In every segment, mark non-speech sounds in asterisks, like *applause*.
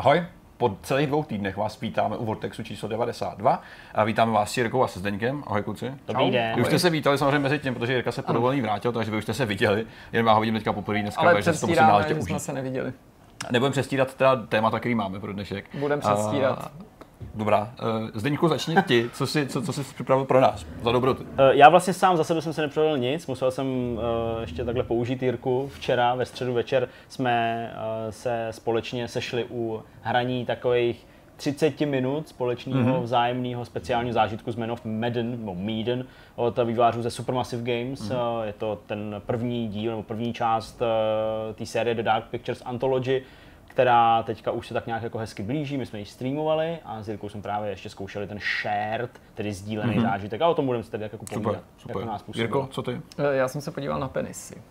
Ahoj, po celých dvou týdnech vás vítáme u Vortexu číslo 92 a vítáme vás s Jirkou a se Zdeňkem. Ahoj kluci. Dobrý den. Vy už jste se vítali samozřejmě mezi tím, protože Jirka se po dovolení vrátil, takže vy už jste se viděli. Jen já ho vidím teďka poprvé dneska, Ale takže to musím náležitě že jsme užít. se neviděli. Nebudeme přestírat teda témata, který máme pro dnešek. Budeme předstírat. A, Dobrá, uh, Zdeňku začni ty, co jsi, co, co jsi připravil pro nás, za dobrotu. Eh, Já vlastně sám za sebe jsem se nepřipravil nic, musel jsem eh, ještě takhle použít Jirku. Včera ve středu večer jsme eh, se společně sešli u hraní takových 30 minut společného mm-hmm. vzájemného speciálního zážitku z Man of Madden, nebo Medan, od vývářů ze Supermassive Games. Mm-hmm. Je to ten první díl, nebo první část eh, té série The Dark Pictures Anthology, která teďka už se tak nějak jako hezky blíží, my jsme ji streamovali a s Jirkou jsme právě ještě zkoušeli ten shared, tedy sdílený mm-hmm. zážitek a o tom budeme si tady jako Super, povídat, super. jak to nás působilo. Jirko, co ty? Eh, Já jsem se podíval na penisy.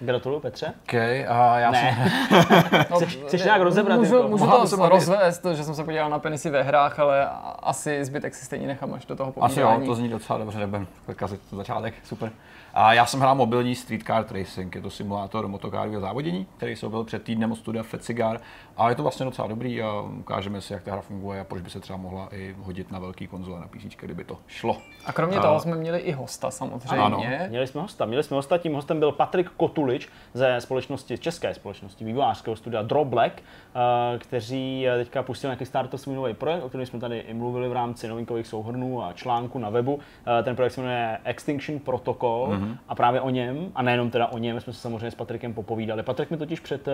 Gratuluju Petře. OK, a já Ne, *laughs* No, Chceš- chceš nějak rozebrat, Můžu, Jirko? můžu to bavit. rozvést, že jsem se podíval na penisy ve hrách, ale asi zbytek si stejně nechám až do toho Asi jo, povídání. to zní docela dobře, nebudem kazit to začátek, super. A já jsem hrál mobilní Street Car Racing, je to simulátor motokárového závodění, který se byl před týdnem od studia Fetcigar a je to vlastně docela dobrý a ukážeme si, jak ta hra funguje a proč by se třeba mohla i hodit na velký konzole, na PC, kdyby to šlo. A kromě A- toho jsme měli i hosta samozřejmě. Ano. Měli jsme hosta, měli jsme hosta, tím hostem byl Patrik Kotulič ze společnosti, české společnosti vývojářského studia Draw Black, eh, kteří eh, teďka pustili na Kickstarter svůj nový projekt, o kterém jsme tady i mluvili v rámci novinkových souhrnů a článků na webu. Eh, Ten projekt se jmenuje Extinction Protocol mm-hmm. A právě o něm, a nejenom teda o něm, jsme se samozřejmě s Patrikem popovídali. Patrik mi totiž před, eh,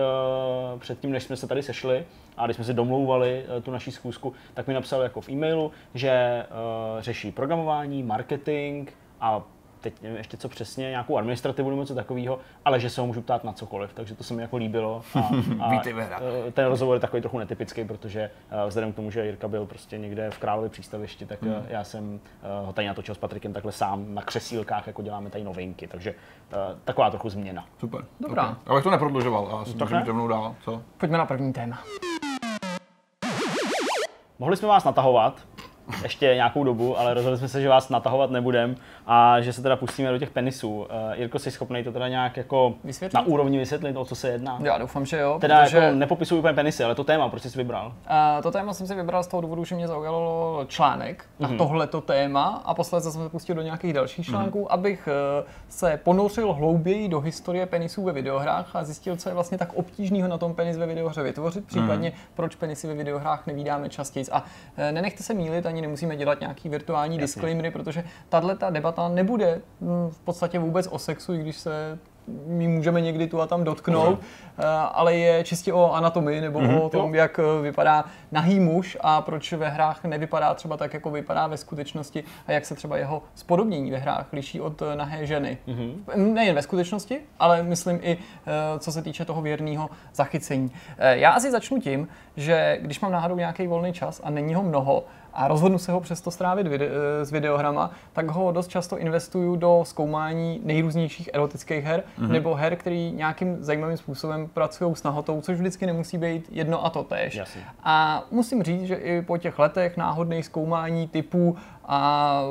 před tím, než jsme se tady sešli a když jsme si domlouvali eh, tu naší schůzku, tak mi napsal jako v e-mailu, že eh, řeší programování, marketing a teď nevím ještě co přesně, nějakou administrativu nebo něco takového, ale že se ho můžu ptát na cokoliv, takže to se mi jako líbilo. A, *laughs* a Vítej ve hrách. eh, ten rozhovor je takový trochu netypický, protože eh, vzhledem k tomu, že Jirka byl prostě někde v Králově přístavišti, tak Hmm. mm. já jsem eh, ho tady natočil s Patrikem takhle sám na křesílkách, jako děláme tady novinky, takže eh, taková trochu změna. Super. Dobrá. Okay. Abych to neprodlužoval, a jsem Tak můžeme rovnou dál, co? Pojďme na první téma. Mohli jsme vás natahovat ještě nějakou dobu, ale rozhodli jsme se, že vás natahovat nebudem a že se teda pustíme do těch penisů. Uh, Jirko, jsi schopný to teda nějak jako Vysvětlit? na úrovni vysvětlit, o co se jedná? Já doufám, že jo, Teda protože jako nepopisuj úplně penisy, ale to téma, proč jsi vybral? a to téma jsem si vybral z toho důvodu, že mě zaujalo článek na Mhm. tohleto téma a posledně jsem se pustil do nějakých dalších článků, abych eh, se ponořil hlouběji do historie penisů ve videohrách a zjistil, co je vlastně tak obtížného na tom penis ve videohře vytvořit, případně proč penisy ve videohrách nevídáme častěji. A eh, nenechte se mílit, ani nemusíme dělat nějaký virtuální Jasně. disclaimery, protože tahle ta debata nebude hm, v podstatě vůbec o sexu, i když se my můžeme někdy tu a tam dotknout, eh, ale je čistě o anatomii nebo o tom, jak eh, vypadá nahý muž a proč ve hrách nevypadá třeba tak, jako vypadá ve skutečnosti a jak se třeba jeho spodobnění ve hrách liší od eh, nahé ženy. Nejen ve skutečnosti, ale myslím i co se týče toho věrného zachycení. Já asi začnu tím, že když mám náhodou nějaký volný čas a není ho mnoho, a rozhodnu se ho přesto strávit vide- eh, s videohrama, tak ho dost často investuju do zkoumání nejrůznějších erotických her mm-hmm. nebo her, který nějakým zajímavým způsobem pracují s nahotou, což vždycky nemusí být jedno a to též. Jasně. A musím říct, že i po těch letech náhodných zkoumání typů a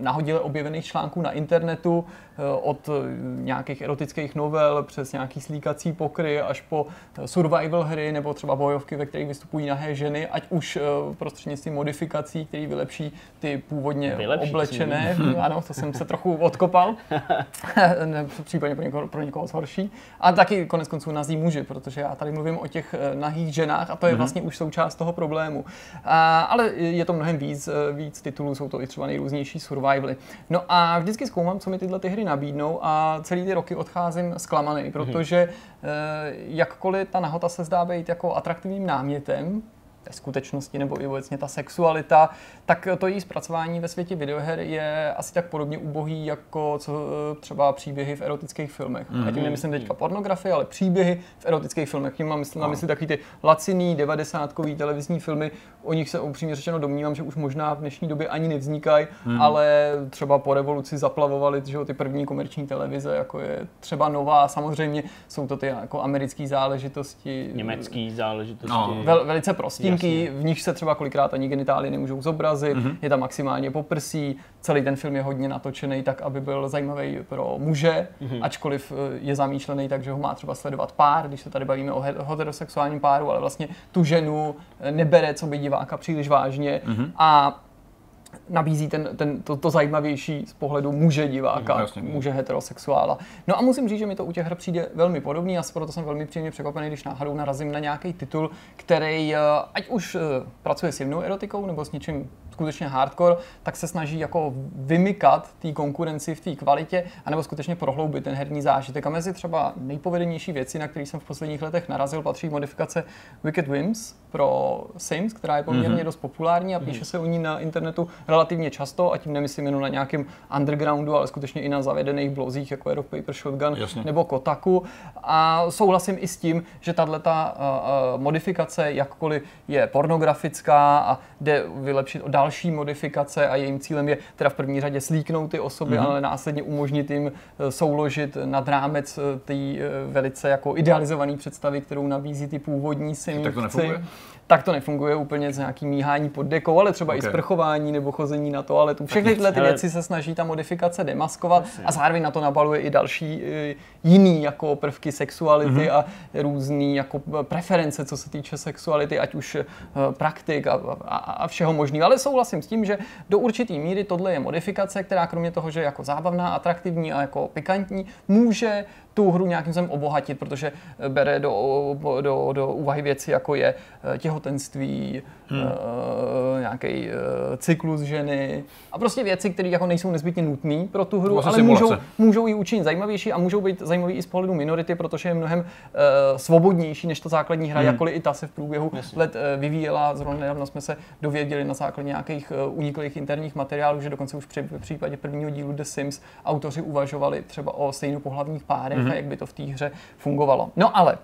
nahodile objevených článků na internetu, eh, od nějakých erotických novel přes nějaký slíkací pokry až po eh, survival hry nebo třeba bojovky, ve kterých vystupují nahé ženy, ať už eh, prostřednictvím modifikací, které vylepší ty původně Vylepší, oblečené. *laughs* Ano, to jsem se trochu odkopal. *laughs* Případně pro někoho, pro někoho zhorší. A taky konec konců nazí muži, protože já tady mluvím o těch nahých ženách a to je vlastně už součást toho problému. A, ale je to mnohem víc, víc titulů, jsou to i třeba nejrůznější survivaly. No a vždycky zkoumám, co mi tyhle ty hry nabídnou a celý ty roky odcházím zklamaný, protože eh, jakkoliv ta nahota se zdá být jako atraktivním námětem, té skutečnosti nebo i obecně ta sexualita, tak to její zpracování ve světě videoher je asi tak podobně ubohý jako co eh, třeba příběhy v erotických filmech. Mm-hmm. A tím nemyslím teďka pornografii, ale příběhy v erotických filmech. Tím mám mysl, na mysli takový ty laciný, devadesátkový televizní filmy, o nich se upřímně řečeno domnívám, že už možná v dnešní době ani nevznikají, mm. ale třeba po revoluci zaplavovaly že ty první komerční televize, jako je třeba nová. Samozřejmě jsou to ty jako americké záležitosti. Německý záležitosti. No. Vel, velice scénky, v nich se třeba kolikrát ani genitálie nemůžou zobrazit, mm-hmm. je tam maximálně poprsí, celý ten film je hodně natočený tak, aby byl zajímavý pro muže, mm-hmm. ačkoliv eh, je zamýšlený tak, že ho má třeba sledovat pár, když se tady bavíme o heterosexuálním páru, ale vlastně tu ženu eh, nebere, co by diváka příliš vážně mm-hmm. a nabízí ten, ten, to, to zajímavější z pohledu muže diváka, no, jasně, muže heterosexuála. No a musím říct, že mi to u těch her přijde velmi podobný a proto jsem velmi příjemně překvapený, když náhodou narazím na nějaký titul, který eh, ať už eh, pracuje s jemnou erotikou nebo s něčím skutečně hardcore, tak se snaží jako vymykat té konkurenci v té kvalitě, anebo skutečně prohloubit ten herní zážitek. A mezi třeba nejpovedenější věci, na které jsem v posledních letech narazil, patří modifikace Wicked Whims pro Sims, která je poměrně mm-hmm. dost populární a píše mm-hmm. se o ní na internetu relativně často, a tím nemyslím jenom na nějakém undergroundu, ale skutečně i na zavedených blozích, jako je Rock Paper Shotgun Jasně. nebo Kotaku. A souhlasím i s tím, že uh, uh, modifikace, jakkoliv je pornografická a jde vylepšit o další modifikace a jejím cílem je teda v první řadě slíknout ty osoby, mm-hmm. ale následně umožnit jim eh, souložit nad rámec eh, té eh, velice jako idealizované představy, kterou nabízí ty původní simci. Tak to nefunguje? Tak to nefunguje úplně s nějakým míhání pod dekou, ale třeba okay. i sprchování nebo chození na toaletu. Všechny tyhle ty věci se snaží ta modifikace demaskovat a zároveň na to nabaluje i další jiný jako prvky sexuality mm-hmm. a různý jako preference, co se týče sexuality, ať už praktik a, a, a všeho možného. Ale souhlasím s tím, že do určité míry tohle je modifikace, která kromě toho, že je jako zábavná, atraktivní a jako pikantní, může tu hru nějakým způsobem obohatit, protože bere do, do, do úvahy věci, jako je eh, těhotenství, hmm. uh, nějaký uh, cyklus ženy a prostě věci, které jako nejsou nezbytně nutné pro tu hru, vlastně ale můžou, můžou ji učinit zajímavější a můžou být zajímavý i z pohledu minority, protože je mnohem uh, svobodnější než ta základní hra, hmm. jakkoliv i ta se v průběhu Jasně. let uh, vyvíjela. Zrovna nedávno jsme se dověděli na základě nějakých uh, uniklých interních materiálů, že dokonce už při v případě prvního dílu The Sims autoři uvažovali třeba o stejnopohlavních párech hmm. A jak by to v té hře fungovalo. No ale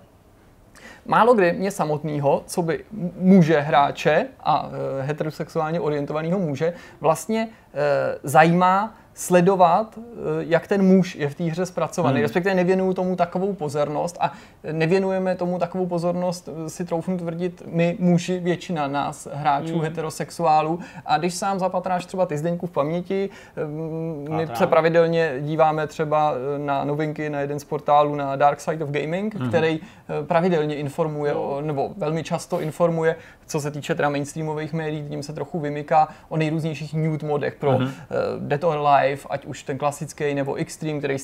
Málo kdy mě samotného, co by muže hráče a e, heterosexuálně orientovaného muže, vlastně e, zajímá sledovat, eh, jak ten muž je v té hře zpracovaný. Hmm. Respektive nevěnuju tomu takovou pozornost a nevěnujeme tomu takovou pozornost, eh, si troufnu tvrdit, my muži, většina nás, hráčů, hmm. heterosexuálů. A když sám zapatráš třeba ty Zdeňku v paměti, eh, my se pravidelně díváme třeba na novinky na jeden z portálů na Dark Side of Gaming, hmm. který pravidelně informuje, nebo velmi často informuje, co se týče teda mainstreamových médií, tím se trochu vymyká o nejrůznějších nude modech pro hmm. Dead or Alive, Live, ať už ten klasický nebo Extreme, který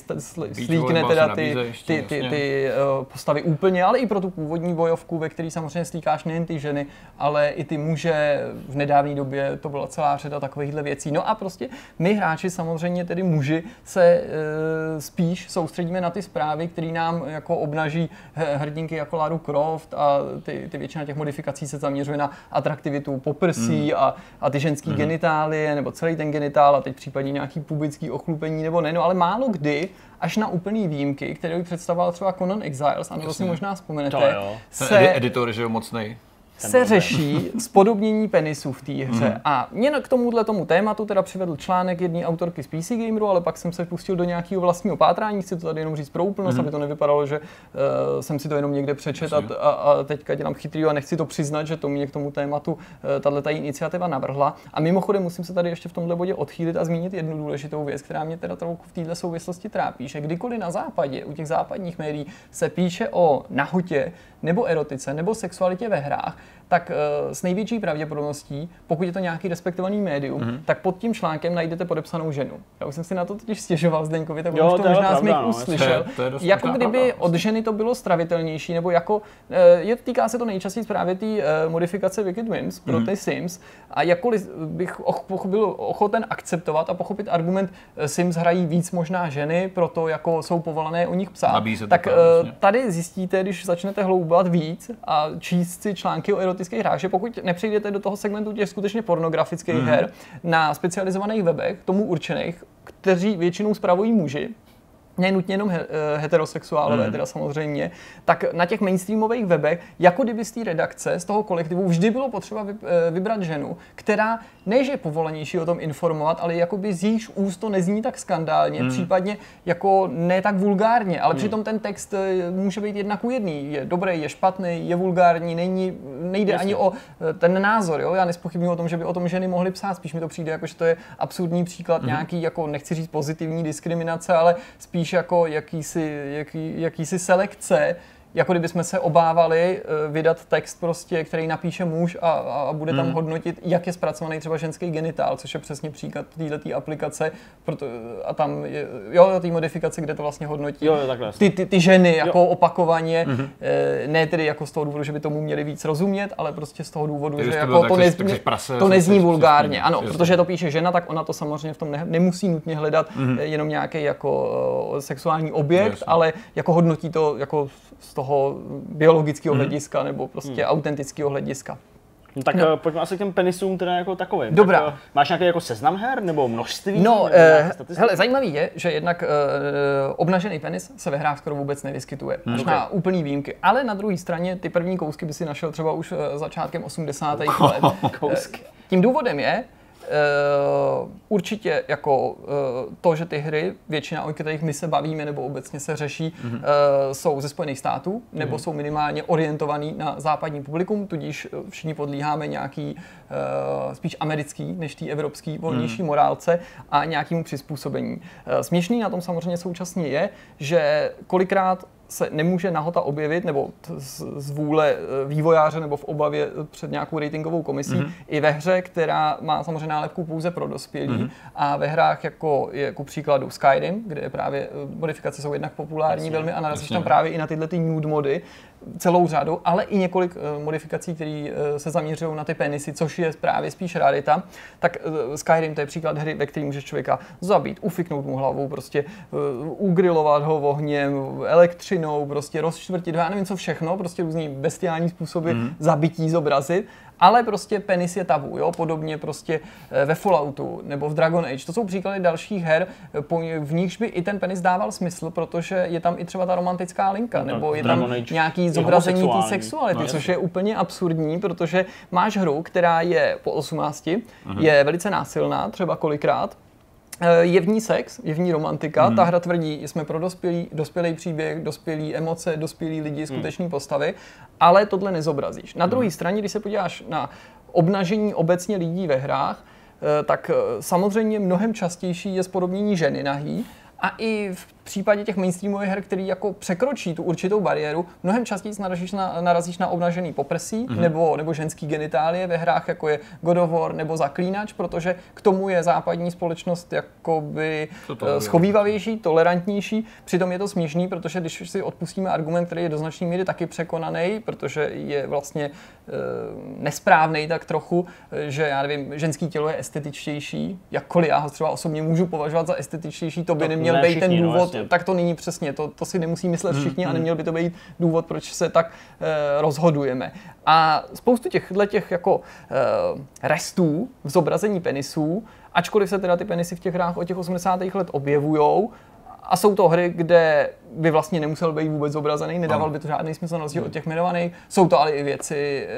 slíkne teda ty, ty, ty, ty uh, postavy úplně, ale i pro tu původní bojovku, ve který samozřejmě slíkáš nejen ty ženy, ale i ty muže. V nedávné době to byla celá řada takovýchhle věcí. No a prostě my hráči, samozřejmě tedy muži, se uh, spíš soustředíme na ty zprávy, které nám jako obnaží hrdinky jako Lara Croft a ty, ty většina těch modifikací se zaměřuje na atraktivitu poprsí mm. a, a ty ženské mm. genitálie nebo celý ten genitál a teď případně nějaký pubický ochlupení nebo ne, no ale málo kdy, až na úplný výjimky, které by představoval třeba Conan Exiles, a to si možná vzpomenete, to jo. se, editor, že jo, mocnej se řeší spodobnění penisů v té hře. Mm. A mě k tomuhle tomu tématu teda přivedl článek jedné autorky z PC Gameru, ale pak jsem se pustil do nějakého vlastního pátrání, chci to tady jenom říct pro úplnost, mm. aby to nevypadalo, že uh, jsem si to jenom někde přečet a, a, a teďka dělám chytrý a nechci to přiznat, že to mě k tomu tématu uh, tahle iniciativa navrhla. A mimochodem musím se tady ještě v tomhle bodě odchýlit a zmínit jednu důležitou věc, která mě teda trochu v této souvislosti trápí, že kdykoliv na západě, u těch západních médií se píše o nahotě nebo erotice nebo sexualitě ve hrách, tak uh, s největší pravděpodobností, pokud je to nějaký respektovaný médium, mm-hmm. tak pod tím článkem najdete podepsanou ženu. Já už jsem si na to totiž stěžoval Zdeňkovi, tak jo, už to, možná z no, uslyšel. To je, to je jako kdyby pravda. od ženy to bylo stravitelnější, nebo jako, uh, je, týká se to nejčastěji právě té uh, modifikace Wicked Wins pro mm-hmm. ty Sims. A jakkoliv bych och, byl ochoten akceptovat a pochopit argument, Sims hrají víc možná ženy, proto jako jsou povolané o nich psát, tak uh, tady zjistíte, když začnete hloubat víc a číst si články o erotice, erotických hrách, že pokud nepřejdete do toho segmentu těch skutečně pornografických mm. her na specializovaných webech, tomu určených, kteří většinou spravují muži, nenutně jenom he- eh, heterosexuálové, Hmm. teda samozřejmě, tak na těch mainstreamových webech, jako kdyby z té redakce, z toho kolektivu, vždy bylo potřeba eh, vybrat ženu, která ne, že je povolanější o tom informovat, ale jakoby z jejíž úst to nezní tak skandálně, případně jako ne tak vulgárně, ale přitom ten text eh, může být jedna ku jedný. Je dobrý, je špatný, je vulgární, není, nejde Jasně. ani o ten názor. Jo? Já nespochybnuju o tom, že by o tom ženy mohly psát, spíš mi to přijde jako, že to je absurdní příklad nějaký, jako nechci říct pozitivní diskriminace, ale spíš jako jakýsi, jaký, jakýsi selekce, jako kdybychom se obávali eh, vydat text prostě, který napíše muž a, a bude tam hodnotit, jak je zpracovaný třeba ženský genitál, což je přesně příklad této aplikace, proto, a tam je, jo, té modifikace, kde to vlastně hodnotí Jo, jo, takhle. ty, ty, ty ženy jako opakovaně, eh, ne tedy jako z toho důvodu, že by tomu měli víc rozumět, ale prostě z toho důvodu, Takže že jsi to jako to, nez, jsi- jsi prase, to jsi- nezní jsi- jsi- vulgárně. jsi- Ano, jasně. protože to píše žena, tak ona to samozřejmě v tom ne, nemusí nutně hledat eh, jenom nějaký jako sexuální objekt, Jasně. ale jako hodnotí to jako z toho biologického hlediska nebo prostě autentického hlediska. No, tak no. pojďme asi k těm penisům teda jako takovým. Dobrá. Tak, eh, máš nějaký jako seznam her nebo množství? No, nebo eh, statistiky? hele, zajímavý je, že jednak eh, obnažený penis se ve hrách skoro vůbec nevyskytuje. Hmm. Až na úplný výjimky. Ale na druhé straně ty první kousky by si našel třeba už eh, začátkem *laughs* 80. let. Kousky. Eh, Tím důvodem je, Uh, určitě jako uh, to, že ty hry, většina o kterých my se bavíme nebo obecně se řeší, Mhm. uh, jsou ze Spojených států nebo jsou minimálně orientovaný na západní publikum, tudíž všichni podlíháme nějaký uh, spíš americký než tý evropský volnější morálce a nějakému přizpůsobení. Uh, směšný na tom samozřejmě současně je, že kolikrát se nemůže nahota objevit, nebo z, z vůle eh, vývojáře nebo v obavě eh, před nějakou ratingovou komisí, mm-hmm. i ve hře, která má samozřejmě nálepku pouze pro dospělí. Mm-hmm. A ve hrách, jako je ku příkladu Skyrim, kde je právě eh, modifikace jsou jednak populární Jasně, velmi a narazíš tam právě i na tyhle ty nude mody, celou řadu, ale i několik eh, modifikací, které se zaměřují na ty penisy, což je právě spíš rarita. Tak eh, Skyrim to je příklad hry, ve které můžeš člověka zabít, ufiknout mu hlavu, prostě eh, ugrilovat ho ohněm, elektřinou, prostě rozčtvrtit, já nevím co všechno, prostě různý bestiální způsoby Mhm. zabití zobrazit. Ale prostě penis je tabu, jo? podobně prostě eh, ve Falloutu nebo v Dragon Age. To jsou příklady dalších her, eh, v nichž by i ten penis dával smysl, protože je tam i třeba ta romantická linka, No nebo je tam nějaký zobrazení té sexuality, No, což je úplně absurdní, protože máš hru, která je po 18, Mhm. je velice násilná, třeba kolikrát, je v ní sex, je v ní romantika, Mhm. ta hra tvrdí, jsme pro dospělý, dospělý příběh, dospělý emoce, dospělí lidi, skutečné postavy, ale tohle nezobrazíš. Na druhé straně, když se podíváš na obnažení obecně lidí ve hrách, eh, tak eh, samozřejmě mnohem častější je spodobnění ženy nahý, a i v případě těch mainstreamových her, který jako překročí tu určitou bariéru, mnohem častěji narazíš na, narazíš na obnažený poprsí mm-hmm. nebo, nebo ženský genitálie ve hrách, jako je God of War nebo Zaklínač, protože k tomu je západní společnost jakoby To eh, toleruje. schovývavější, tolerantnější. Přitom je to směšný, protože když si odpustíme argument, který je do značné míry taky překonaný, protože je vlastně e, nesprávný tak trochu, eh, že já nevím, ženský tělo je estetičtější, jakkoliv já ho třeba osobně můžu považovat za estetičtější, to by To neměl ne být ten no, důvod, jasně. tak to není přesně, to, to si nemusí myslet všichni a neměl by to být důvod, proč se tak e, rozhodujeme. A spoustu těchto těch jako e, restů v zobrazení penisů, ačkoliv se teda ty penisy v těch hrách od těch 80. let objevujou, a jsou to hry, kde by vlastně nemusel být vůbec zobrazený, nedával Ano. by to žádný smysl na rozdíl od těch jmenovaných. Jsou to ale i věci, eh,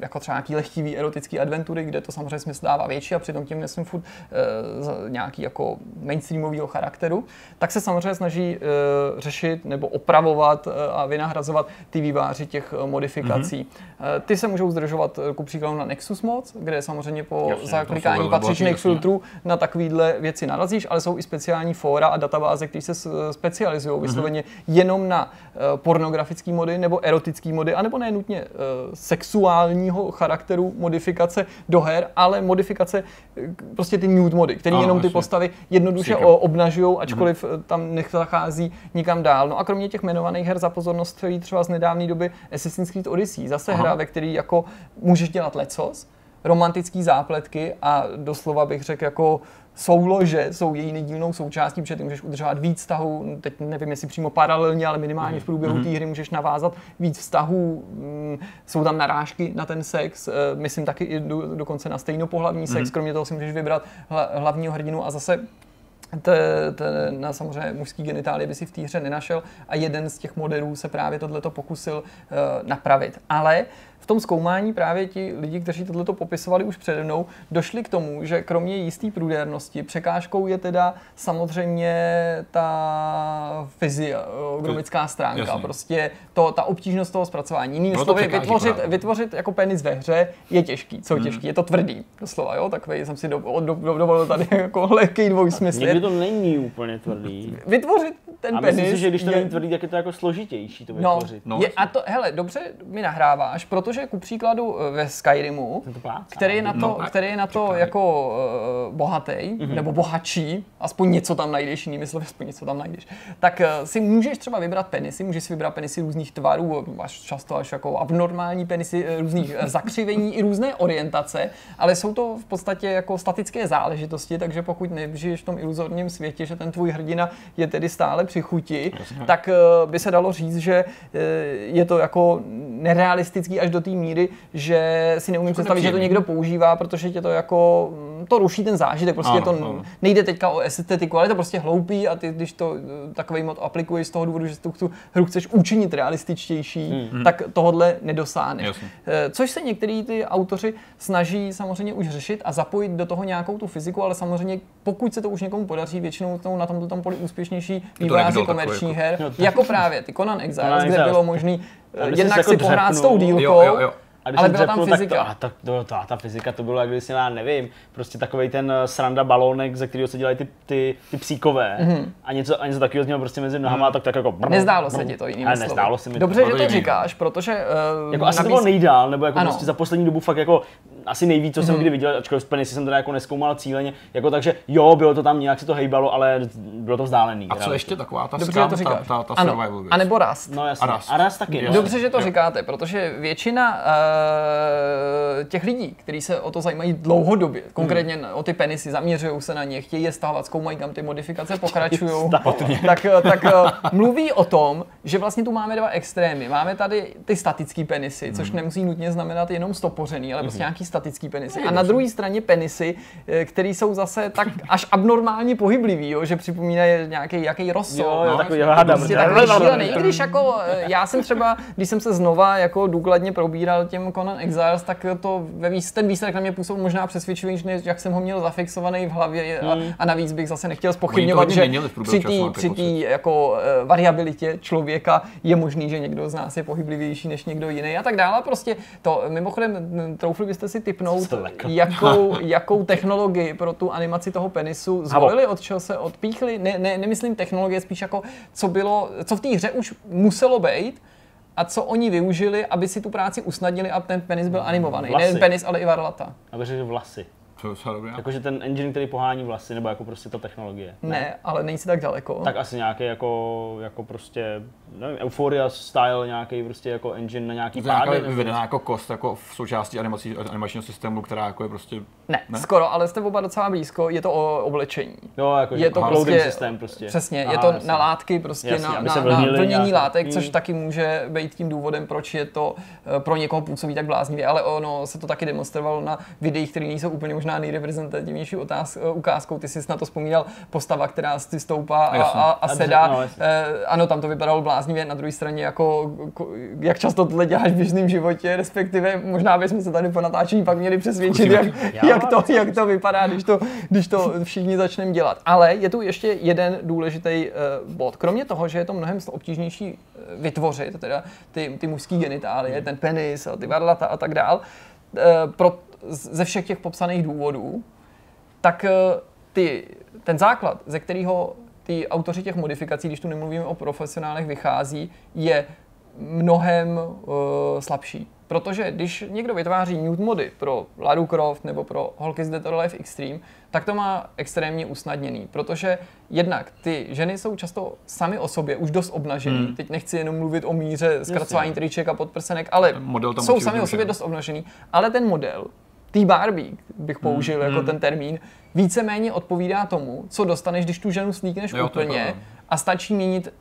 jako třeba nějaký lehtivý erotický adventury, kde to samozřejmě smysl dává větší a přitom tím nesmím furt eh, nějaký jako mainstreamového charakteru. Tak se samozřejmě snaží eh, řešit nebo opravovat a vynahrazovat ty výváři těch modifikací. Mm-hmm. Ty se můžou zdržovat ku příkladu na Nexus moc, kde samozřejmě po Jasně, zaklikání patřičných filtrů na takovýhle věci narazíš, ale jsou i speciální fóra a databáze, které se specializují vysloveně jenom na eh, pornografické mody nebo erotické mody, anebo ne nutně eh, sexuálního charakteru modifikace do her, ale modifikace eh, prostě ty nude mody, které jenom ty postavy jednoduše obnažují, ačkoliv mm tam nezachází nikam dál. No a kromě těch jmenovaných her za pozornost stojí třeba z nedávné doby Assassin's Creed Odyssey, zase Aha. hra, ve který jako můžeš dělat lecos, romantický zápletky a doslova bych řekl jako soulože jsou její nedílnou součástí, protože ty můžeš udržovat víc vztahů, teď nevím jestli přímo paralelně, ale minimálně v průběhu té hry můžeš navázat víc vztahů, mm, jsou tam narážky na ten sex, eh, myslím taky i do, dokonce na stejnopohlavní sex, kromě toho si můžeš vybrat hla, hlavního hrdinu a zase t, t, na samozřejmě mužský genitálie by si v té hře nenašel a jeden z těch modelů se právě tohleto pokusil uh, napravit. Ale v tom zkoumání právě ti lidi, kteří tohleto popisovali už přede mnou, došli k tomu, že kromě jisté průdernosti překážkou je teda samozřejmě ta fyziognomická stránka, Jasně. prostě to, ta obtížnost toho zpracování. Jinými No slovy, vytvořit, právě. vytvořit jako penis ve hře je těžký. Co těžký? Je to tvrdý, doslova, jo? Takový jsem si do, do, do, dovolil tady *laughs* jako lehký dvojsmysl. Někdy to není úplně tvrdý. Vytvořit ten A penis myslím si, že když to je- není tvrdý, tak je to jako složitější to No, vytvořit. No, je, a to, hele, dobře mi nahráváš, protože ku příkladu eh, ve Skyrimu, plácá. který je na to, No, který je na to čekaj. jako uh, bohatý, Mhm. mm-hmm. nebo bohatší, aspoň něco tam najdeš, jinými slovy, aspoň něco tam najdeš, tak uh, si můžeš třeba vybrat penisy, můžeš si vybrat penisy různých tvarů, až často až jako abnormální penisy, eh, různých eh, zakřivení i různé orientace, ale jsou to v podstatě jako statické záležitosti, takže pokud nežiješ v tom iluzorním světě, že ten tvůj hrdina je tedy stále při chuti, tak eh, by se dalo říct, že eh, je to jako nerealistický až do té míry, že si neumím představit, že to někdo používá, protože tě to jako, mm, to ruší ten zážitek, prostě Ano, to ano. nejde teďka o estetiku, ale je to prostě hloupý a ty, když to eh, takový mod aplikuješ z toho důvodu, že tu, tu hru chceš učinit realističtější, Hmm. tak tohodle nedosáhneš. Jasně. Což se některý ty autoři snaží samozřejmě už řešit a zapojit do toho nějakou tu fyziku, ale samozřejmě pokud se to už někomu podaří, většinou na tomto tom poli úspěšnější vývojáři nebylo komerční takový her, jako- jako právě ty Conan Exiles, Conan kde Exiles. bylo možný eh, jednak si jako pohrát s tou dílkou, Jo, jo, jo. A když ale byla tam dřepnul, fyzika. Tak to, a to, to, ta fyzika to bylo, jak když já nevím, prostě takový ten eh, sranda balónek, ze kterého se dělají ty, ty, ty psíkové a něco, a něco takového měl prostě mezi nohama, tak tak jako... brr, Mhm. Nezdálo brr. se ti to jiným Ale nestálo se mi to. Dobře, Bylo že to to říkáš, protože uh, Jako asi to bylo nejdál, nebo jako Ano. prostě za poslední dobu fakt jako asi nejvíc, co jsem Mhm. kdy viděl, ačkoliv penisy jsem teda jako neskoumal cíleně, jako takže jo, bylo to tam nějak se to hejbalo, ale bylo to vzdálený. A co realitě. ještě taková ta Dobře, že Scrum, to ta, říkáš. ta, ta ano, survival věc. a nebo Rust. No jasně. A. A raz taky. Jasně. no. Dobře, že to Jo. říkáte, protože většina uh, těch lidí, kteří se o to zajímají dlouhodobě, konkrétně Hmm. o ty penisy, zaměřují se na ně, chtějí je stahovat, zkoumají, kam ty modifikace pokračují, tak, eh, tak eh, mluví o tom, že vlastně tu máme dva extrémy. Máme tady ty statické penisy, Hmm. což nemusí nutně znamenat jenom stopořený, ale prostě nějaký statický penisy. A na druhé straně penisy, eh, které jsou zase tak až abnormálně pohyblivý, jo, že připomínají nějaký jaký rozsol. Jo, jo, No, takový. Prostě takový šílený. *laughs* I když jako, eh, já jsem třeba, když jsem se znova jako důkladně probíral těm Conan Exiles, tak to ve ten výsledek na mě působil možná přesvědčivý, než jak jsem ho měl zafixovaný v hlavě a, a navíc bych zase nechtěl spochybňovat, že při té při tý, jako eh, variabilitě člověka je možný, že někdo z nás je pohyblivější než někdo jiný a tak dále. A Prostě to, mimochodem, troufli byste si typnout, jakou, *laughs* jakou technologii pro tu animaci toho penisu zvolili, od čeho se odpíchli. Ne, ne, nemyslím technologie, spíš jako co bylo, co v té hře už muselo být, a co oni využili, aby si tu práci usnadnili a ten penis byl animovaný. Vlasy. Ne penis, ale i varlata. Aby řekl vlasy. To je. Jakože ten engine, který pohání vlasy, nebo jako prostě ta technologie. Ne, ale nejsi tak daleko. Tak asi nějaký jako, jako prostě, nevím, Euphoria style, nějaký prostě jako engine na nějaký To je nějaká pády. vyvedená jako kost jako v součástí animací, animačního systému, která jako je prostě... ne, Ne? skoro, ale jste oba docela blízko, je to o oblečení. Jo, jako Je to prostě, systém prostě. Přesně, je Aha, to jasně. na látky, prostě Jasně, na, na, na nějak. látek, což Mm. taky může být tím důvodem, proč je to eh, pro někoho působí tak bláznivě, ale ono se to taky demonstrovalo na videích, které nejsou úplně možná nejreprezentativnější otáz, ukázkou. Ty jsi na to vzpomínal, postava, která si stoupá a, a, a A sedá. no. Eh, ano, tam to vypadalo bláznivě, na druhé straně jako, ko- jak často tohle děláš v běžném životě, respektive možná bychom se tady po natáčení pak měli přesvědčit, jak, jak, to, jak to vypadá, když to, když to všichni začneme dělat. Ale je tu ještě jeden důležitý uh, bod. Kromě toho, že je to mnohem obtížnější eh, vytvořit, teda ty, ty mužské genitálie, ten penis a ty varlata a tak dál, pro, ze všech těch popsaných důvodů, tak eh, ty, ten základ, ze kterého ty autoři těch modifikací, když tu nemluvíme o profesionálech, vychází, je mnohem uh, slabší. Protože když někdo vytváří nude mody pro Lara Croft nebo pro Hulk is Dead or Alive Extreme, tak to má extrémně usnadněný, protože jednak ty ženy jsou často sami o sobě už dost obnažený. Hmm. Teď nechci jenom mluvit o míře zkracování triček a podprsenek, ale model tam jsou sami o sobě dost obnažený. Ale ten model, tý Barbie, bych použil jako ten termín, víceméně odpovídá tomu, co dostaneš, když tu ženu slíkneš Jo, úplně a stačí měnit,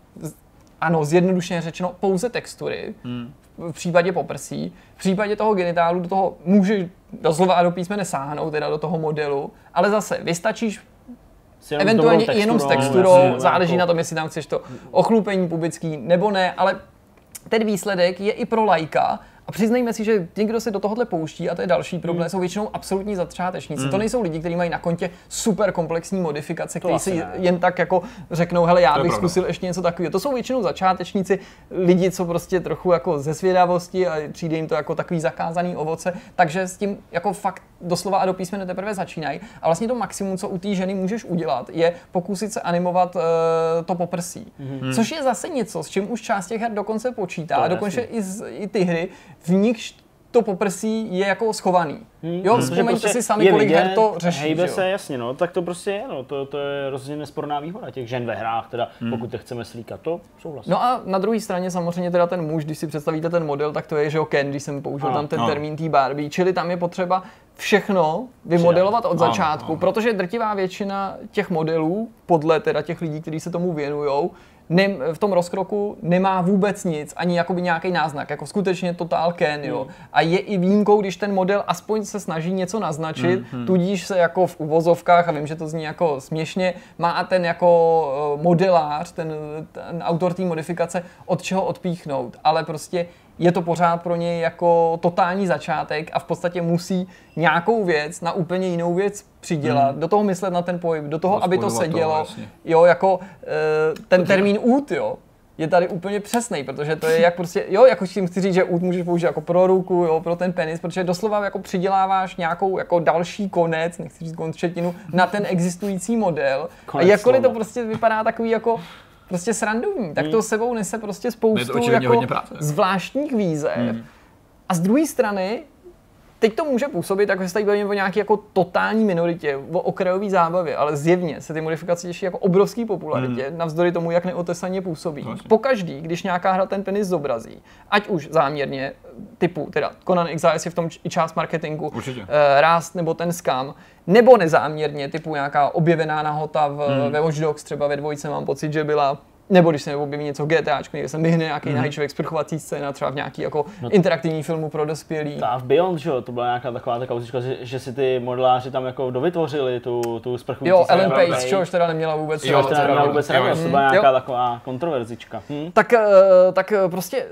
ano, zjednodušeně řečeno, pouze textury, Hmm. v případě poprsí, v případě toho genitálu do toho můžeš doslova a do písmene sáhnout, teda do toho modelu, ale zase vystačíš jenom Eventuálně i jenom s texturou, texturou, jasně, záleží jako- na tom, jestli tam chceš to ochlupení pubický nebo ne, ale ten výsledek je i pro lajka a přiznejme si, že ti, kdo se do tohohle pouští, a to je další problém, Hmm. jsou většinou absolutní začátečníci. To nejsou lidi, kteří mají na kontě super komplexní modifikace, kteří si ne. jen tak jako řeknou, hele, já To je bych pravda. zkusil ještě něco takového. To jsou většinou začátečníci, lidi, co prostě trochu jako ze svědavosti a přijde jim to jako takový zakázaný ovoce, takže s tím jako fakt doslova a do písmene teprve začínají. A vlastně to maximum, co u té ženy můžeš udělat, je pokusit se animovat uh, to poprsí. Mm-hmm. Což je zase něco, s čím už část těch her dokonce počítá. Je dokonce i, z, i ty hry, v nichž to poprsí je jako schovaný. Hmm. Jo, Protože vzpomeňte prostě si sami, je kolik vidět, her to řeší. Hejbe že jo? se, jasně, no, tak to prostě je, no, to, to je rozhodně nesporná výhoda těch žen ve hrách, teda pokud te chceme slíkat, to souhlasím. No a na druhé straně samozřejmě teda ten muž, když si představíte ten model, tak to je, že jo, Ken, když jsem použil Ano, tam ten ano. termín té Barbie, čili tam je potřeba všechno vymodelovat od Ano, začátku, ano. protože drtivá většina těch modelů, podle teda těch lidí, kteří se tomu věnujou, ne, v tom rozkroku nemá vůbec nic, ani jakoby nějaký náznak, jako skutečně totál Ken, jo. A je i výjimkou, když ten model aspoň se snaží něco naznačit, tudíž se jako v uvozovkách, a vím, že to zní jako směšně, má ten jako eh, modelář, ten, ten autor té modifikace, od čeho odpíchnout, ale prostě je to pořád pro něj jako totální začátek a v podstatě musí nějakou věc na úplně jinou věc přidělat, do toho myslet na ten pohyb, do toho, aby to sedělo, jasně. jo, jako eh, ten termín út, jo, je tady úplně přesný, protože to je jak prostě, jo, jako tím chci říct, že út můžeš použít jako pro ruku, jo, pro ten penis, protože doslova jako přiděláváš nějakou jako další konec, nechci říct končetinu, na ten existující model. Konec a jakkoliv to prostě vypadá takový jako prostě srandovní, tak to sebou nese prostě spoustu jako hodně práce. zvláštních výzev. A z druhé strany, teď to může působit, jako se tady bavíme o nějaké jako totální minoritě, o okrajové zábavě, ale zjevně se ty modifikace těší jako obrovský popularitě, navzdory tomu, jak neotesaně působí. Vlastně. Pokaždý, když nějaká hra ten penis zobrazí, ať už záměrně, typu, teda Conan Exiles je v tom i část marketingu, Určitě. eh, Rust nebo ten Scam, nebo nezáměrně, typu nějaká objevená nahota v, Hmm. ve Watch Dogs, třeba ve dvojce mám pocit, že byla nebo když se objeví něco GTAčko, někde se myhne nějaký nahý člověk sprchovací scéna, třeba v nějaký jako interaktivní filmu pro dospělý. A v Beyond, že jo, to byla nějaká taková ta kauzička, že, že si ty modeláři tam jako dovytvořili tu, tu sprchující Jo. Ellen Page, z čehož teda neměla vůbec Jo, Jo, radost, to neměla vůbec Jo, radost, to byla Jo. nějaká taková kontroverzička. Hm? Tak, eh, tak eh, prostě eh,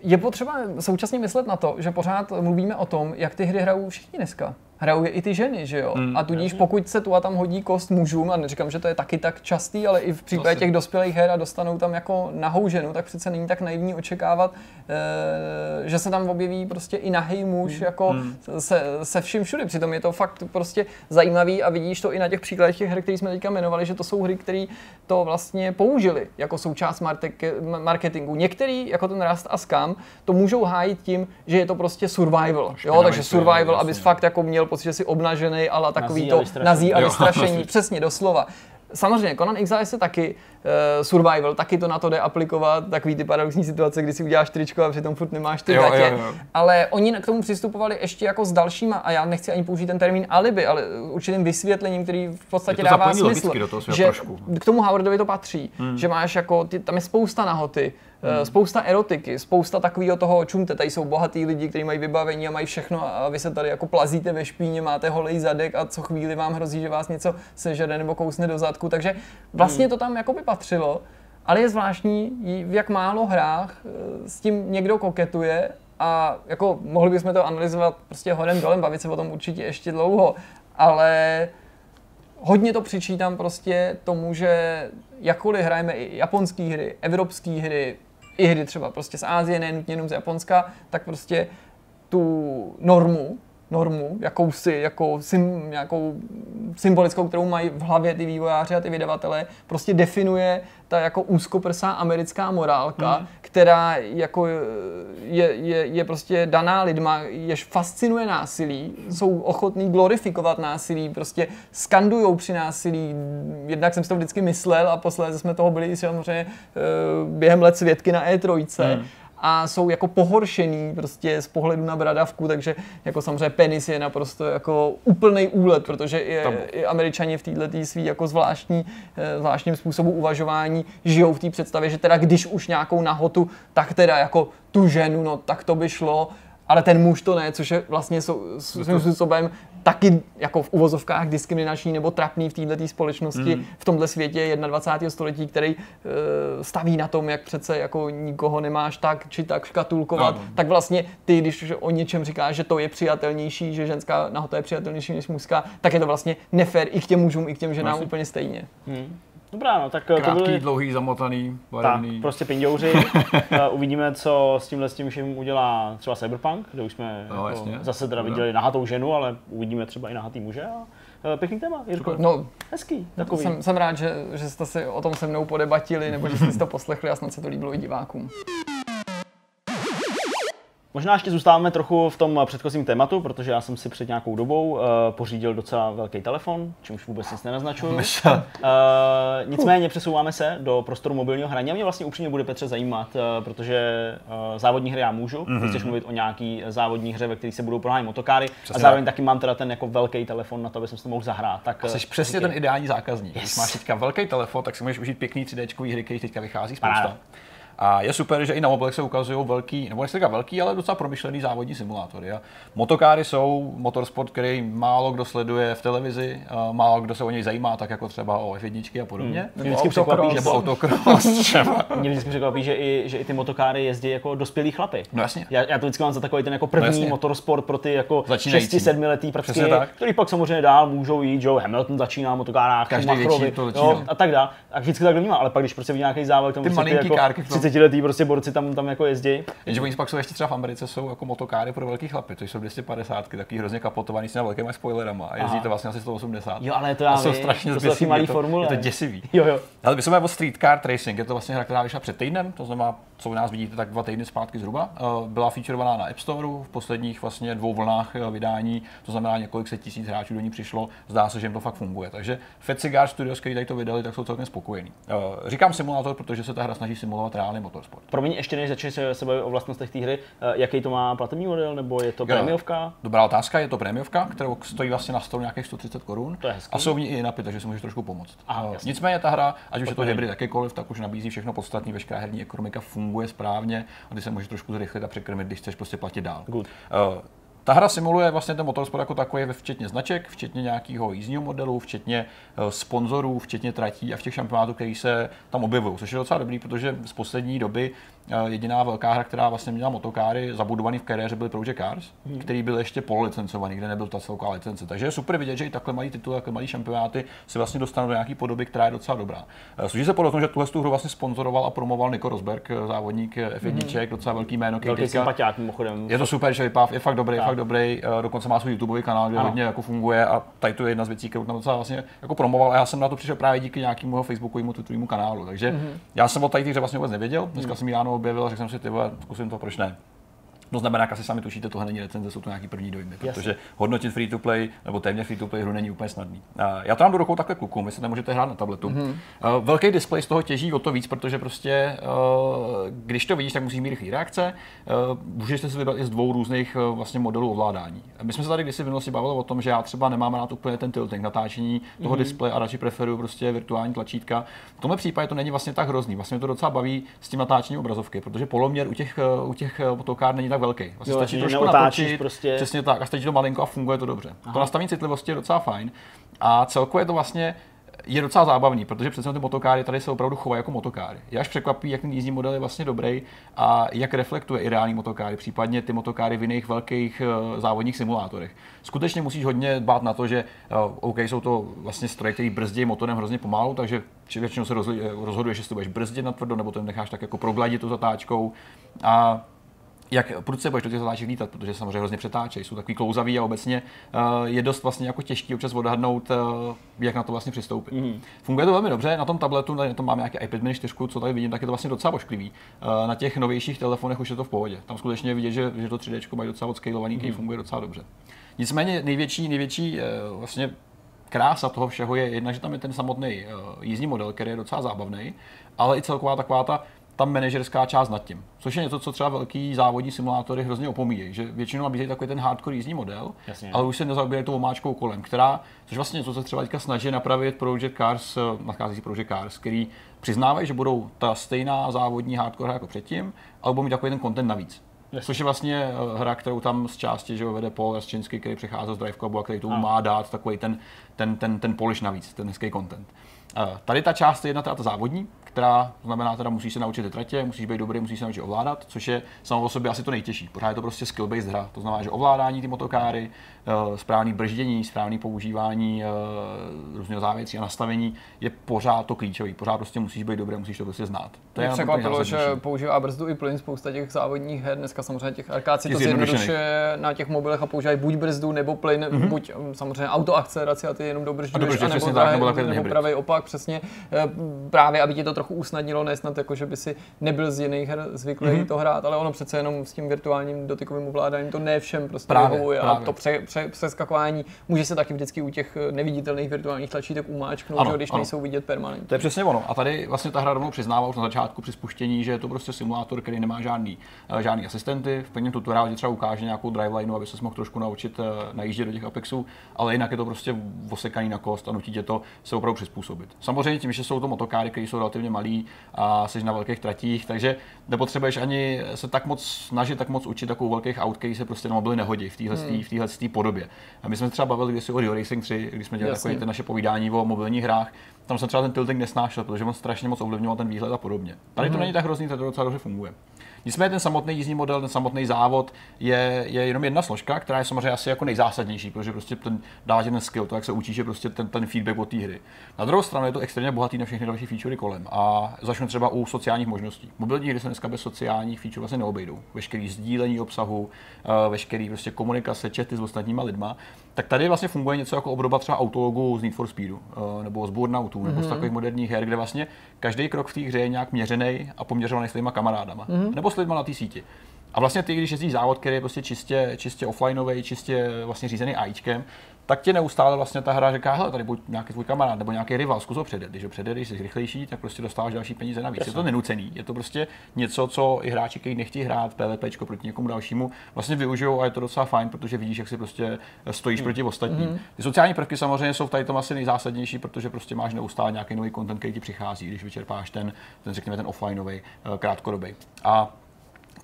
je potřeba současně myslet na to, že pořád mluvíme o tom, jak ty hry hrajou všichni dneska. Hrajou je i ty ženy, že jo? Mm, a tudíž pokud se tu a tam hodí kost mužům, a neříkám, že to je taky tak častý, ale i v případě Asi. těch dospělých her a dostanou tam jako nahou ženu, tak přece není tak naivní očekávat, eh, že se tam objeví prostě i nahý muž jako se, se vším všude. Přitom je to fakt prostě zajímavý a vidíš to i na těch příkladech těch her, které jsme teďka jmenovali, že to jsou hry, které to vlastně použili jako součást marketingu. Některý, jako ten Rust a Scam, to můžou hájit tím, že je to prostě survival. Jo, takže survival, abys fakt jako měl pocit, že jsi obnažený, ale takový Nazí to nazí a vystrašení, jasně. přesně doslova. Samozřejmě, Conan Exiles je taky uh, survival, taky to na to jde aplikovat, takový ty paradoxní situace, kdy si uděláš tričko a přitom furt nemáš ty Jo, gatě. jo, jo. Ale oni k tomu přistupovali ještě jako s dalšíma, a já nechci ani použít ten termín alibi, ale určitým vysvětlením, který v podstatě dává smysl. do toho že trošku. k tomu Howardovi to patří, Hmm. že máš jako, ty, tam je spousta nahoty, hmm. spousta erotiky, spousta takového toho čumte, tady jsou bohatý lidi, kteří mají vybavení a mají všechno a vy se tady jako plazíte ve špíně, máte holej zadek a co chvíli vám hrozí, že vás něco sežere nebo kousne do zadku, takže Hmm. vlastně to tam jako by patřilo, ale je zvláštní, v jak málo hrách eh, s tím někdo koketuje a jako mohli bychom to analyzovat prostě horem dolem, bavit se o tom určitě ještě dlouho, ale hodně to přičítám prostě tomu, že jakkoliv hrajeme i japonské hry, evropské hry, i hry třeba prostě z Ázie, ne jenom z Japonska, tak prostě tu normu, normu, jakousi, jako sym, nějakou symbolickou, kterou mají v hlavě ty vývojáři a ty vydavatelé, prostě definuje ta jako úzkoprsá americká morálka, hmm. která jako je, je, je prostě daná lidma, jež fascinuje násilí, jsou ochotní glorifikovat násilí, prostě skandujou při násilí. Jednak jsem si to vždycky myslel a posléze jsme toho byli samozřejmě eh, během let svědky na E3. Hmm a jsou jako pohoršený prostě z pohledu na bradavku, takže jako samozřejmě penis je naprosto jako úplný úlet, protože i, i američani v této svý jako zvláštní, eh, zvláštním způsobu uvažování žijou v té představě, že teda když už nějakou nahotu, tak teda jako tu ženu, no tak to by šlo ale ten muž to ne, což je vlastně svým způsobem taky jako v uvozovkách diskriminační nebo trapný v této společnosti, Hmm. v tomhle světě 21. století, který eh, staví na tom, jak přece jako nikoho nemáš tak či tak škatulkovat, Ano. tak vlastně ty, když o něčem říkáš, že to je přijatelnější, že ženská nahota je přijatelnější než mužská, tak je to vlastně nefér i k těm mužům, i k těm ženám Vlastně. úplně stejně. Dobrá, no, tak eh, to Krátký, byly... dlouhý, zamotaný, Tak, barevný. prostě pindouři. *laughs* Eh, Uvidíme, co s tímhle s tím vším udělá třeba Cyberpunk, kde už jsme No, jako jasně. zase teda viděli nahatou ženu, ale uvidíme třeba i nahatý muže. A eh, pěkný téma, Jirko. No, Hezký, takový. jsem, jsem rád, že, že jste si o tom se mnou podebatili, nebo že jste si to poslechli a snad se to líbilo i divákům. Možná ještě zůstáváme trochu v tom předchozím tématu, protože já jsem si před nějakou dobou uh, pořídil docela velký telefon, čímž vůbec nic nenaznačuju. Uh, nicméně přesouváme se do prostoru mobilního hraní a mě vlastně upřímně bude Petře zajímat, uh, protože uh, závodní hry já můžu, mm-hmm. Mhm. chceš mluvit o nějaký závodní hře, ve které se budou prohánět motokáry Přesně a zároveň tak. taky mám teda ten jako velký telefon na to, aby jsem si to mohl zahrát. Tak, Jsi přesně říkej. ten ideální zákazník. Yes. Když máš teďka velký telefon, tak si můžeš užít pěkný 3D hry, který teďka vychází Paráda. A je super, že i na mobilech se ukazují velký, nebo nechci říkat velký, ale docela promyšlený závodní simulátory. A motokáry jsou motorsport, který málo kdo sleduje v televizi, málo kdo se o něj zajímá, tak jako třeba o F1 a podobně. Mě Hmm. vždycky překvapí, že Nebo *laughs* třeba. mě vždycky překvapí, že i, že i ty motokáry jezdí jako dospělí chlapy. No jasně. Já, já to vždycky mám za takový ten jako první jasně. motorsport pro ty jako Začínající. 6-7 letý tak. který pak samozřejmě dál můžou jít, Joe Hamilton začíná motokárách, Každý větší to začíná. jo, a tak dále. A vždycky tak vnímá, ale pak když prostě vidí nějaký závod, tam Ty ty malinký jako kárky v tom. 30 letý prostě borci tam, tam jako jezdí. Jenže oni pak jsou ještě třeba v Americe, jsou jako motokáry pro velký chlapy, to jsou 250, taky hrozně kapotovaný s těmi velkými spoilerama a jezdí Aha. to vlastně asi 180. Jo, ale to já a jsou vím, strašně to jsou zběsilý, malý je to, formule. je to děsivý. Jo, jo. Ale my jsme o Street Car Racing, je to vlastně hra, která vyšla před týdnem, to znamená, co u nás vidíte, tak dva týdny zpátky zhruba. Eh, Byla featurovaná na App Store v posledních vlastně dvou vlnách eh, vydání, to znamená několik set tisíc hráčů do ní přišlo, zdá se, že jim to fakt funguje. Takže Fat Cigar Studios, který tady to vydali, tak jsou celkem spokojení. Eh, Říkám simulátor, protože se ta hra snaží simulovat reálný motorsport. Promiň, ještě než začneš se se bavit o vlastnostech té hry, eh, jaký to má platební model, nebo je to prémiovka? Dobrá otázka, je to prémiovka, kterou stojí vlastně na stolu nějakých 130 korun. A jsou v ní i napy, takže si můžeš trošku pomoct. Aha, Eh, jasně. Nicméně ta hra, ať už je to hybrid jakýkoliv, tak už nabízí všechno podstatné, veškerá herní ekonomika funguje správně a ty se můžeš trošku zrychlit a překrmit, když chceš prostě platit dál. Good. Eh, ta hra simuluje vlastně ten motorsport jako takový, včetně značek, včetně nějakého jízdního modelu, včetně eh, sponzorů, včetně tratí a v těch šampionátů, který se tam objevují, což je docela dobrý, protože z poslední doby jediná velká hra, která vlastně měla motokáry zabudovaný v kariéře, byly Project Cars, hmm. který byl ještě pololicencovaný, kde nebyl ta celková licence. Takže je super vidět, že i takhle malý tituly, takhle malý šampionáty se vlastně dostanou do nějaké podoby, která je docela dobrá. Eh, Sluší se podle toho, že tuhle tu hru vlastně sponzoroval a promoval Nico Rosberg, eh, závodník eh, F1, hmm. docela velký jméno, Velký teďka- sympatiák mimochodem. je to super, že vypáv, je fakt dobrý, je Tak. fakt dobrý, eh, dokonce má svůj YouTubeový kanál, kde Ano. hodně jako funguje a tady to je jedna z věcí, kterou tam docela vlastně jako promoval a já jsem na to přišel právě díky nějakému Facebookovému Twitterovému kanálu, takže mm-hmm. já jsem o tady hře vlastně vůbec nevěděl, dneska jsem ji ráno objevil a řekl jsem si, ty vole, zkusím to, proč ne. No znamená, jak asi sami tušíte, tohle není recenze, jsou to nějaký první dojmy, protože hodnotit free to play nebo téměř free to play hru není úplně snadný. A Já to mám do rukou takhle klukům, vy se nemůžete hrát na tabletu. Mm-hmm. Velký displej z toho těží o to víc, protože prostě, eh, když to vidíš, tak musíš mít rychlý reakce. Eh, Můžete si vybrat i z dvou různých eh, vlastně modelů ovládání. My jsme se tady kdysi v minulosti bavili o tom, že já třeba nemám rád úplně ten tilting, natáčení toho mm-hmm. displeje a radši preferuju prostě virtuální tlačítka. V tomhle případě to není vlastně tak hrozný. Vlastně mě to docela baví s tím natáčením obrazovky, protože poloměr u těch, u těch motokár není tak velký. Vlastně Jo, stačí trošku natočit, prostě. přesně tak, a stačí to malinko a funguje to dobře. Aha. To nastavení citlivosti je docela fajn. A celkově je to vlastně je docela zábavný, protože přece ty motokáry tady se opravdu chovají jako motokáry. Je až překvapí, jak ten jízdní model je vlastně dobrý a jak reflektuje i reální motokáry, případně ty motokáry v jiných velkých eh, závodních simulátorech. Skutečně musíš hodně dbát na to, že eh, OK, jsou to vlastně stroje, které brzdí motorem hrozně pomalu, takže většinou se eh, rozhoduješ, jestli budeš brzdit natvrdo, nebo to necháš tak jako progladit tu zatáčkou. A jak prudce budeš do těch zatáček lítat, protože samozřejmě hrozně přetáčejí, jsou takový klouzavý a obecně uh, je dost vlastně jako těžký občas odhadnout, uh, jak na to vlastně přistoupit. Mm. Funguje to velmi dobře, na tom tabletu, na tom mám nějaký iPad mini 4, co tady vidím, tak je to vlastně docela ošklivý. Uh, na těch novějších telefonech už je to v pohodě. Tam skutečně vidět, že, že to 3D mají docela odskalovaný, který funguje docela dobře. Nicméně největší, největší uh, vlastně krása toho všeho je jedna, že tam je ten samotný uh, jízdní model, který je docela zábavný, ale i celková taková ta ta manažerská část nad tím. Což je něco, co třeba velký závodní simulátory hrozně opomíjejí, že většinou nabízejí takový ten hardcore jízdní model, Jasně. ale už se nezaobírají tou omáčkou kolem, která, což vlastně něco, co se třeba teďka snaží napravit Project Cars, eh, nachází se Project Cars, který přiznávají, že budou ta stejná závodní hardcore hra jako předtím, ale budou mít takový ten content navíc. Což je vlastně eh, hra, kterou tam z části že vede Paul Raščinsky, který přichází z Drive Clubu a který tomu má dát takový ten, ten, ten, ten polish navíc, ten hezký content. Eh, Tady ta část je jedna teda ta závodní, která znamená teda musíš se naučit ty tratě, musíš být dobrý, musíš se naučit ovládat, což je samo o sobě asi to nejtěžší. Pořád je to prostě skill-based hra. To znamená, že ovládání ty motokáry, správný brždění, správný používání eh, různého závěcí a nastavení je pořád to klíčový. Pořád prostě musíš být dobrý, musíš to prostě znát. To Mě je překvapilo, že používá brzdu i plyn spousta těch závodních her. Dneska samozřejmě těch arkád si to zjednodušuje na těch mobilech a používají buď brzdu nebo plyn, mm-hmm. buď um, samozřejmě autoakceleraci a ty jenom A dobržďuješ, anebo, přesně tak, nebo nebo, nebo pravý opak, přesně. Eh, Právě, aby ti to trochu usnadnilo, ne snad jako, že by si nebyl z jiných her zvyklý Mhm. mm-hmm. to hrát, ale ono přece jenom s tím virtuálním dotykovým ovládáním to ne všem prostě Právě, vyhovuje a právě. to pře, pře, přeskakování může se taky vždycky u těch eh, neviditelných virtuálních tlačítek umáčknout, Ano, že, když ano. nejsou vidět permanentně. To je přesně ono. A tady vlastně ta hra rovnou přiznává už na začátku při spuštění, že je to prostě simulátor, který nemá žádný, eh, žádný asistenty. V prvním tutoriálu ti třeba ukáže nějakou drivelineu, aby se mohl trošku naučit eh, najíždět do těch Apexů, ale jinak je to prostě osekaný na kost a nutí tě to se opravdu přizpůsobit. Samozřejmě tím, že jsou to motokáry, které jsou relativně malý a jsi na velkých tratích, takže nepotřebuješ ani se tak moc snažit, tak moc učit takovou velkých aut, který se prostě na mobily nehodí v téhle hmm. v téhle podobě. A my jsme třeba bavili kdysi o Rio Racing 3, když jsme dělali Jasně. takové ty naše povídání o mobilních hrách, tam jsem třeba ten tilting nesnášel, protože on strašně moc ovlivňoval ten výhled a podobně. Tady to není tak hrozný, tady to docela dobře funguje. Nicméně ten samotný jízdní model, ten samotný závod je, je jenom jedna složka, která je samozřejmě asi jako nejzásadnější, protože prostě ten dává ti ten skill, to, jak se učíš, je prostě ten, ten feedback od té hry. Na druhou stranu je to extrémně bohatý na všechny další featurey kolem. A začnu třeba u sociálních možností. Mobilní hry se dneska bez sociálních feature vlastně neobejdou. Veškerý sdílení obsahu, eh, veškerý prostě komunikace, chaty s ostatníma lidma. Tak tady vlastně funguje něco jako obdoba třeba autologu z Need for Speedu, eh, nebo z Burnoutů, nebo z takových moderních her, kde vlastně každý krok v té hře je nějak měřený a poměřovaný s těma kamarádama, nebo s lidma na té síti. A vlastně ty, když jezdíš závod, který je prostě čistě, čistě offlineový, čistě vlastně řízený AIčkem, tak ti neustále vlastně ta hra říká, hele, tady buď nějaký tvůj kamarád nebo nějaký rival, zkus ho předjet. Když ho předjedeš, jsi rychlejší, tak prostě dostáváš další peníze navíc. Je to nenucený, je to prostě něco, co i hráči, kteří nechtějí hrát PvP proti někomu dalšímu, vlastně využijou a je to docela fajn, protože vidíš, jak si prostě stojíš proti ostatním. Ty sociální prvky samozřejmě jsou v tady tom asi nejzásadnější, protože prostě máš neustále nějaký nový content, který ti přichází, když vyčerpáš ten, ten řekněme, ten offlineový, eh, krátkodobý. A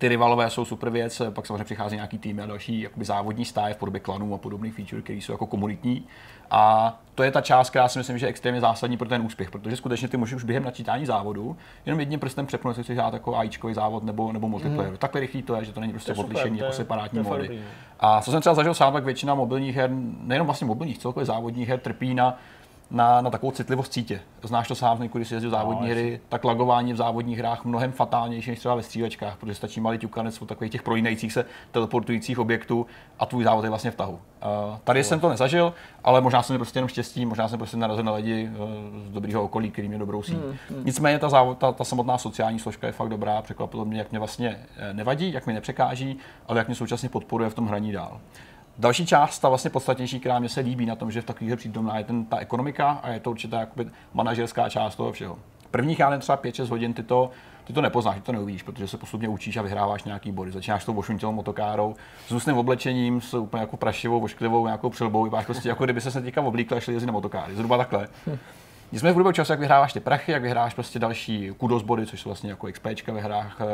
ty rivalové jsou super věc, pak samozřejmě přichází nějaký týmy a další jakoby závodní stáje v podobě klanů a podobných feature, které jsou jako komunitní. A to je ta část, která si myslím, že je extrémně zásadní pro ten úspěch, protože skutečně ty můžeš už během načítání závodu jenom jedním prstem přepnout, jestli chceš hrát jako AIčkový závod nebo, nebo multiplayer. Mm. Takhle rychlý to je, že to není prostě odlišení jako separátní mody. no. A co jsem třeba zažil sám, tak většina mobilních her, nejenom vlastně mobilních, celkově závodních her trpí na na, na takovou citlivost sítě. Znáš to sám, když jsi jezdil závodní No, hry, tak lagování v závodních hrách mnohem fatálnější než třeba ve střílečkách, protože stačí malý ťukanec od takových těch prolínajících se teleportujících objektů a tvůj závod je vlastně v tahu. Uh, tady jsem to nezažil, ale možná jsem prostě jenom štěstí, možná jsem prostě narazil na lidi uh, z dobrého okolí, který mě dobrou síť. Hmm, Nicméně ta, závod, ta, ta, samotná sociální složka je fakt dobrá, překvapilo mě, jak mě vlastně eh, nevadí, jak mě nepřekáží, ale jak mě současně podporuje v tom hraní dál. Další část, ta vlastně podstatnější, která mě se líbí na tom, že v takových přítomná je ten, ta ekonomika a je to určitá jakoby, manažerská část toho všeho. Prvních, já nevím, třeba 5-6 hodin ty to, ty to nepoznáš, ty to neuvidíš, protože se postupně učíš a vyhráváš nějaký body. Začínáš tou ošuntělou motokárou, s různým oblečením, s úplně jako prašivou, ošklivou nějakou přilbou, vypadáš prostě jako kdyby se teďka oblíkl a šli jezdit na motokáry. Zhruba takhle. Nicméně v průběhu času, jak vyhráváš ty prachy, jak vyhráváš prostě další kudos body, což jsou vlastně jako XPčka ve hrách eh,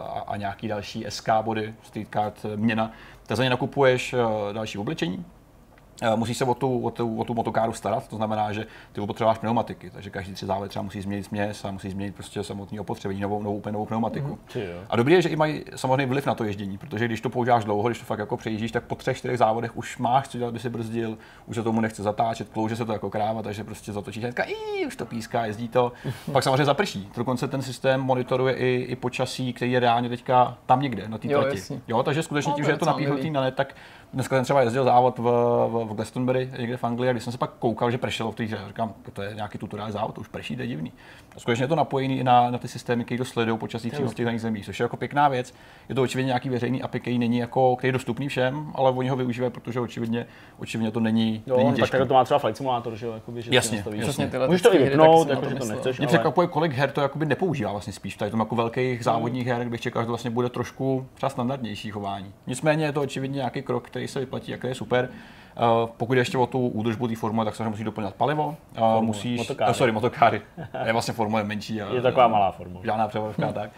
a, a nějaký další SK body, street card eh, měna, tak za ně nakupuješ eh, další oblečení, Eh, Musíš se o tu, o, tu, o tu motokáru starat, to znamená, že ty potřebuješ pneumatiky, takže každý tři závody třeba musí změnit směs a musí změnit prostě samotný opotřebení, novou, novou, úplně novou pneumatiku. Jo. A dobrý je, že i mají samozřejmě vliv na to ježdění, protože když to používáš dlouho, když to fakt jako přejíždíš, tak po třech, čtyřech závodech už máš co dělat, aby si brzdil, už se tomu nechce zatáčet, klouže se to jako kráva, takže prostě zatočíš hnedka, "Ii, už to píská, jezdí to. *laughs* Pak samozřejmě zaprší. Dokonce ten systém monitoruje i, i počasí, který je reálně teďka tam někde, na té Jo, trati. jasně. Jo, takže skutečně No, tím, že je to napíchnutý milý. na net, tak dneska jsem třeba jezdil závod v, v, v Glastonbury, někde v Anglii, a když jsem se pak koukal, že pršelo v té hře, říkám, to je nějaký tutoriál závod, to už prší, to je divný. A skutečně je to napojený i na, na ty systémy, které to sledují počasí přímo z těch daných zemí, což je jako pěkná věc. Je to očividně nějaký veřejný API, který není jako, který je dostupný všem, ale oni ho využívají, protože očividně, očividně to není, Jo, není tak těžké. takhle to má třeba Flight Simulator, že jo, jakoby, že Jasně, jasně. Přesně tyhle Můžeš to i tak vypnout, jako, to že to nechceš, Mě ale... překvapuje, kolik her to jakoby nepoužívá vlastně spíš. Tady tom jako velkých závodních her, bych čekal, že to vlastně bude trošku třeba standardnější chování. Nicméně je to očividně nějaký krok, který se vyplatí, jak je super. Uh, pokud ještě o tu údržbu té formule, tak samozřejmě musíš doplňovat palivo. Uh, musíš, motokáry. Uh, sorry, motokáry. *laughs* je vlastně formule menší. A, Je taková malá formule. Žádná převodovka, *laughs* tak.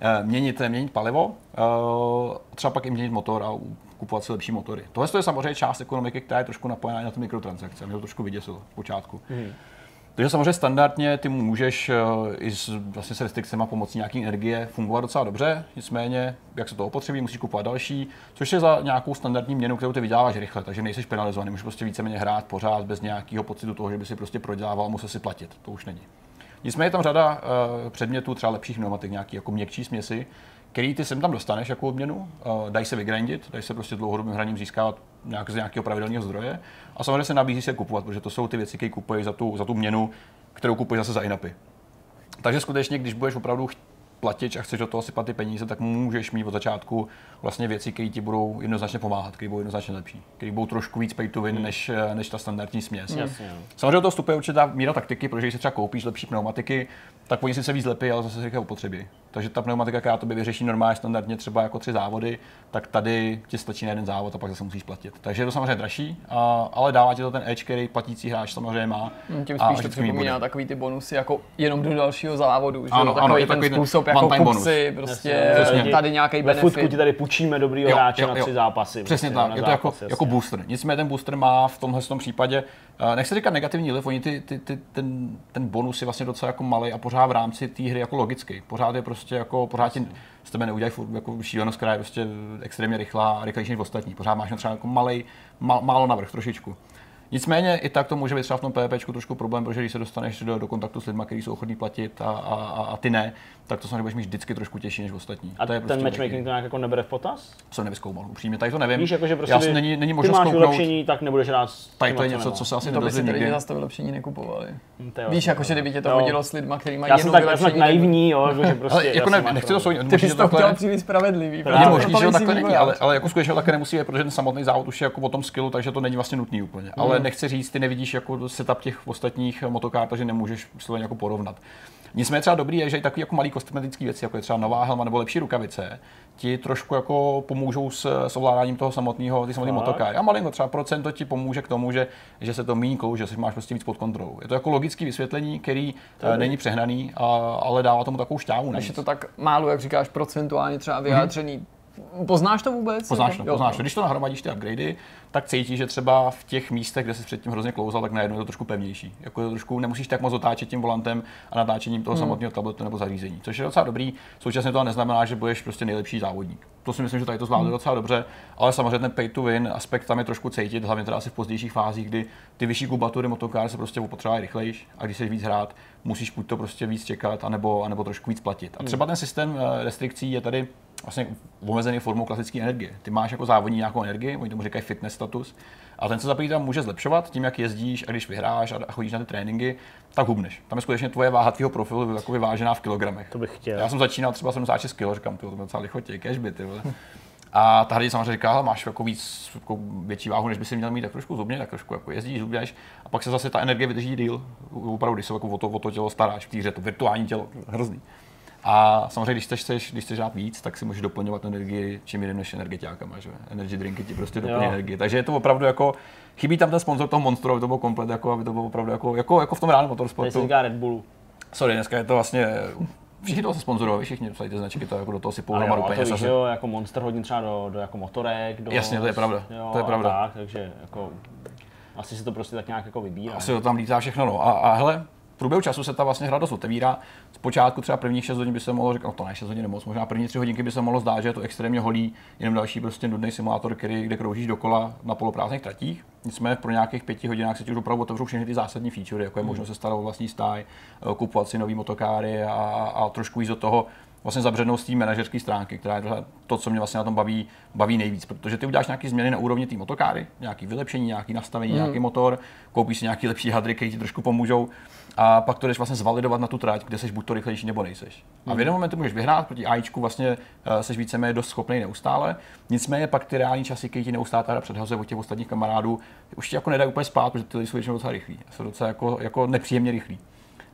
eh, měnit, měnit palivo, eh, třeba pak i měnit motor a kupovat si lepší motory. Tohle je samozřejmě část ekonomiky, která je trošku napojená na ty mikrotransakce. Mě to trošku vyděsilo v počátku. Hmm. Takže samozřejmě standardně ty můžeš uh, i s, vlastně s restrikcemi pomocí nějaké energie fungovat docela dobře, nicméně, jak se to opotřebí, musíš kupovat další, což je za nějakou standardní měnu, kterou ty vyděláváš rychle, takže nejsi penalizovaný, můžeš prostě víceméně hrát pořád bez nějakého pocitu toho, že by si prostě prodělával, musel si platit. To už není. Nicméně je tam řada uh, předmětů, třeba lepších pneumatik, nějaký jako měkčí směsi, který ty sem tam dostaneš jako odměnu, uh, dají se vygrindit, dají se prostě dlouhodobým hraním získávat nějak z nějakého pravidelného zdroje a samozřejmě se nabízí se kupovat, protože to jsou ty věci, které kupuješ za tu, za tu měnu, kterou kupuješ zase za inapy. Takže skutečně, když budeš opravdu platit a chceš do toho sypat ty peníze, tak můžeš mít od začátku vlastně věci, které ti budou jednoznačně pomáhat, které budou jednoznačně lepší, které budou trošku víc pay to win, hmm. než, než ta standardní směs. Hmm. Samozřejmě do toho vstupuje určitá míra taktiky, protože když si třeba koupíš lepší pneumatiky, tak oni si se víc lepí, ale zase se opotřebí. Takže ta pneumatika, která to by vyřeší normálně standardně třeba jako tři závody, tak tady ti stačí na jeden závod a pak zase musíš platit. Takže je to samozřejmě dražší, a, ale dává ti to ten edge, který platící hráč samozřejmě má. Hmm, tím spíš to připomíná takový ty bonusy jako jenom do dalšího závodu, že ano, takový ano, je ten způsob jako kupci, prostě Jasně. tady nějaký benefit. Ve ti tady půjčíme dobrýho jo, hráče jo, jo. na tři zápasy. Přesně prostě, tak, je to jako, jako booster. Nicméně ten booster má v tomhle tom případě, uh, nechci říkat negativní liv, oni ty, ty, ty, ten, ten bonus je vlastně docela jako malý a pořád v rámci té hry jako logický. Pořád je prostě jako, pořád ti z tebe neudělají jako šílenost, která je prostě extrémně rychlá a rychlejší než ostatní. Pořád máš třeba jako malej, mal, málo navrh trošičku. Nicméně i tak to může být třeba v tom PvP trošku problém, protože když se dostaneš do, do kontaktu s lidmi, kteří jsou ochotní platit a, a, a, ty ne, tak to samozřejmě budeš mít vždycky trošku těžší než ostatní. A to je ten prostě matchmaking to nějak jako nebere v potaz? Jsem nevyzkoumal, upřímně, tady to nevím. Víš, jako, že prostě Já by, není, není možnost ty máš vylepšení, tak nebudeš rád. Tady to je něco, co se asi to by si nikdy. zase to vylepšení nekupovali. Hm, Víš, jako, že kdyby tě to hodilo s lidmi, kteří mají jenom vylepšení. Já jsem tak naivní, jo, že prostě. *laughs* Jako nechci to soudit. Ty bys to chtěl příliš spravedlivý. Je možný, že takhle není, ale jako skutečně takhle nemusí, protože ten samotný závod už je jako o tom skillu, takže to není vlastně nutný úplně. Ale nechci říct, ty nevidíš jako setup těch ostatních motokár, takže nemůžeš slovo jako porovnat. Nicméně třeba dobrý je, že i takové jako malé kosmetické věci, jako je třeba nová helma nebo lepší rukavice, ti trošku jako pomůžou s, s ovládáním toho samotného, ty samotné motokáry. A malinko třeba procento ti pomůže k tomu, že, že se to méně klouže, že máš prostě víc pod kontrolou. Je to jako logické vysvětlení, který uh, není přehnaný, a, ale dává tomu takovou šťávu. Když je to tak málo, jak říkáš, procentuálně třeba vyjádřený, mm-hmm Poznáš to vůbec? Poznáš to, poznáš to. Když to nahromadíš ty upgradey, tak cítíš, že třeba v těch místech, kde jsi předtím hrozně klouzal, tak najednou je to trošku pevnější. Jako to trošku nemusíš tak moc otáčet tím volantem a natáčením toho hmm. samotného tabletu nebo zařízení, což je docela dobrý. Současně to neznamená, že budeš prostě nejlepší závodník. To si myslím, že tady to zvládne hmm. docela dobře, ale samozřejmě ten pay to win aspekt tam je trošku cítit, hlavně teda asi v pozdějších fázích, kdy ty vyšší kubatury motokár se prostě potřebují rychlejš a když se víc hrát, musíš buď to prostě víc čekat, anebo, anebo trošku víc platit. A třeba hmm. ten systém eh, restrikcí je tady vlastně omezený formou klasické energie. Ty máš jako závodní nějakou energii, oni tomu říkají fitness status, a ten se zapojit tam může zlepšovat tím, jak jezdíš a když vyhráš a chodíš na ty tréninky, tak hubneš. Tam je skutečně tvoje váha tvého profilu jako vyvážená v kilogramech. To bych chtěl. Já jsem začínal třeba 76 kg, říkám, to je docela lichotě, cashby, ty vole. A ta hrdě samozřejmě říká, máš jako víc, jako větší váhu, než by si měl mít, tak trošku zubně, tak trošku jako jezdíš, zubněš, a pak se zase ta energie vydrží díl. Opravdu, když se jako o to, o to tělo staráš v té hře, to virtuální tělo, hrozný. A samozřejmě, když chceš, když chceš dát víc, tak si můžeš doplňovat energii čím jiným než energetiákama, že? Energy drinky ti prostě doplní energii. Takže je to opravdu jako, chybí tam ten sponzor toho monstru, aby to bylo komplet, jako, aby to bylo opravdu jako, jako, jako v tom reálném motorsportu. Tady Red Bullu. Sorry, dneska je to vlastně Všichni to se sponzorovali, všichni psali ty značky, to jako do toho si půl hromadu peněz. Víš, jo, jako Monster hodně třeba do, do jako motorek, do... Jasně, to je pravda, jo, to je pravda. Tak, takže jako asi se to prostě tak nějak jako vybírá. Asi to tam lítá všechno, no. A, a hele, v průběhu času se ta vlastně hra dost otevírá. Zpočátku třeba prvních 6 hodin by se mohlo říkat, no to ne 6 hodin nemoc, možná první 3 hodinky by se mohlo zdát, že je to extrémně holý, jenom další prostě nudný simulátor, který, kde kroužíš dokola na poloprázdných tratích. Nicméně pro nějakých pěti hodinách se ti už opravdu otevřou všechny ty zásadní feature, jako je hmm. možnost se starat o vlastní stáj, eh, kupovat si nový motokáry a, a trošku víc do toho vlastně zabřednout z té manažerské stránky, která je to, co mě vlastně na tom baví, baví nejvíc, protože ty uděláš nějaké změny na úrovni té motokáry, nějaké vylepšení, nějaké nastavení, mm. nějaký motor, koupíš si nějaký lepší hadry, které ti trošku pomůžou a pak to jdeš vlastně zvalidovat na tu trať, kde jsi buď to rychlejší nebo nejseš. A v hmm. jeden moment můžeš vyhrát, proti AIčku vlastně uh, jsi víceméně dost schopný neustále. Nicméně pak ty reální časy, když ti neustále hra předhazuje od těch ostatních kamarádů, už ti jako nedají úplně spát, protože ty lidi jsou většinou docela rychlí. Jsou docela jako, jako nepříjemně rychlí.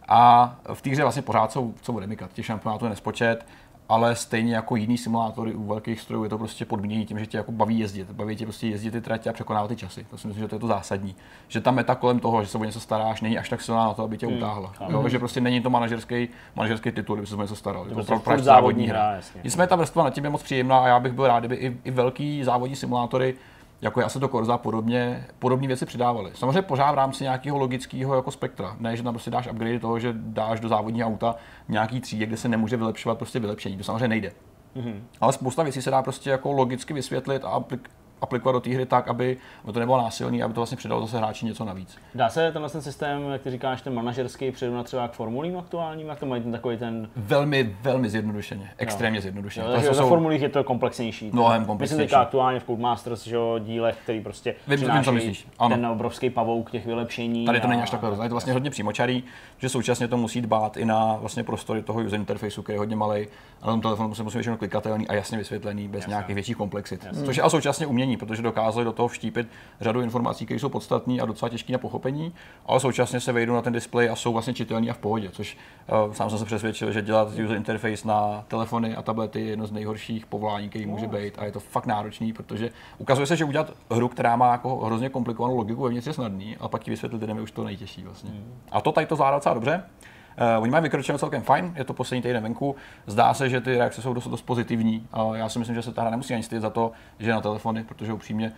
A v té hře vlastně pořád jsou, co bude mykat, těch šampionátů je nespočet ale stejně jako jiný simulátory u velkých strojů je to prostě podmínění tím, že tě jako baví jezdit. Baví tě prostě jezdit ty tratě a překonávat ty časy. To si myslím, že to je to zásadní. Že ta meta kolem toho, že se o něco staráš, není až tak silná na to, aby tě Hmm, utáhla. Jo, že prostě není to manažerský, manažerský titul, kdyby se o něco staral. Je to prostě závodní hra, jasně. Nicméně ta vrstva na tím je moc příjemná a já bych byl rád, kdyby i, i velký závodní simulátory jako je Assetto Corsa podobně, podobné věci přidávali. Samozřejmě pořád v rámci nějakého logického jako spektra. Ne, že tam prostě dáš upgrade toho, že dáš do závodního auta nějaký třídě, kde se nemůže vylepšovat prostě vylepšení. To samozřejmě nejde. Mm-hmm. Ale spousta věcí se dá prostě jako logicky vysvětlit a aplik- aplikovat do té hry tak, aby, aby to nebylo násilný, aby to vlastně přidalo zase hráči něco navíc. Dá se tenhle ten systém, jak ty říkáš, ten manažerský přirovnat třeba k formulím aktuálním, jak to mají ten takový ten... Velmi, velmi zjednodušeně, extrémně zjednodušeně. Jo, To takže jsou- formulích je to komplexnější. Mnohem Myslím komplexnější. teďka aktuálně v Codemasters, že jo, dílech, který prostě Vím, vím, co myslíš. Ano. ten obrovský pavouk těch vylepšení. Tady to není a- až takhle hrozné, je to vlastně hodně přímočarý, že současně to musí dbát i na vlastně prostory toho user interfaceu, který je hodně malý, a na tom telefonu se musí většinou klikatelný a jasně vysvětlený, bez nějakých větších komplexit. Což je a současně umění, protože dokázali do toho vštípit řadu informací, které jsou podstatné a docela těžké na pochopení, ale současně se vejdou na ten displej a jsou vlastně čitelný a v pohodě, což uh, sám jsem se přesvědčil, že dělat user interface na telefony a tablety je jedno z nejhorších povolání, který může být a je to fakt náročný, protože ukazuje se, že udělat hru, která má jako hrozně komplikovanou logiku, je snadný, ale pak ti vysvětlit lidem je už to nejtěžší vlastně. A to tady to zvládá docela dobře. Uh, oni mají vykročeno celkem fajn, je to poslední týden venku. Zdá se, že ty reakce jsou dost, dost pozitivní. Uh, já si myslím, že se ta hra nemusí ani stydět za to, že na telefony, protože upřímně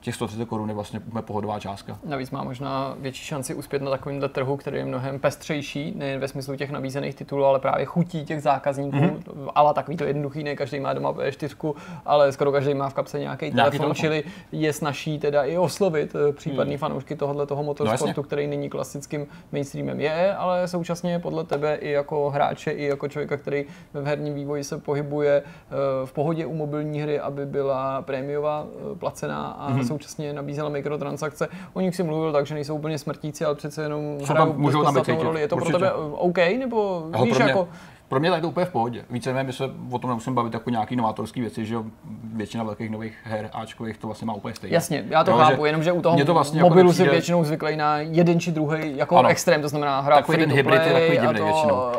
těch 130 korun je vlastně úplně pohodová částka. Navíc má možná větší šanci uspět na takovémhle trhu, který je mnohem pestřejší, nejen ve smyslu těch nabízených titulů, ale právě chutí těch zákazníků. Mhm. Mm-hmm. Ale takový to jednoduchý, ne každý má doma P4, ale skoro každý má v kapse nějaký telefon, telefon. čili je snaží teda i oslovit eh, případný Hmm. fanoušky tohohle toho No motorsportu, jasně. který není klasickým mainstreamem. Je, ale současně podle tebe i jako hráče, i jako člověka, který v herním vývoji se pohybuje eh, v pohodě u mobilní hry, aby byla prémiová, eh, placená a Mhm. mm-hmm. současně nabízela mikrotransakce. O nich si mluvil tak, že nejsou úplně smrtící, ale přece jenom hrajou tam- můžou roli. Je to určitě. pro tebe eh, OK, nebo Ale víš pro mě, jako... pro mě tady to úplně v pohodě. Víceméně my se o tom nemusíme bavit jako nějaký novátorský věci, že většina velkých nových her Ačkových to vlastně má úplně stejně. Jasně, já to Jo, chápu, že jenomže u toho to vlastně jako mobilu si nepřijde- většinou zvyklý na jeden či druhý jako Ano. extrém, to znamená hrát Takový free ten hybrid je takový a, divnej to, většinou. a,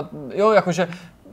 a, jo, jakože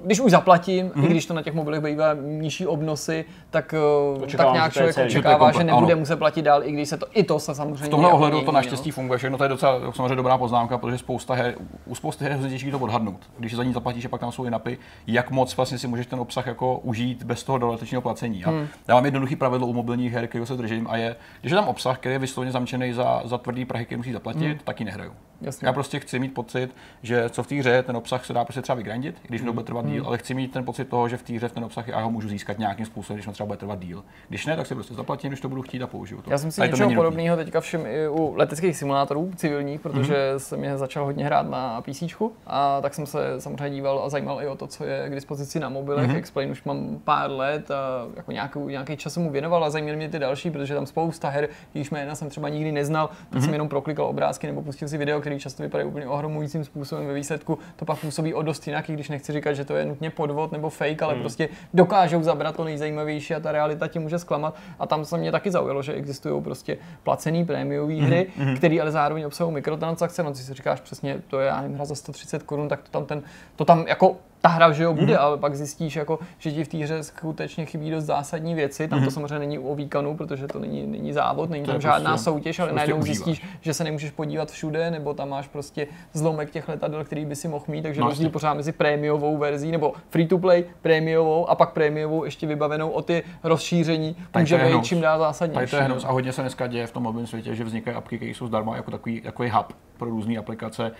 když už zaplatím, Mhm. i když to na těch mobilech bývá nižší obnosy, tak, eh, Očekávám, tak nějak že člověk. Že očekává, že komplet, nebude ano. muset platit dál, i když se to, i to se samozřejmě V tomhle jako ohledu mění, to no. naštěstí funguje všechno, to je docela samozřejmě dobrá poznámka, protože spousta her, u spousty her je těžké to odhadnout. Když za ní zaplatíš, a pak tam jsou i napy, jak moc vlastně si můžeš ten obsah jako užít bez toho dodatečného placení. A Hmm. Já mám jednoduchý pravidlo u mobilních her, kterého se držím, a je, když je tam obsah, který je vysloveně zamčený za, za tvrdý prahy, který musí zaplatit, Hmm. tak ji nehraju. Jasně. Já prostě chci mít pocit, že co v té hře ten obsah se dá prostě třeba vygrindit, i když mi to bude trvat Hmm. díl, ale chci mít ten pocit toho, že v té hře ten obsah já ho můžu získat nějakým způsobem, když mi třeba bude trvat díl. Když ne, tak si prostě zaplatím, když to budu chtít a použiju to. Já jsem si Tady to něčeho podobného teďka všim i u leteckých simulátorů civilních, protože mm-hmm. jsem je začal hodně hrát na PC a tak jsem se samozřejmě díval a zajímal i o to, co je k dispozici na mobilech. Mm-hmm. Explain už mám pár let a jako nějakou, nějaký čas jsem mu věnoval a zajímaly mě ty další, protože tam spousta her, jejichž jména jsem třeba nikdy neznal, tak Mhm. jsem jenom proklikal obrázky nebo pustil si video, který často vypadají úplně ohromujícím způsobem ve výsledku. To pak působí o dost jinak, i když nechci říkat, že to je nutně podvod nebo fake, ale Mhm. prostě dokážou zabrat to nejzajímavější a ta realita tě může zklamat. A tam se mě taky zaujalo, že existují prostě placený prémiové hry, Mhm, které ale zároveň obsahují mikrotransakce. No, ty si říkáš přesně, to je já nevím, hra za 130 korun, tak to tam ten, to tam jako ta hra, že jo, bude, Mhm. ale pak zjistíš, jako, že ti v té hře skutečně chybí dost zásadní věci. Tam to Mhm. samozřejmě není o výkonu, protože to není, není závod, není To tam žádná prostě- soutěž, ale prostě najednou užíváš. zjistíš, že se nemůžeš podívat všude, nebo tam máš prostě zlomek těch letadel, který by si mohl mít, takže No, rozdíl pořád mezi prémiovou verzí nebo free to play, prémiovou a pak prémiovou ještě vybavenou o ty rozšíření, Tady může být čím dál zásadnější. Tady to je no. hnus a hodně se dneska děje v tom mobilním světě, že vznikají apky, které jsou zdarma jako takový, takový hub pro různé aplikace.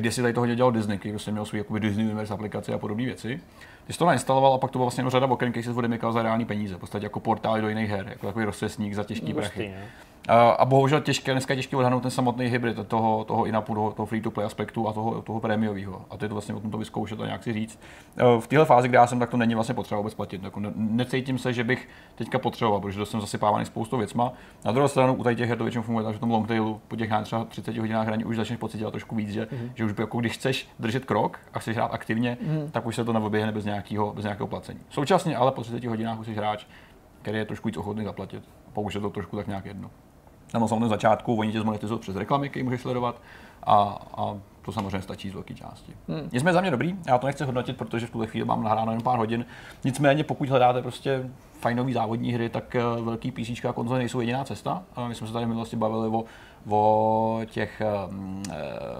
Kde si tady to hodně dělal Disney, který prostě měl svůj jakoby Disney Universe aplikace a podobné věci. Ty jsi to nainstaloval a pak to bylo vlastně řada oken, který se odemykal za reální peníze, v podstatě jako portály do jiných her, jako takový rozcestník za těžký prachy. A, bohužel těžké, dneska je těžké odhadnout ten samotný hybrid toho, toho inapu, toho, toho free-to-play aspektu a toho, toho prémiového. A to je to vlastně o tom to vyzkoušet a nějak si říct. E, V téhle fázi, kde já jsem, tak to není vlastně potřeba vůbec platit. Jako ne, necítím se, že bych teďka potřeboval, protože to jsem zasypávaný spoustou věcma. Na druhou stranu u tady těch her to většinou funguje tak, že v tom long tailu po těch třeba 30 hodinách hraní už začneš pocitovat trošku víc, že, mm-hmm. že už jako když chceš držet krok a chceš hrát aktivně, mm-hmm. tak už se to neoběhne bez nějakého, bez nějakého placení. Současně ale po 30 hodinách už jsi hráč, který je trošku víc ochotný zaplatit. Je to trošku tak nějak jedno. Na samém začátku oni tě zmonetizují přes reklamy, které můžeš sledovat. a, a to samozřejmě stačí z velké části. Hmm. Nicméně za mě dobrý, já to nechci hodnotit, protože v tuhle chvíli mám nahráno jen pár hodin. Nicméně pokud hledáte prostě fajnový závodní hry, tak eh, velký PC a konzole nejsou jediná cesta. My jsme se tady v minulosti bavili o, o těch um,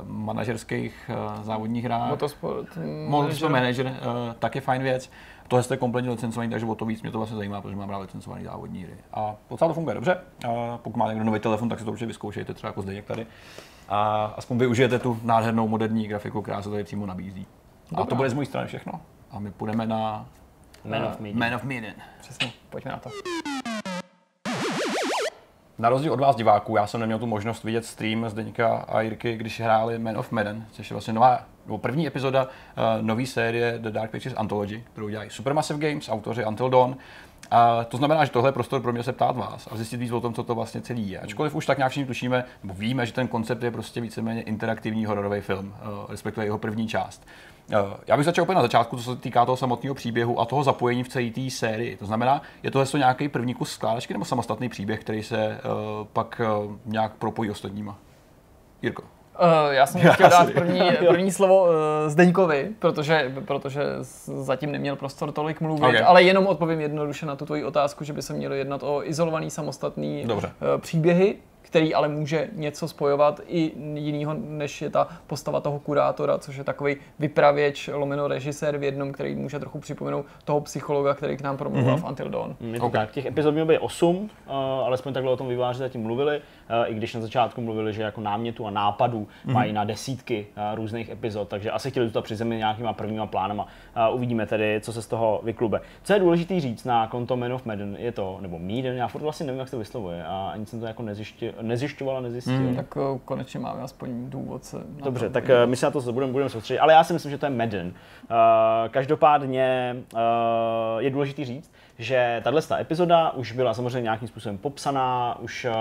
manažerských uh, závodních hrách. Motorsport Motorsport Manager, uh, taky fajn věc. Tohle je kompletně licencovaný, takže o to víc mě to vlastně zajímá, protože mám rád licencovaný závodní hry. A docela to funguje dobře. Uh, pokud máte někdo nový telefon, tak si to určitě vyzkoušejte, třeba jako zde tady. A aspoň využijete tu nádhernou moderní grafiku, která se tady přímo nabízí. Dobrá. A to bude z mojí strany všechno. A my půjdeme na Man of Medan. Man of Medan. Přesně, pojďme na to. Na rozdíl od vás diváků, já jsem neměl tu možnost vidět stream Zdeňka a Jirky, když hráli Man of Medan, což je vlastně nová, nebo první epizoda uh, nové série The Dark Pictures Anthology, kterou dělají Supermassive Games, autoři Until Dawn. A to znamená, že tohle je prostor pro mě se ptát vás a zjistit víc o tom, co to vlastně celý je. Ačkoliv už tak nějak všichni tušíme, nebo víme, že ten koncept je prostě víceméně interaktivní hororový film, uh, respektive jeho první část. Uh, já bych začal opět na začátku, co se týká toho samotného příběhu a toho zapojení v celé té sérii. To znamená, je to heslo nějaký první kus skládačky nebo samostatný příběh, který se uh, pak uh, nějak propojí ostatníma? Jirko. Uh, já jsem chtěl dát první, *laughs* první slovo uh, Zdeňkovi, protože, protože zatím neměl prostor tolik mluvit, okay. ale jenom odpovím jednoduše na tu tvoji otázku, že by se mělo jednat o izolovaný samostatný Dobře. Uh, příběhy, který ale může něco spojovat i jinýho, než je ta postava toho kurátora, což je takový vypravěč, lomeno režisér v jednom, který může trochu připomenout toho psychologa, který k nám promluvil mm-hmm. v Until Dawn. Okay. tak. Těch epizod mělo být 8, uh, alespoň takhle o tom výváři zatím mluvili, i když na začátku mluvili, že jako námětu a nápadů mm-hmm. mají na desítky uh, různých epizod, takže asi chtěli to přizemit nějakýma prvníma plánama. Uh, uvidíme tedy, co se z toho vyklube. Co je důležité říct na konto Man of Madden, je to, nebo Medan, já furt vlastně nevím, jak se to vyslovuje a ani jsem to jako nezjišťoval nezjišťoval a nezjistil. Mm. Tak konečně máme aspoň důvod se Dobře, to tak uh, my se na to budeme, budeme soustředit, ale já si myslím, že to je Madden. Uh, každopádně uh, je důležité říct, že tahle epizoda už byla samozřejmě nějakým způsobem popsaná, už uh,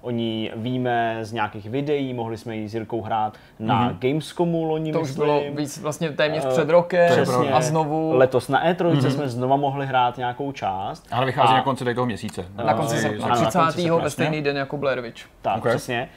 o ní víme z nějakých videí, mohli jsme ji s Jirkou hrát na mm-hmm. Gamescomu loni, To myslím. už bylo víc vlastně téměř uh, před rokem přesně, a znovu... Letos na E3 mm-hmm. jsme znova mohli hrát nějakou část. Ale vychází a, na konci toho měsíce. Na konci srpna, 30. ve stejný den jako Blair Witch. Tak, okay. přesně.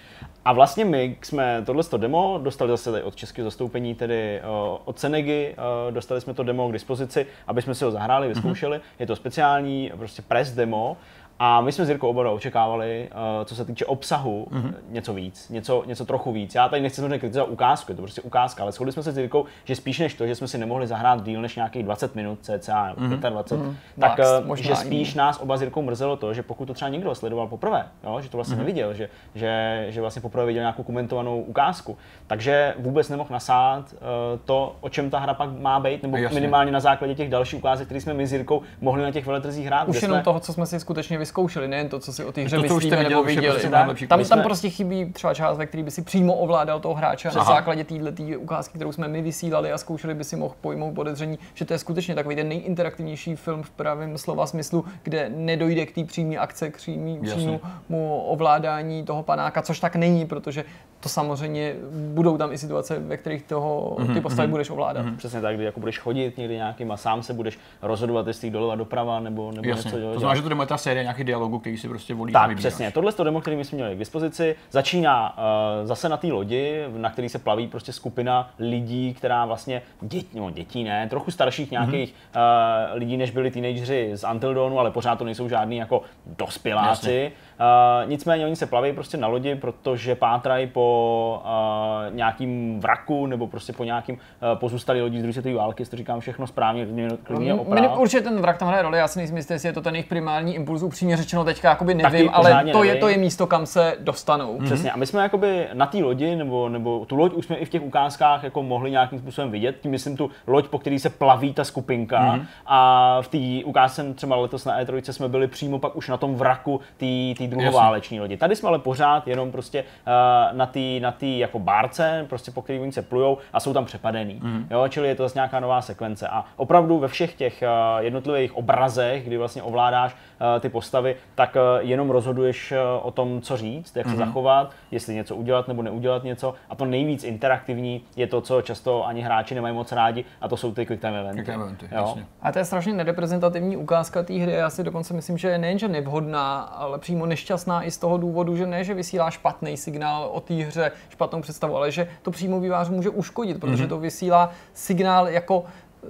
A vlastně my jsme tohle demo dostali zase tady od českého zastoupení, tedy uh, od Senegy, uh, dostali jsme to demo k dispozici, aby jsme si ho zahráli, vyzkoušeli. Mm-hmm. Je to speciální prostě press demo, a my jsme s Jirkou oba očekávali, uh, co se týče obsahu, mm-hmm. něco víc, něco, něco trochu víc. Já tady nechci samozřejmě kritizovat ukázku, je to prostě ukázka, ale shodli jsme se s Jirkou, že spíš než to, že jsme si nemohli zahrát díl než nějakých 20 minut, cca mm-hmm. 25, mm-hmm. tak Max, uh, že spíš nás oba s Jirkou mrzelo to, že pokud to třeba někdo sledoval poprvé, jo, že to vlastně mm-hmm. neviděl, že, že, že vlastně poprvé viděl nějakou komentovanou ukázku, takže vůbec nemohl nasát uh, to, o čem ta hra pak má být, nebo Jasně. minimálně na základě těch dalších ukázek, které jsme my s Jirkou mohli na těch veletrzích hrát. Už jenom jsme... toho, co jsme si skutečně vyzkoušeli, nejen to, co si o té hře to, myslíme nebo viděli. Prostě tam, tam prostě chybí třeba část, ve který by si přímo ovládal toho hráče Aha. na základě této ukázky, kterou jsme my vysílali a zkoušeli by si mohl pojmout podezření, že to je skutečně takový ten nejinteraktivnější film v pravém slova smyslu, kde nedojde k té přímé akce, k přímému ovládání toho panáka, což tak není, protože to samozřejmě budou tam i situace, ve kterých toho, ty mhm, postavy mm-hmm. budeš ovládat. Mm-hmm. Přesně tak, kdy jako budeš chodit někdy nějakým a sám se budeš rozhodovat, jestli doleva doprava nebo, nebo Jasně. něco dělat. To znamená, že to demo je ta série nějakých dialogů, který si prostě volí. Tak, přesně. Tohle to demo, který my jsme měli k dispozici, začíná uh, zase na té lodi, na který se plaví prostě skupina lidí, která vlastně, dět, no, dětí ne, trochu starších nějakých mm-hmm. uh, lidí, než byli teenageři z Until Dawnu, ale pořád to nejsou žádní jako dospěláci. Jasně. Uh, nicméně oni se plaví prostě na lodi, protože pátrají po uh, nějakým vraku nebo prostě po nějakým uh, pozůstalý lodi z druhé světové války, to říkám všechno správně, klidně no, Určitě ten vrak tam hraje roli, já si nejsem jistý, jestli je to ten jejich primární impuls, upřímně řečeno teďka jakoby nevím, ale to nevím. je, to je místo, kam se dostanou. Mm-hmm. Přesně, a my jsme jakoby na té lodi, nebo, nebo tu loď už jsme i v těch ukázkách jako mohli nějakým způsobem vidět, tím myslím tu loď, po který se plaví ta skupinka mm-hmm. a v té ukázce třeba letos na E3 jsme byli přímo pak už na tom vraku té druhováleční lodi. Tady jsme ale pořád jenom prostě uh, na té na tý jako bárce, prostě po který oni se plujou a jsou tam přepadený. Mm. Jo, čili je to zase nějaká nová sekvence. A opravdu ve všech těch uh, jednotlivých obrazech, kdy vlastně ovládáš ty postavy, tak uh, jenom rozhoduješ uh, o tom, co říct, jak mm. se mhm. zachovat, jestli něco udělat nebo neudělat něco. A to nejvíc interaktivní je to, co často ani hráči nemají moc rádi, a to jsou ty quick time eventy. Quick time eventy jo? A to je strašně nereprezentativní ukázka té hry. Já si dokonce myslím, že nejenže nevhodná, ale přímo nešťastná i z toho důvodu, že ne, že vysílá špatný signál o té hře, špatnou představu, ale že to přímo vývářů může uškodit, protože mm-hmm. to vysílá signál jako,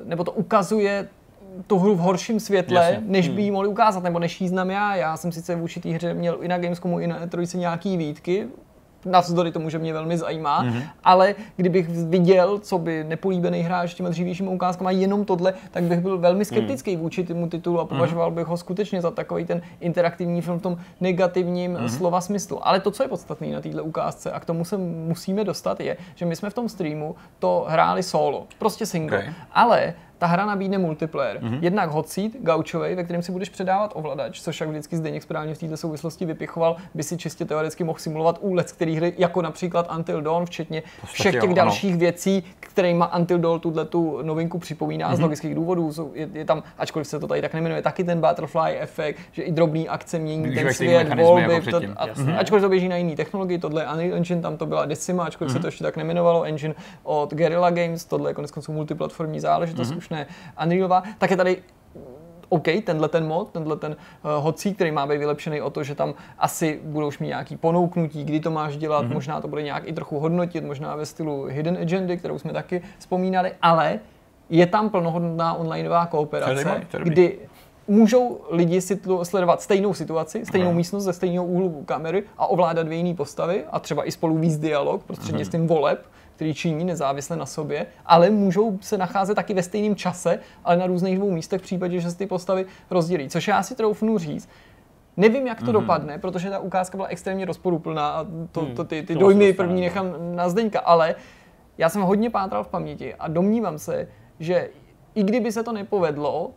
nebo to ukazuje tu hru v horším světle, Jasně. než by jí mohli ukázat, nebo než jí znám já. Já jsem sice v určitý hře měl i na Gamescomu, i na trojce nějaký výtky, navzdory tomu, že mě velmi zajímá, mm-hmm. ale kdybych viděl, co by nepolíbený hráč těma dřívějšími ukázkama jenom tohle, tak bych byl velmi skeptický mm. vůči tomu titulu a považoval mm. bych ho skutečně za takový ten interaktivní film v tom negativním mm. slova smyslu. Ale to, co je podstatné na této ukázce, a k tomu se musíme dostat, je, že my jsme v tom streamu to hráli solo, prostě single. Okay. Ale ta hra nabídne multiplayer. Mm-hmm. Jednak hot seat, gaučový, ve kterém si budeš předávat ovladač, což jak vždycky Zdeněk správně v této souvislosti vypichoval, by si čistě teoreticky mohl simulovat úlec, který hry, jako například Until Dawn, včetně všech těch jo, dalších ano. věcí, kterými Until Dawn tuhle tu novinku připomíná mm-hmm. z mhm. logických důvodů. Je, je, tam, ačkoliv se to tady tak nemenuje, taky ten butterfly efekt, že i drobný akce mění Využívají ten svět, volby, jako to, a, mm-hmm. ačkoliv to běží na jiný technologii, tohle Unreal Engine, tam to byla Decima, ačkoliv mm-hmm. se to ještě tak nemenovalo, engine od Guerrilla Games, tohle je konec konců multiplatformní záležitost, mm-hmm. už ne Unreal Nova, tak je tady OK, tenhle ten mod, tenhle ten uh, hocí, který má být vylepšený o to, že tam asi budou mít nějaký ponouknutí, kdy to máš dělat, mm-hmm. možná to bude nějak i trochu hodnotit, možná ve stylu Hidden Agendy, kterou jsme taky vzpomínali, ale je tam plnohodnotná onlineová kooperace, tady tady kdy můžou lidi si sledovat stejnou situaci, stejnou Aha. místnost ze stejného úhlu kamery a ovládat dvě jiné postavy a třeba i spolu víc dialog prostřednictvím voleb, který činí nezávisle na sobě, ale můžou se nacházet taky ve stejném čase, ale na různých dvou místech v případě, že se ty postavy rozdělí. Což já si troufnu říct, Nevím, jak to mm-hmm. dopadne, protože ta ukázka byla extrémně rozporuplná a to, hmm, to, ty, ty dojmy první no. nechám na Zdeňka, ale já jsem hodně pátral v paměti a domnívám se, že i kdyby se to nepovedlo,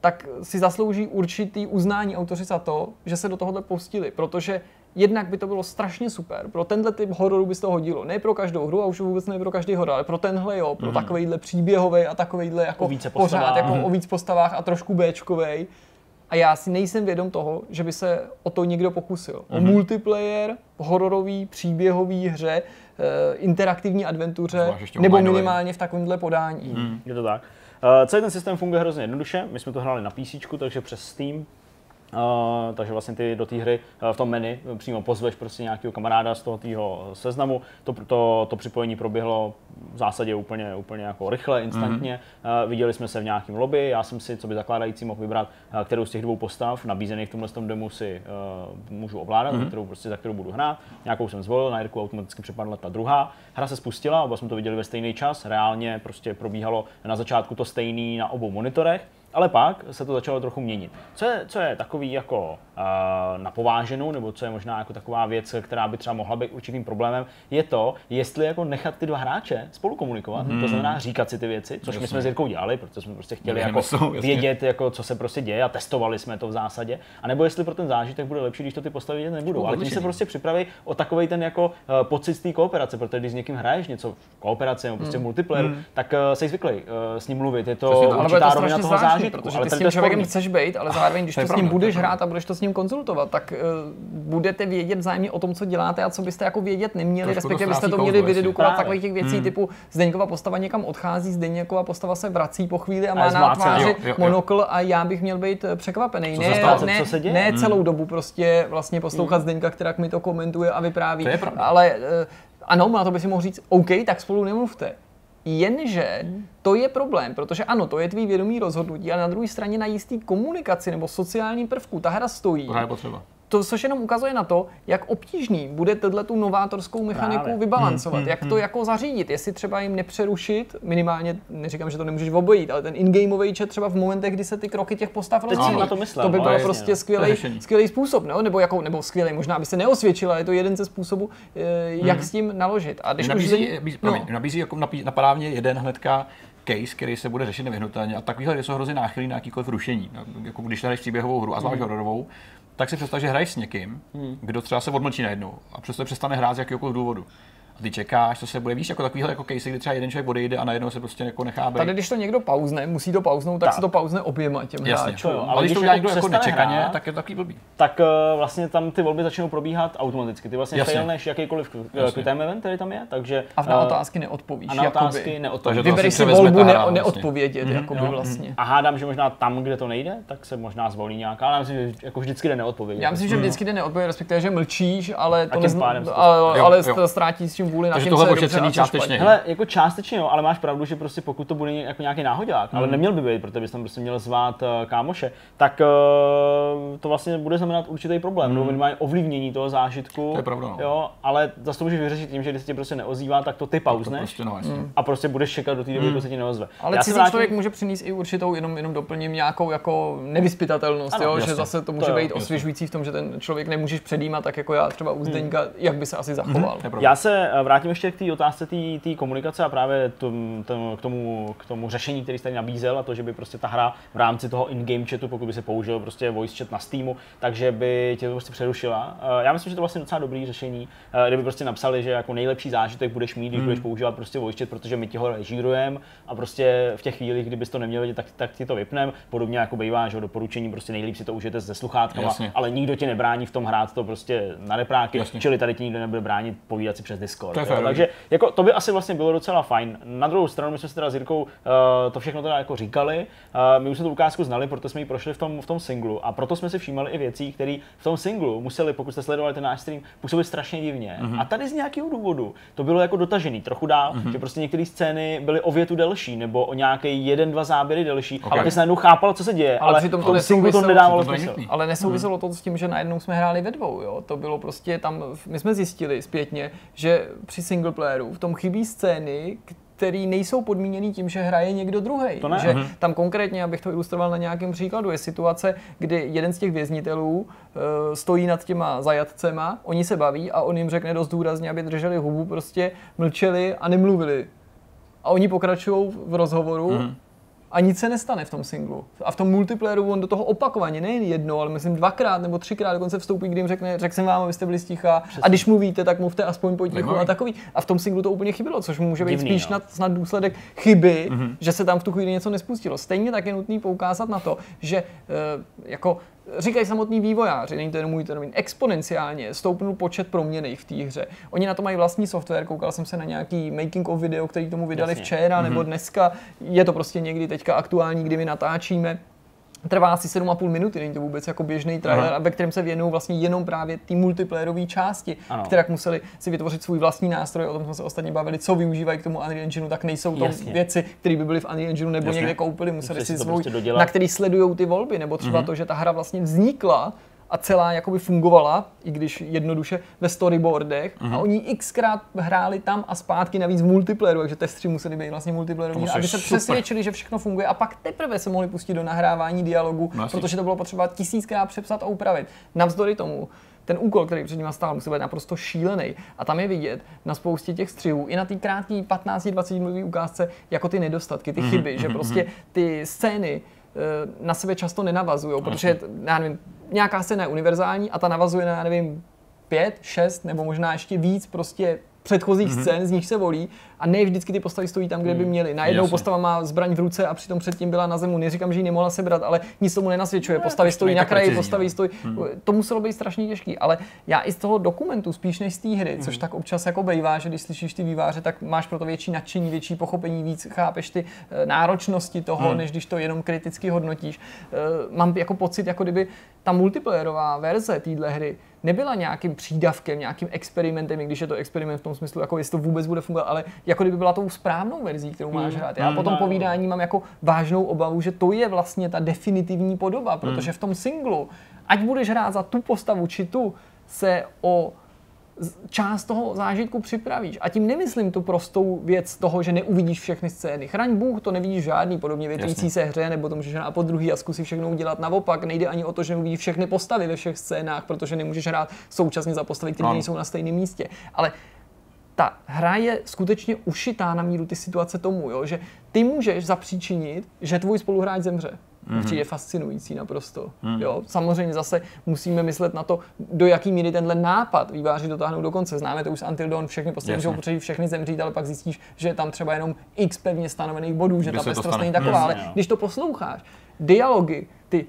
tak si zaslouží určitý uznání autoři za to, že se do tohohle pustili, protože jednak by to bylo strašně super. Pro tenhle typ hororu by se to hodilo. Ne pro každou hru a už vůbec ne pro každý horor, ale pro tenhle jo, pro mm. takovýhle příběhový a takovýhle jako více pořád jako mm. o víc postavách a trošku Bčkovej. A já si nejsem vědom toho, že by se o to někdo pokusil. Mm. O mhm. multiplayer, hororový, příběhový hře, eh, interaktivní adventuře, nebo minimálně v takovémhle podání. Mm. Je to tak. Uh, celý ten systém funguje hrozně jednoduše. My jsme to hráli na PC, takže přes Steam Uh, takže vlastně ty do té hry uh, v tom menu přímo pozveš prostě nějakého kamaráda z toho tvýho seznamu. To, to, to připojení proběhlo v zásadě úplně, úplně jako rychle, instantně. Mm-hmm. Uh, viděli jsme se v nějakém lobby, já jsem si, co by zakládající, mohl vybrat, uh, kterou z těch dvou postav nabízených v tomhle tom demo si uh, můžu ovládat, mm-hmm. kterou, prostě, za kterou budu hrát. Nějakou jsem zvolil, na Jirku automaticky přepadla ta druhá. Hra se spustila, oba jsme to viděli ve stejný čas, reálně prostě probíhalo na začátku to stejný na obou monitorech. Ale pak se to začalo trochu měnit. Co je, co je takový jako uh, na pováženou, nebo co je možná jako taková věc, která by třeba mohla být určitým problémem, je to, jestli jako nechat ty dva hráče spolu komunikovat, hmm. to znamená říkat si ty věci, což Jasně. my jsme s Jirkou dělali, protože jsme prostě chtěli jako jsou, vědět, jako, co se prostě děje a testovali jsme to v zásadě. A nebo jestli pro ten zážitek bude lepší, když to ty postavy vidět nebudou. Ale když se prostě připraví o takový ten jako uh, pocit z té kooperace, protože když s někým hraješ něco v kooperaci nebo prostě hmm. multiplayer, hmm. tak uh, jsi zvyklý uh, s ním mluvit. Je to Přesně, určitá rovina toho zážitku. Protože ty s tím člověkem chceš být, ale zároveň, když to, s ním budeš hrát a budeš to s ním konzultovat, tak uh, budete vědět vzájemně o tom, co děláte a co byste jako vědět neměli, respektive byste to měli vydedukovat takových těch věcí hmm. typu Zdeňkova postava někam odchází, Zdeňkova postava se vrací po chvíli a má na tváři monokl a já bych měl být eh, překvapený. Ne, ne, hmm. celou dobu prostě vlastně poslouchat hmm. Zdeňka, která mi to komentuje a vypráví. To ale uh, ano, na to by si mohl říct, OK, tak spolu nemluvte. Jenže to je problém, protože ano, to je tvý vědomý rozhodnutí, ale na druhé straně na jistý komunikaci nebo sociální prvku ta hra stojí. To je potřeba to, což jenom ukazuje na to, jak obtížný bude tohle tu novátorskou mechaniku Právě. vybalancovat, hmm, jak hmm, to hmm. jako zařídit, jestli třeba jim nepřerušit, minimálně, neříkám, že to nemůžeš obojít, ale ten in-gameový chat třeba v momentech, kdy se ty kroky těch postav na to myslel, to by byl no, prostě no. skvělý, skvělý způsob, no? nebo, jako, nebo skvělý, možná by se neosvědčil, ale je to jeden ze způsobů, eh, jak hmm. s tím naložit. A když nabízí, už... nabízí, no. nabízí jako napadá mě jeden hnedka case, který se bude řešit nevyhnutelně a takovýhle věci jsou hrozně náchylný na jakýkoliv rušení. No, jako když hraješ příběhovou hru a zvlášť hmm. hororovou, tak si představ, že hraješ s někým, hmm. kdo třeba se odmlčí najednou a přesto přestane hrát z jakéhokoliv důvodu. Ty čekáš, co se bude víš, jako takovýhle jako case, kdy třeba jeden člověk odejde a najednou se prostě jako nechá být. Tady, když to někdo pauzne, musí to pauznout, tak, Tak. se to pauzne oběma těm Jasně. hráčům. jo, ale, ale když když to udělá jako někdo jako přestane nečekaně, hrát, tak je to takový blbý. tak uh, vlastně tam ty volby začnou probíhat automaticky. Ty vlastně Jasně. failneš jakýkoliv quick time event, který tam je, takže... A na eh, otázky neodpovíš. a na jakoby. otázky neodpovíš. Takže to Vybereš asi si volbu ne- vlastně. neodpovědět, jakoby jo. vlastně. A hádám, že možná tam, kde to nejde, tak se možná zvolí nějaká, ale já myslím, že jako vždycky jde neodpovědět. Já myslím, že vždycky jde neodpovědět, respektive, že mlčíš, ale to to- ale, ale jo. ztrátíš s tím vůli na Takže tím, tohle co je dobře ošetřený částečně. Hele, jako částečně jo, ale máš pravdu, že prostě pokud to bude jako nějaký náhodák, ale neměl by být, protože bys tam prostě měl zvát eh, kámoše, tak eh, to vlastně bude znamenat určitý problém, nebo minimálně ovlivnění toho zážitku. To je pravda, no. Jo, ale zase to můžeš vyřešit tím, že když se ti prostě neozývá, tak to ty To pauzneš prostě no, a prostě budeš čekat do té doby, dokud se ti neozve. Ale Já se cizí vrátím- člověk může přinést i určitou, jenom, jenom doplním nějakou jako nevyspytatelnost, Ano, jo? jasně. že zase to může To být osvěžující v tom, že ten člověk nemůžeš předjímat, tak jako já třeba u Zdeňka, jak by se asi zachoval. Je pravda. Já se eh, vrátím ještě k té otázce té komunikace a právě tom, tom, k, tomu, k tomu řešení, který jste tady nabízel a to, že by prostě ta hra v rámci toho in-game chatu, pokud by se použil prostě voice chat na Steamu, takže by tě to prostě přerušila. Eh, Já myslím, že to je vlastně docela dobrý řešení, eh, kdyby prostě napsali, že jako nejlepší zážitek budeš mít, když budeš používat prostě voice chat, protože my ti ho režírujeme a prostě v těch chvílích, kdybys to neměl vidět, tak, tak ti to vypneme. Podobně jako bývá, že doporučení prostě nejlíp si to užijete se sluchátkama, Jasně. ale nikdo ti nebrání v tom hrát to prostě na repráky, Jasně. čili tady ti nikdo nebude bránit povídat si přes Discord. To je jo. Takže jako, to by asi vlastně bylo docela fajn. Na druhou stranu, my jsme si teda s Jirkou uh, to všechno teda jako říkali, uh, my už jsme tu ukázku znali, proto jsme ji prošli v tom, v tom singlu a proto jsme si všímali i věcí, které v tom singlu museli, pokud jste sledovali ten náš stream, působit strašně divně. Mhm. A tady z nějakého důvodu to bylo jako dotažený trochu dál, že prostě některé scény byly o větu delší nebo o nějaký jeden, dva záběry delší, Ok. ale ty jsi najednou chápal, co se děje, Ale ale, přitom v to tom singlu to nedávalo to smysl. Ale nesouviselo to s tím, že najednou jsme hráli ve dvou, jo. To bylo prostě tam, my jsme zjistili zpětně, že při single playeru v tom chybí scény, který nejsou podmíněný tím, že hraje někdo druhý. Že Mhm. tam konkrétně, abych to ilustroval na nějakém příkladu, je situace, kdy jeden z těch věznitelů uh, stojí nad těma zajatcema, oni se baví a on jim řekne dost důrazně, aby drželi hubu, prostě mlčeli a nemluvili. A oni pokračují v rozhovoru Mhm. A nic se nestane v tom singlu. A v tom multiplayeru on do toho opakovaně, nejen jednou, ale myslím dvakrát nebo třikrát dokonce vstoupí, kdy jim řekne, řekl jsem vám, abyste byli sticha. A když mluvíte, tak mluvte aspoň potichu a takový. A v tom singlu to úplně chybělo, což může být Divný, spíš no. snad, snad důsledek chyby, že se tam v tu chvíli něco nespustilo. Stejně tak je nutný poukázat na to, že eh, jako říkají samotní vývojáři, není to jenom můj termín, exponenciálně stoupnul počet proměných v té hře. Oni na to mají vlastní software, koukal jsem se na nějaký making of video, který tomu vydali Jasně. včera nebo dneska. Je to prostě někdy teďka aktuální, kdy my natáčíme. Trvá asi 7,5 minuty, není to vůbec jako běžný trailer, Aha. a ve kterém se věnují vlastně jenom právě té multiplayerové části, Ano. které museli si vytvořit svůj vlastní nástroj, o tom jsme se ostatně bavili, co využívají k tomu Unreal Engineu, tak nejsou to Jasně. věci, které by byly v Unreal Engineu nebo Jasně. někde koupili, museli Museli si si svůj, prostě dodělat. na který sledují ty volby, nebo třeba to, že ta hra vlastně vznikla a celá jakoby fungovala, i když jednoduše ve storyboardech a oni xkrát hráli tam a zpátky navíc v multiplayeru, takže testři museli být vlastně multiplayeroví, aby musí se super. přesvědčili, že všechno funguje a pak teprve se mohli pustit do nahrávání dialogu, No, jasně. protože to bylo potřeba tisíckrát přepsat a upravit. Navzdory tomu, ten úkol, který před nimi stál, musel být naprosto šílený. A tam je vidět na spoustě těch střihů, i na té krátké 15-20 minutové ukázce, jako ty nedostatky, ty chyby, že prostě ty scény eh, na sebe často nenavazují, protože já nevím, nějaká scéna je univerzální a ta navazuje na, já nevím, pět, šest nebo možná ještě víc prostě předchozích mm-hmm. scén, z nich se volí a ne vždycky ty postavy stojí tam, kde by měly. Najednou Jasně. postava má zbraň v ruce a přitom předtím byla na zemu. Neříkám, že ji nemohla sebrat, ale nic tomu nenasvědčuje. Postavy to stojí na kraji, postavy no. stojí. To muselo být strašně těžký, ale já i z toho dokumentu, spíš než z té hry, což tak občas jako bejvá, že když slyšíš ty výváře, tak máš pro to větší nadšení, větší pochopení, víc chápeš ty eh, náročnosti toho, než když to jenom kriticky hodnotíš. Eh, Mám jako pocit, jako kdyby ta multiplayerová verze téhle hry nebyla nějakým přídavkem, nějakým experimentem, i když je to experiment v tom smyslu, jako jestli to vůbec bude fungovat, ale jako kdyby byla tou správnou verzí, kterou máš hrát. Já po tom povídání mám jako vážnou obavu, že to je vlastně ta definitivní podoba, protože v tom singlu, ať budeš hrát za tu postavu či tu, se o část toho zážitku připravíš. A tím nemyslím tu prostou věc toho, že neuvidíš všechny scény. Chraň Bůh, to nevidíš žádný podobně větvící se hře, nebo to můžeš hrát po druhý a zkusit všechno udělat naopak. Nejde ani o to, že neuvidíš všechny postavy ve všech scénách, protože nemůžeš hrát současně za postavy, které Ano. nejsou na stejném místě. Ale ta hra je skutečně ušitá na míru ty situace tomu, jo? že ty můžeš zapříčinit, že tvůj spoluhráč zemře. Mm-hmm. přijde fascinující naprosto. Mm. Jo, samozřejmě zase musíme myslet na to, do jaký míry tenhle nápad výváři dotáhnou do konce. Známe to už z Until Dawn, všechny postavy můžou potřebovat všechny zemřít, ale pak zjistíš, že je tam třeba jenom x pevně stanovených bodů, že Kdy ta pestrost není taková, mm, ale jo. když to posloucháš, dialogy, ty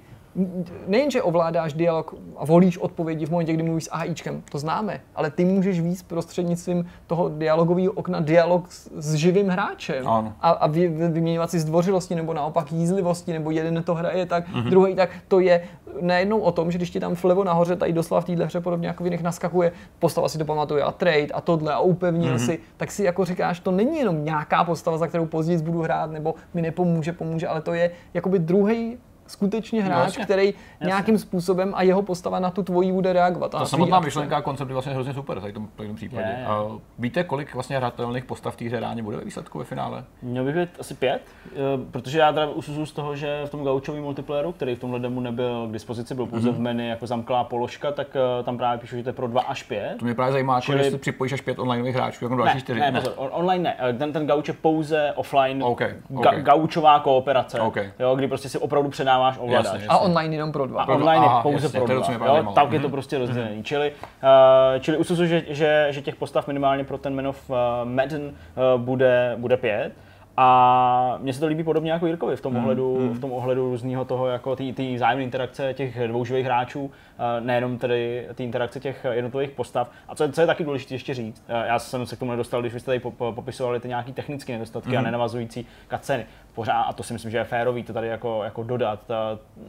nejenže ovládáš dialog a volíš odpovědi v momentě, kdy mluvíš s AIčkem, to známe, ale ty můžeš víc prostřednictvím toho dialogového okna dialog s, s živým hráčem ano. a, a vy, vyměňovat si zdvořilosti nebo naopak jízlivosti, nebo jeden to hraje tak, mm-hmm. druhý tak, to je nejednou o tom, že když ti tam vlevo nahoře, tady doslova v téhle hře podobně jako v jiných naskakuje, postava si to pamatuje a trade a tohle a upevnil mm-hmm. si, tak si jako říkáš, to není jenom nějaká postava, za kterou později budu hrát, nebo mi nepomůže, pomůže, ale to je jakoby druhý skutečně hráč, no, který jasně. nějakým způsobem a jeho postava na tu tvoji bude reagovat. Ta samotná myšlenka a koncept je vlastně hrozně super v tom, v tom případě. Je, je. A víte, kolik vlastně hratelných postav v té hře reálně bude ve výsledku ve finále? Měl bych být asi pět, eh, protože já teda usuzuju z toho, že v tom gaučovém multiplayeru, který v tomhle demo nebyl k dispozici, byl pouze mm-hmm. v menu jako zamklá položka, tak eh, tam právě píšu, že to je pro dva až pět. To mě právě zajímá, jako Čili... jestli připojíš až pět online hráčů, jako další čtyři. Ne, ne, pozor, online ne, ten, ten gauč je pouze offline, okay, okay. Ga- gaučová kooperace, okay. jo, kdy prostě si opravdu Jasně, jasně. A online jenom pro dva. A online je pouze jasně, pro dva. Jo, tak je to mhm. prostě rozdělený. Mm. Čili, uh, čili usuzu, že, že, že těch postav minimálně pro ten Men of uh, Madden uh, bude, bude pět. A mně se to líbí podobně jako Jirkovi v tom mm, ohledu, mm. v tom ohledu různého toho, jako ty zájemné interakce těch dvou živých hráčů, nejenom tedy ty interakce těch jednotlivých postav. A co je, co je taky důležité ještě říct, já jsem se k tomu nedostal, když vy jste tady popisovali ty nějaké technické nedostatky mm. a nenavazující kaceny pořád, a to si myslím, že je férový to tady jako, jako dodat,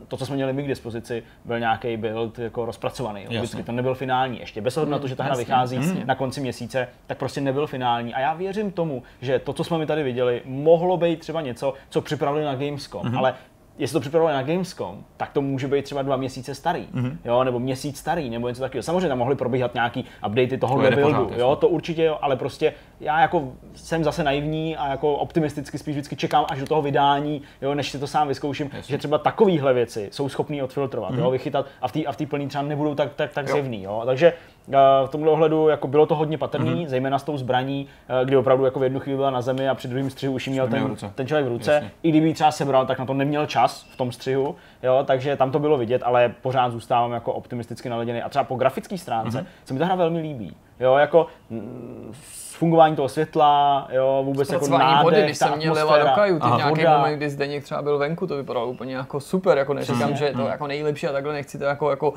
to, co jsme měli my k dispozici, byl nějaký build jako rozpracovaný. Vždycky to nebyl finální. Ještě bez ohledu na to, že ta hra vychází jasně. na konci měsíce, tak prostě nebyl finální. A já věřím tomu, že to, co jsme mi tady viděli, mohlo být třeba něco, co připravili na Gamescom, mm-hmm. ale jestli to připravili na Gamescom, tak to může být třeba dva měsíce starý, mm-hmm. jo, nebo měsíc starý, nebo něco takového. Samozřejmě tam mohly probíhat nějaký updaty toho to buildu, pořád, jo, to určitě jo, ale prostě já jako jsem zase naivní a jako optimisticky spíš vždycky čekám až do toho vydání, jo, než si to sám vyzkouším, Jasně. že třeba takovéhle věci jsou schopný odfiltrovat, mm-hmm. jo, vychytat a v té a v plný třeba nebudou tak, tak, tak jo. zjevný, jo. Takže v tomhle ohledu jako bylo to hodně patrný, mm-hmm. zejména s tou zbraní, eh, kdy opravdu jako v jednu chvíli byla na zemi a při druhém střihu už měl ten, ten člověk v ruce. Jasně. I kdyby ji třeba sebral, tak na to neměl čas v tom střihu, jo, takže tam to bylo vidět, ale pořád zůstávám jako optimisticky naladěný. A třeba po grafické stránce mm-hmm. se mi ta hra velmi líbí. Jo, jako mm, fungování toho světla, jo, vůbec jako nádech, vody, když jsem měl Lila do kajuty, nějaký voda. moment, kdy Zdeněk třeba byl venku, to vypadalo úplně jako super, jako neříkám, že je to hmm. jako nejlepší a takhle nechci to jako, jako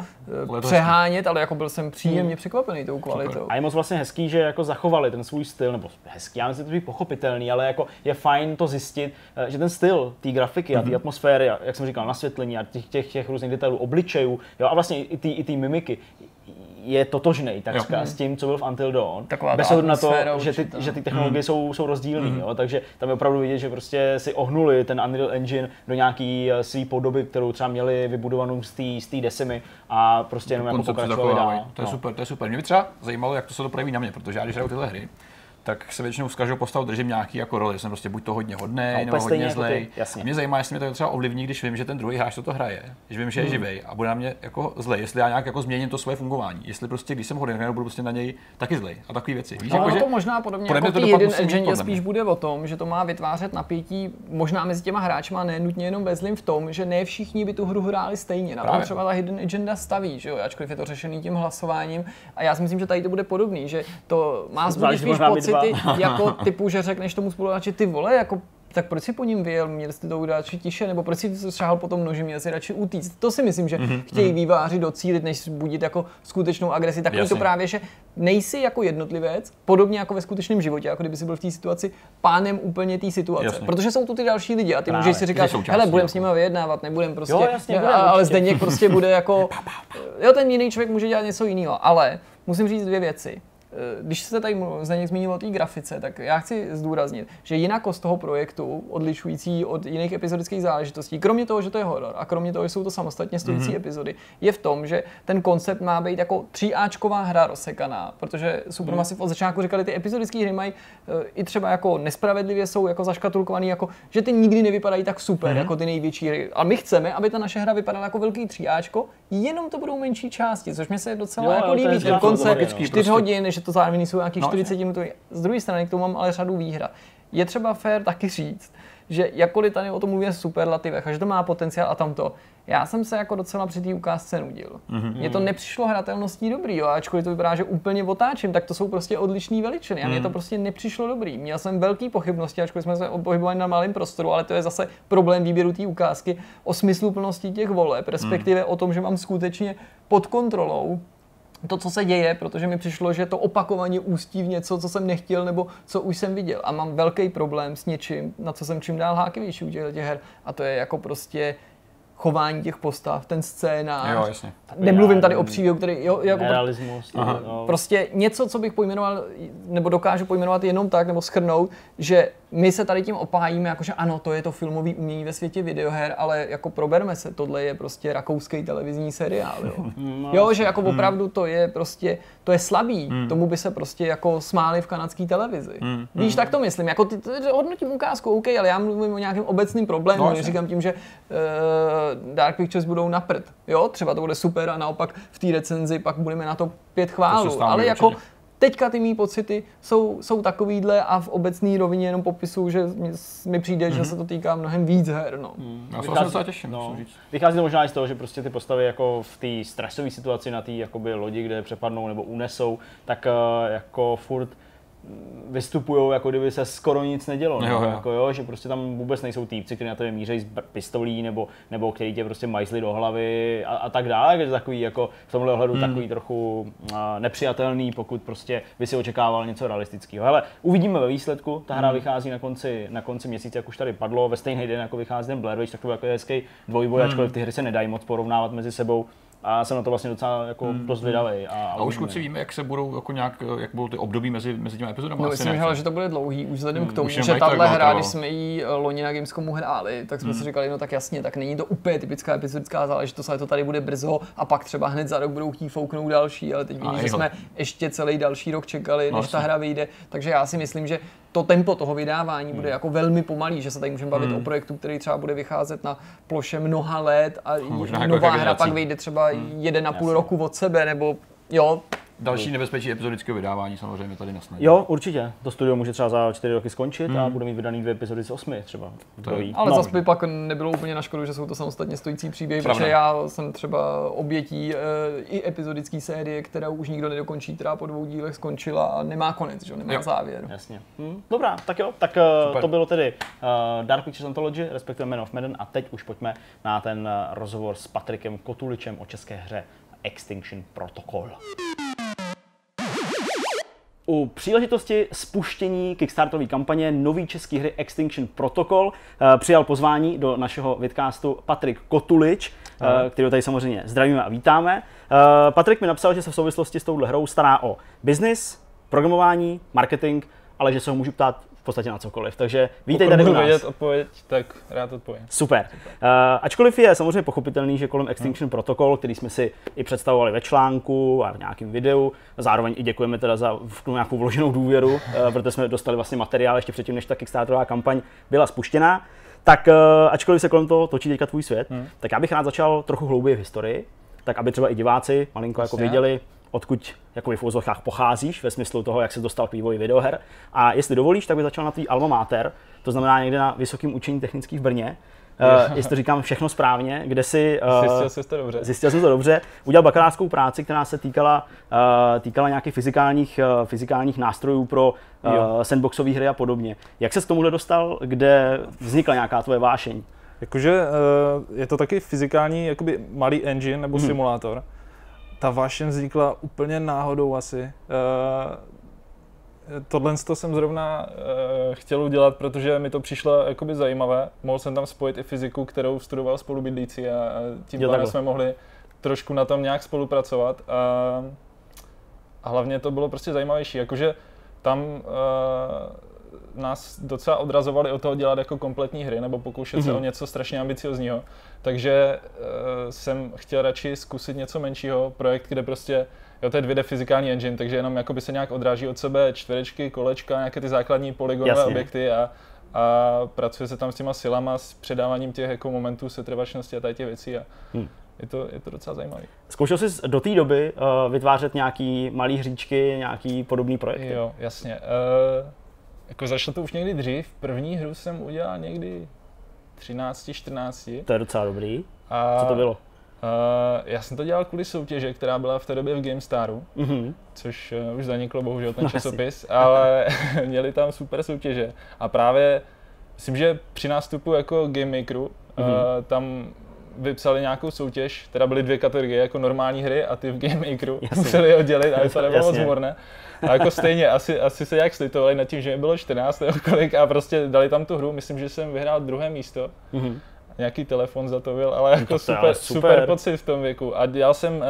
eh, přehánět, ale jako byl jsem příjemně hmm. překvapený tou kvalitou. Super. A je moc vlastně hezký, že jako zachovali ten svůj styl, nebo hezký, já myslím, že to je pochopitelný, ale jako je fajn to zjistit, eh, že ten styl té grafiky a té mm-hmm. atmosféry, jak jsem říkal, nasvětlení a těch, těch, těch různých detailů, obličejů, jo, a vlastně i ty mimiky, je totožný takřka s tím, co byl v Until Dawn. Taková bez ohledu na to, že ty, že ty technologie mm. jsou, jsou rozdílné, mm. jo, takže tam je opravdu vidět, že prostě si ohnuli ten Unreal Engine do nějaký eh, své podoby, kterou třeba měli vybudovanou z té Decimy a prostě jenom jako pokračovali dál. To je no. super, to je super. Mě by třeba zajímalo, jak to se to projeví na mě, protože já když hraju tyhle hry, tak se většinou z každého postavu držím nějaký jako roli. Jsem prostě buď to hodně hodný, no, nebo hodně jako zlej. Jako mě zajímá, jestli mě to třeba ovlivní, když vím, že ten druhý hráč to hraje, že vím, že je hmm. živý a bude na mě jako zlej, jestli já nějak jako změním to svoje fungování. Jestli prostě, když jsem hodný, budu prostě na něj taky zlej a takové věci. Víš, no, jako, to možná podobně jako to jeden engine spíš bude o tom, že to má vytvářet napětí možná mezi těma hráči a ne nutně jenom ve zlým v tom, že ne všichni by tu hru hráli stejně. Na tom třeba ta hidden agenda staví, že jo, ačkoliv je to řešený tím hlasováním. A já si myslím, že tady to bude podobný, že to má spíš pocity *laughs* jako typu, že řekneš tomu spoluhráči, ty vole, jako tak proč si po ním vyjel, měl jste to udělat tiše, nebo proč si šáhal po tom noži, měl si radši utíct. To si myslím, že mm-hmm. chtějí mhm. výváři docílit, než budit jako skutečnou agresi. Takový Jasně. to právě, že nejsi jako jednotlivec, podobně jako ve skutečném životě, jako kdyby si byl v té situaci pánem úplně té situace. Jasně. Protože jsou tu ty další lidi a ty právě. můžeš si říkat, hele, budeme s nimi vyjednávat, nebudem prostě, jo, jasně, budem, ale zde prostě bude jako, *laughs* jo, ten jiný člověk může dělat něco jiného, ale musím říct dvě věci. Eh, když se tady Zdeněk zmínil o té grafice, tak já chci zdůraznit, že jinakost toho projektu, odlišující od jiných epizodických záležitostí, kromě toho, že to je horor a kromě toho, že jsou to samostatně stojící mm-hmm. epizody, je v tom, že ten koncept má být jako tříáčková hra rozsekaná, protože Supermassive mm. od začátku říkali, ty epizodické hry mají eh, i třeba jako nespravedlivě jsou jako zaškatulkovaný, jako, že ty nikdy nevypadají tak super mm-hmm. jako ty největší hry. A my chceme, aby ta naše hra vypadala jako velký tříáčko, jenom to budou menší části, což mi se docela jo, jako líbí. Ten koncept 4 prostě. hodin, že to zároveň jsou nějaký no, 40 minut. Z druhé strany k tomu mám ale řadu výhrad. Je třeba fér taky říct, že jakkoliv tady o tom mluví v superlativech, a že to má potenciál a tamto, já jsem se jako docela při té ukázce nudil. Mm-hmm. Mně to nepřišlo hratelností dobrý, jo, ačkoliv to vypadá, že úplně otáčím, tak to jsou prostě odlišné veličiny. A mně to prostě nepřišlo dobrý. Měl jsem velký pochybnosti, ačkoliv jsme se pohybovali na malém prostoru, ale to je zase problém výběru té ukázky o smysluplnosti těch voleb, respektive mm. o tom, že mám skutečně pod kontrolou to, co se děje, protože mi přišlo, že to opakovaně ústí v něco, co jsem nechtěl nebo co už jsem viděl. A mám velký problém s něčím, na co jsem čím dál hákivější u těch her. A to je jako prostě chování těch postav, ten scénář. Jo, jasně. Nemluvím tady o příběhu, který... Jo, jako Realismus. Aha. Prostě něco, co bych pojmenoval, nebo dokážu pojmenovat jenom tak, nebo schrnout, že my se tady tím opájíme, jakože ano, to je to filmový umění ve světě videoher, ale jako proberme se, tohle je prostě rakouský televizní seriál, jo. *laughs* No, jo, že jako opravdu to je prostě, to je slabý, hmm. tomu by se prostě jako smáli v kanadské televizi. Hmm. Víš, tak to myslím, jako ty, ty hodnotím ukázku, OK, ale já mluvím o nějakém obecným problému, no, říkám tím, že uh, Dark Pictures budou na prd, jo, třeba to bude super a naopak v té recenzi pak budeme na to pět chválu, ale jako určitě teďka ty mý pocity jsou, jsou takovýhle a v obecné rovině jenom popisu, že mi přijde, mm-hmm. že mhm. se to týká mnohem víc her. No. Mm. Já vychází, se těším, no. Vychází to možná i z toho, že prostě ty postavy jako v té stresové situaci na té lodi, kde přepadnou nebo unesou, tak uh, jako furt vystupují, jako kdyby se skoro nic nedělo. Jo, jo. Jako, jo, že prostě tam vůbec nejsou týpci, kteří na tebe mířejí z pistolí nebo, nebo kteří tě prostě majzli do hlavy a, a tak dále. Je takový jako v tomhle ohledu hmm. takový trochu uh, nepřijatelný, pokud prostě by si očekával něco realistického. Hele, uvidíme ve výsledku. Ta hra hmm. vychází na konci, na konci měsíce, jak už tady padlo, ve stejný den, jako vychází ten Blair Witch, takový jako hezký dvojboj, hmm. ačkoliv ty hry se nedají moc porovnávat mezi sebou a jsem na to vlastně docela jako hmm. dost vydavý. A, a, už kluci víme, jak se budou jako nějak, jak budou ty období mezi, mezi těmi epizodami? No, myslím, že to bude dlouhý, už vzhledem hmm, k tomu, že tahle hra, když jsme ji eh, loni na Gamescomu hráli, tak jsme hmm. si říkali, no tak jasně, tak není to úplně typická epizodická záležitost, ale to tady bude brzo a pak třeba hned za rok budou chtít fouknout další, ale teď vidíš, že jsme ještě celý další rok čekali, než no, ta hra vyjde, takže já si myslím, že to tempo toho vydávání hmm. bude jako velmi pomalý, že se tady můžeme bavit hmm. o projektu, který třeba bude vycházet na ploše mnoha let a Možná nová jako hra pak vyjde třeba hmm. jeden a půl roku od sebe, nebo jo, Další nebezpečí epizodického vydávání samozřejmě tady nasnadí. Jo, určitě. To studio může třeba za čtyři roky skončit hmm. a bude mít vydaný dvě epizody z osmi třeba. To je, ale no. zase by pak nebylo úplně na škodu, že jsou to samostatně stojící příběhy, Pravda. protože já jsem třeba obětí e, i epizodické série, která už nikdo nedokončí, která po dvou dílech skončila a nemá konec, že nemá jo. závěr. Jasně. Hm, dobrá, tak jo, tak uh, to bylo tedy uh, Dark Pictures Anthology, respektive Man of Madden a teď už pojďme na ten rozhovor s Patrikem Kotuličem o české hře Extinction Protocol. U příležitosti spuštění Kickstarterové kampaně nový české hry Extinction Protocol eh, přijal pozvání do našeho vidcastu Patrik Kotulič, uh, kterého tady samozřejmě zdravíme a vítáme. Eh, Patrik mi napsal, že se v souvislosti s touhle hrou stará o business, programování, marketing, ale že se ho můžu ptát podstatě na cokoliv. Takže vítej tady u nás. vědět odpověď, tak rád odpovím. Super. Super. Uh, ačkoliv je samozřejmě pochopitelný, že kolem Extinction hmm. Protocol, který jsme si i představovali ve článku a v nějakém videu, zároveň i děkujeme teda za nějakou vloženou důvěru, uh, protože jsme dostali vlastně materiál ještě předtím, než ta Kickstarterová kampaň byla spuštěná. Tak uh, ačkoliv se kolem toho točí teďka tvůj svět, hmm. tak já bych rád začal trochu hlouběji v historii, tak aby třeba i diváci malinko jako věděli, odkud jako v úzovkách pocházíš, ve smyslu toho, jak se dostal k vývoji videoher. A jestli dovolíš, tak bych začal na tvý alma mater, to znamená někde na Vysokém učení technických v Brně. Uh, jestli to říkám všechno správně, kde si... Uh, zjistil jsi to dobře. Zjistil jsem to dobře. Udělal bakalářskou práci, která se týkala, uh, týkala nějakých fyzikálních, uh, fyzikálních nástrojů pro uh, sandboxové hry a podobně. Jak se k tomuhle dostal, kde vznikla nějaká tvoje vášeň? Jakože uh, je to taky fyzikální jakoby malý engine nebo hmm. simulátor, ta vášeň vznikla úplně náhodou asi. Uh, tohle jsem zrovna uh, chtěl udělat, protože mi to přišlo jakoby zajímavé. Mohl jsem tam spojit i fyziku, kterou studoval spolubydlící a, a tím pádem jsme mohli trošku na tom nějak spolupracovat. A, a hlavně to bylo prostě zajímavější, jakože tam uh, nás docela odrazovali od toho dělat jako kompletní hry nebo pokoušet mm-hmm. se o mhm. něco strašně ambiciozního. Takže uh, jsem chtěl radši zkusit něco menšího, projekt, kde prostě, jo, to je 2D fyzikální engine, takže jenom jakoby se nějak odráží od sebe čtverečky, kolečka, nějaké ty základní polygonové Jasně. objekty a, a pracuje se tam s těma silama, s předáváním těch jako momentů setrvačnosti a tady těch věcí. A, hmm. Je to, je to docela zajímavé. Zkoušel jsi do té doby uh, vytvářet nějaký malý hříčky, nějaký podobný projekt? Jo, jasně. Uh, jako zašlo to už někdy dřív. První hru jsem udělal někdy 13, 14. To je docela dobrý. A, Co to bylo? Uh, já jsem to dělal kvůli soutěže, která byla v té době v GameStaru, Mhm. což uh, už zaniklo bohužel ten *laughs* No, časopis, ale *laughs* měli tam super soutěže. A právě myslím, že při nástupu jako Game Makeru Mhm. uh, tam vypsali nějakou soutěž, teda byly dvě kategorie, jako normální hry a ty v Game Makeru Jasně. museli je oddělit a to nebylo *laughs* moc. A jako stejně, asi, asi se jak slitovali nad tím, že mi bylo 14 nebo kolik a prostě dali tam tu hru, myslím, že jsem vyhrál druhé místo. Mhm. Nějaký telefon za to byl, ale jako to super, super. super. pocit v tom věku. A dělal jsem uh,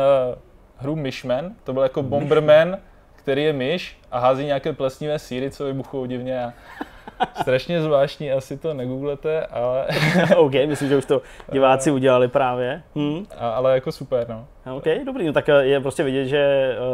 hru Mishman, to byl jako Bomberman, který je myš a hází nějaké plesnivé síry, co vybuchují divně. A strašně zvláštní, asi to negooglete, ale, *laughs* OK, myslím, že už to diváci udělali právě. Hm. a, ale jako super, no. OK, dobrý, no tak eh, je prostě vidět, že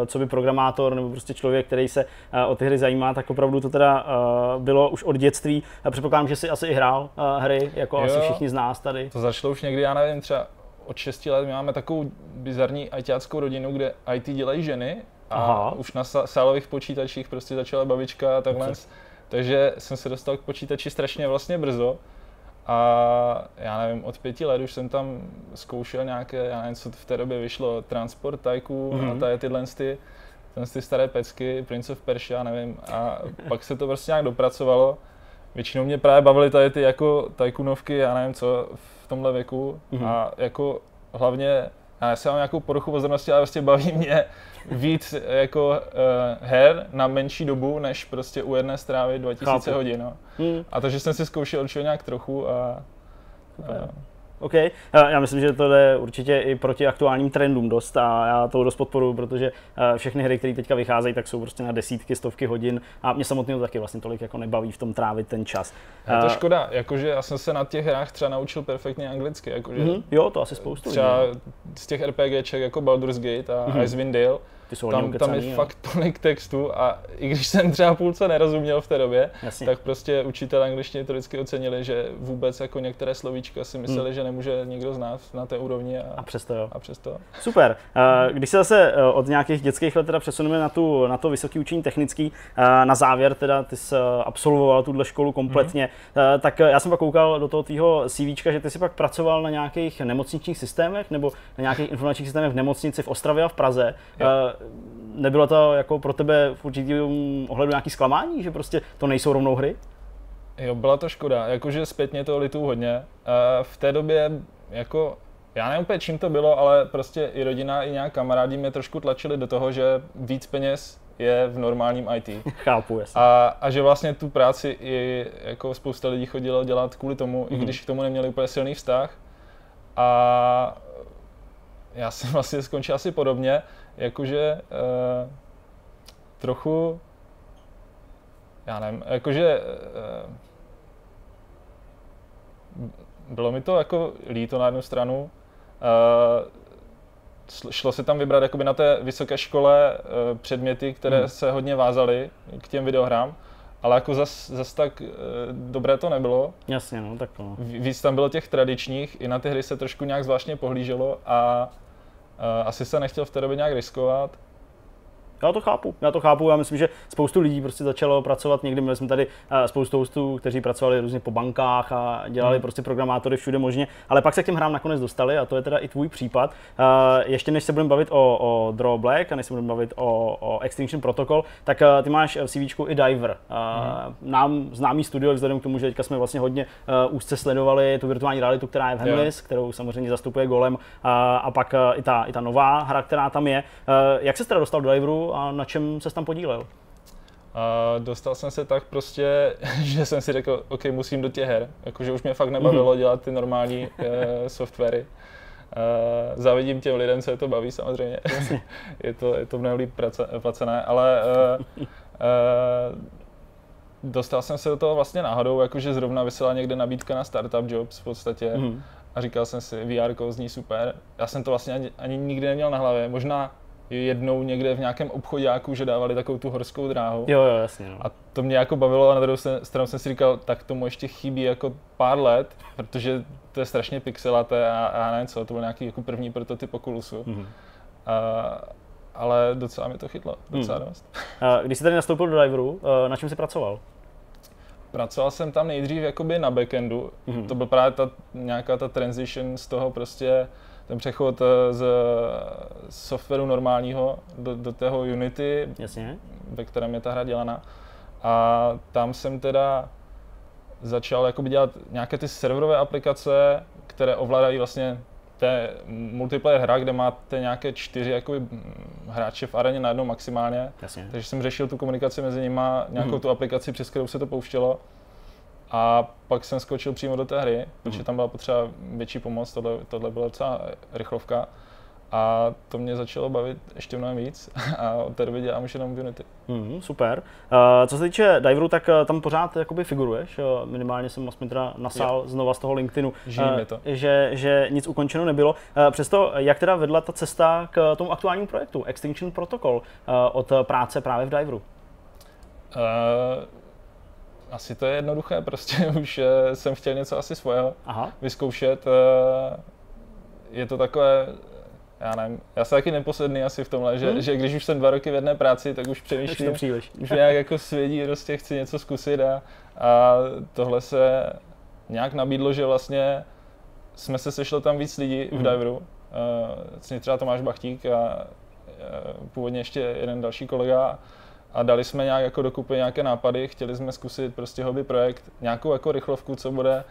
eh, co by programátor nebo prostě člověk, který se eh, o ty hry zajímá, tak opravdu to teda eh, bylo už od dětství. A předpokládám, že jsi asi i hrál eh, hry, jako Jo. asi všichni z nás tady. To začalo už někdy, já nevím, třeba od 6 let. My máme takovou bizarní ITáckou rodinu, kde IT dělají ženy a Aha. už na sálových počítačích prostě začala babička a takhle. Takže jsem se dostal k počítači strašně vlastně brzo. A já nevím, od pěti let už jsem tam zkoušel nějaké, já nevím, co v té době vyšlo, Transport Tycoon Mhm. a tady tyhle ty, ty staré pecky, Prince of Persia, nevím. A pak se to prostě nějak dopracovalo. Většinou mě právě bavily tady ty jako tajkunovky, já nevím co, v tomhle věku. Mhm. A jako hlavně, já jsem mám nějakou poruchu pozornosti, ale prostě baví mě víc jako uh, her na menší dobu, než prostě u jedné strávy 2000 Chápu. hodin. No. Hm. A takže jsem si zkoušel určitě nějak trochu a, Super. a OK, Eh, já myslím, že to jde určitě i proti aktuálním trendům dost a já to dost podporuji, protože eh, všechny hry, které teďka vycházejí, tak jsou prostě na desítky, stovky hodin a mě samotného taky vlastně tolik jako nebaví v tom trávit ten čas. je to Eh, škoda, jakože já jsem se na těch hrách třeba naučil perfektně anglicky, jakože mhm, Jo, to asi spoustu lidí. třeba z těch RPGček jako Baldur's Gate a Mhm. Icewind Dale, Ty jsou tam, tam je jo. fakt tolik textu a i když jsem třeba půlce nerozuměl v té době, Jasně. tak prostě učitel angličtiny to vždycky ocenili, že vůbec jako některé slovíčka si mysleli, že nemůže nikdo znát na té úrovni Hmm. A a, přesto jo. a přesto. Super. Eh, Když se zase eh, od nějakých dětských let teda přesuneme na, tu, na to vysoké učení technický, eh, na závěr teda ty jsi absolvoval tuhle školu kompletně. Eh, tak já jsem pak koukal do toho tvýho CVčka, že ty jsi pak pracoval na nějakých nemocničních systémech nebo na nějakých informačních systémech v nemocnici v Ostravě a v Praze. Jo. Nebylo to jako pro tebe v určitém ohledu nějaký zklamání, že prostě to nejsou rovnou hry? Jo, byla to škoda, jakože zpětně to litu hodně. V té době jako já nevím úplně čím to bylo, ale prostě i rodina, i nějak kamarádi mě trošku tlačili do toho, že víc peněz je v normálním IT. *laughs* Chápu, jasně. A, a že vlastně tu práci i jako spousta lidí chodilo dělat kvůli tomu, Mhm. i když k tomu neměli úplně silný vztah. A já jsem *laughs* vlastně skončil asi podobně, jakože uh, trochu, já nevím, jakože uh, bylo mi to jako líto na jednu stranu. Uh, šlo- se tam vybrat jakoby na té vysoké škole uh, předměty, které Mhm. se hodně vázaly k těm videohrám, ale jako zas, zas tak uh, dobré to nebylo. Jasně, no, tak to. No. Ví- Víc tam bylo těch tradičních, i na ty hry se trošku nějak zvláštně pohlíželo a asi se nechtěl v té době nějak riskovat. Já to chápu, já to chápu, já myslím, že spoustu lidí prostě začalo pracovat někdy, měli jsme tady eh, spoustu hostů, kteří pracovali různě po bankách a dělali Hmm. prostě programátory všude možně, ale pak se k těm hrám nakonec dostali a to je teda i tvůj případ. Eh, Ještě než se budeme bavit o, o Draw Black a než se budeme bavit o, o Extinction Protocol, tak eh, ty máš v CV i Diver. Eh, Nám známý studio, vzhledem k tomu, že teďka jsme vlastně hodně úzce sledovali tu virtuální realitu, která je v Hemlis, kterou samozřejmě zastupuje Golem a, a pak i ta, i ta nová hra, která tam je. Jak se teda dostal do Diveru a na čem se tam podílel? A dostal jsem se tak prostě, *laughs* že jsem si řekl, OK, musím do těch her. Jakože už mě fakt nebavilo dělat ty normální uh, *laughs* softwary. Uh, závidím těm lidem, co je to baví samozřejmě. *laughs* je, to, je to mnohem líp placené, ale uh, uh, dostal jsem se do toho vlastně náhodou, jakože zrovna vysela někde nabídka na startup jobs v podstatě. Mhm. A říkal jsem si, VR zní super. Já jsem to vlastně ani, ani nikdy neměl na hlavě. Možná jednou někde v nějakém obchodáku, že dávali takovou tu horskou dráhu. Jo, jo, jasně. No. A to mě jako bavilo a na druhou stranu jsem si říkal, tak tomu ještě chybí jako pár let, protože to je strašně pixelaté a, a já nevím co, to byl nějaký jako první prototyp Oculusu. Mhm. A, ale docela mi to chytlo, docela Mhm. dost. A Když jsi tady nastoupil do Diveru, eh, na čem jsi pracoval? pracoval jsem tam nejdřív jakoby na backendu. Mm-hmm. To byl právě ta, nějaká ta transition z toho prostě, ten přechod eh, z softwaru normálního do, do toho Unity, Jasně. ve kterém je ta hra dělaná. A tam jsem teda začal jakoby dělat nějaké ty serverové aplikace, které ovládají vlastně té multiplayer hra, kde máte nějaké čtyři jakoby, hráče v areně najednou maximálně. Jasně. Takže jsem řešil tu komunikaci mezi nimi, nějakou Mhm. tu aplikaci, přes kterou se to pouštělo. A pak jsem skočil přímo do té hry, protože Mhm. tam byla potřeba větší pomoc, tohle, tohle byla docela rychlovka. A to mě začalo bavit ještě mnohem víc *laughs* a od té doby dělám už jenom Unity. Mm, super. Uh, co se týče diveru, tak uh, tam pořád jakoby figuruješ. Uh, minimálně jsem aspoň teda nasál znova z toho LinkedInu, mi to. Že, že nic ukončeno nebylo. Uh, přesto, jak teda vedla ta cesta k tomu aktuálnímu projektu Extinction Protocol uh, od práce právě v diveru? Uh, asi to je jednoduché, prostě *laughs* už eh, jsem chtěl něco asi svého Aha, vyzkoušet. eh, Je to takové, já nevím, já jsem taky neposedný asi v tomhle, že, Hmm. že když už jsem dva roky v jedné práci, tak už už to přemýšlím, příliš. už nějak jako svědí, prostě chci něco zkusit a, a tohle se nějak nabídlo, že vlastně jsme se sešli tam víc lidí v Mhm. Diveru. Uh, třeba Tomáš Bachtík a původně ještě jeden další kolega a dali jsme nějak jako dokupy nějaké nápady, chtěli jsme zkusit prostě hobby projekt, nějakou jako rychlovku, co bude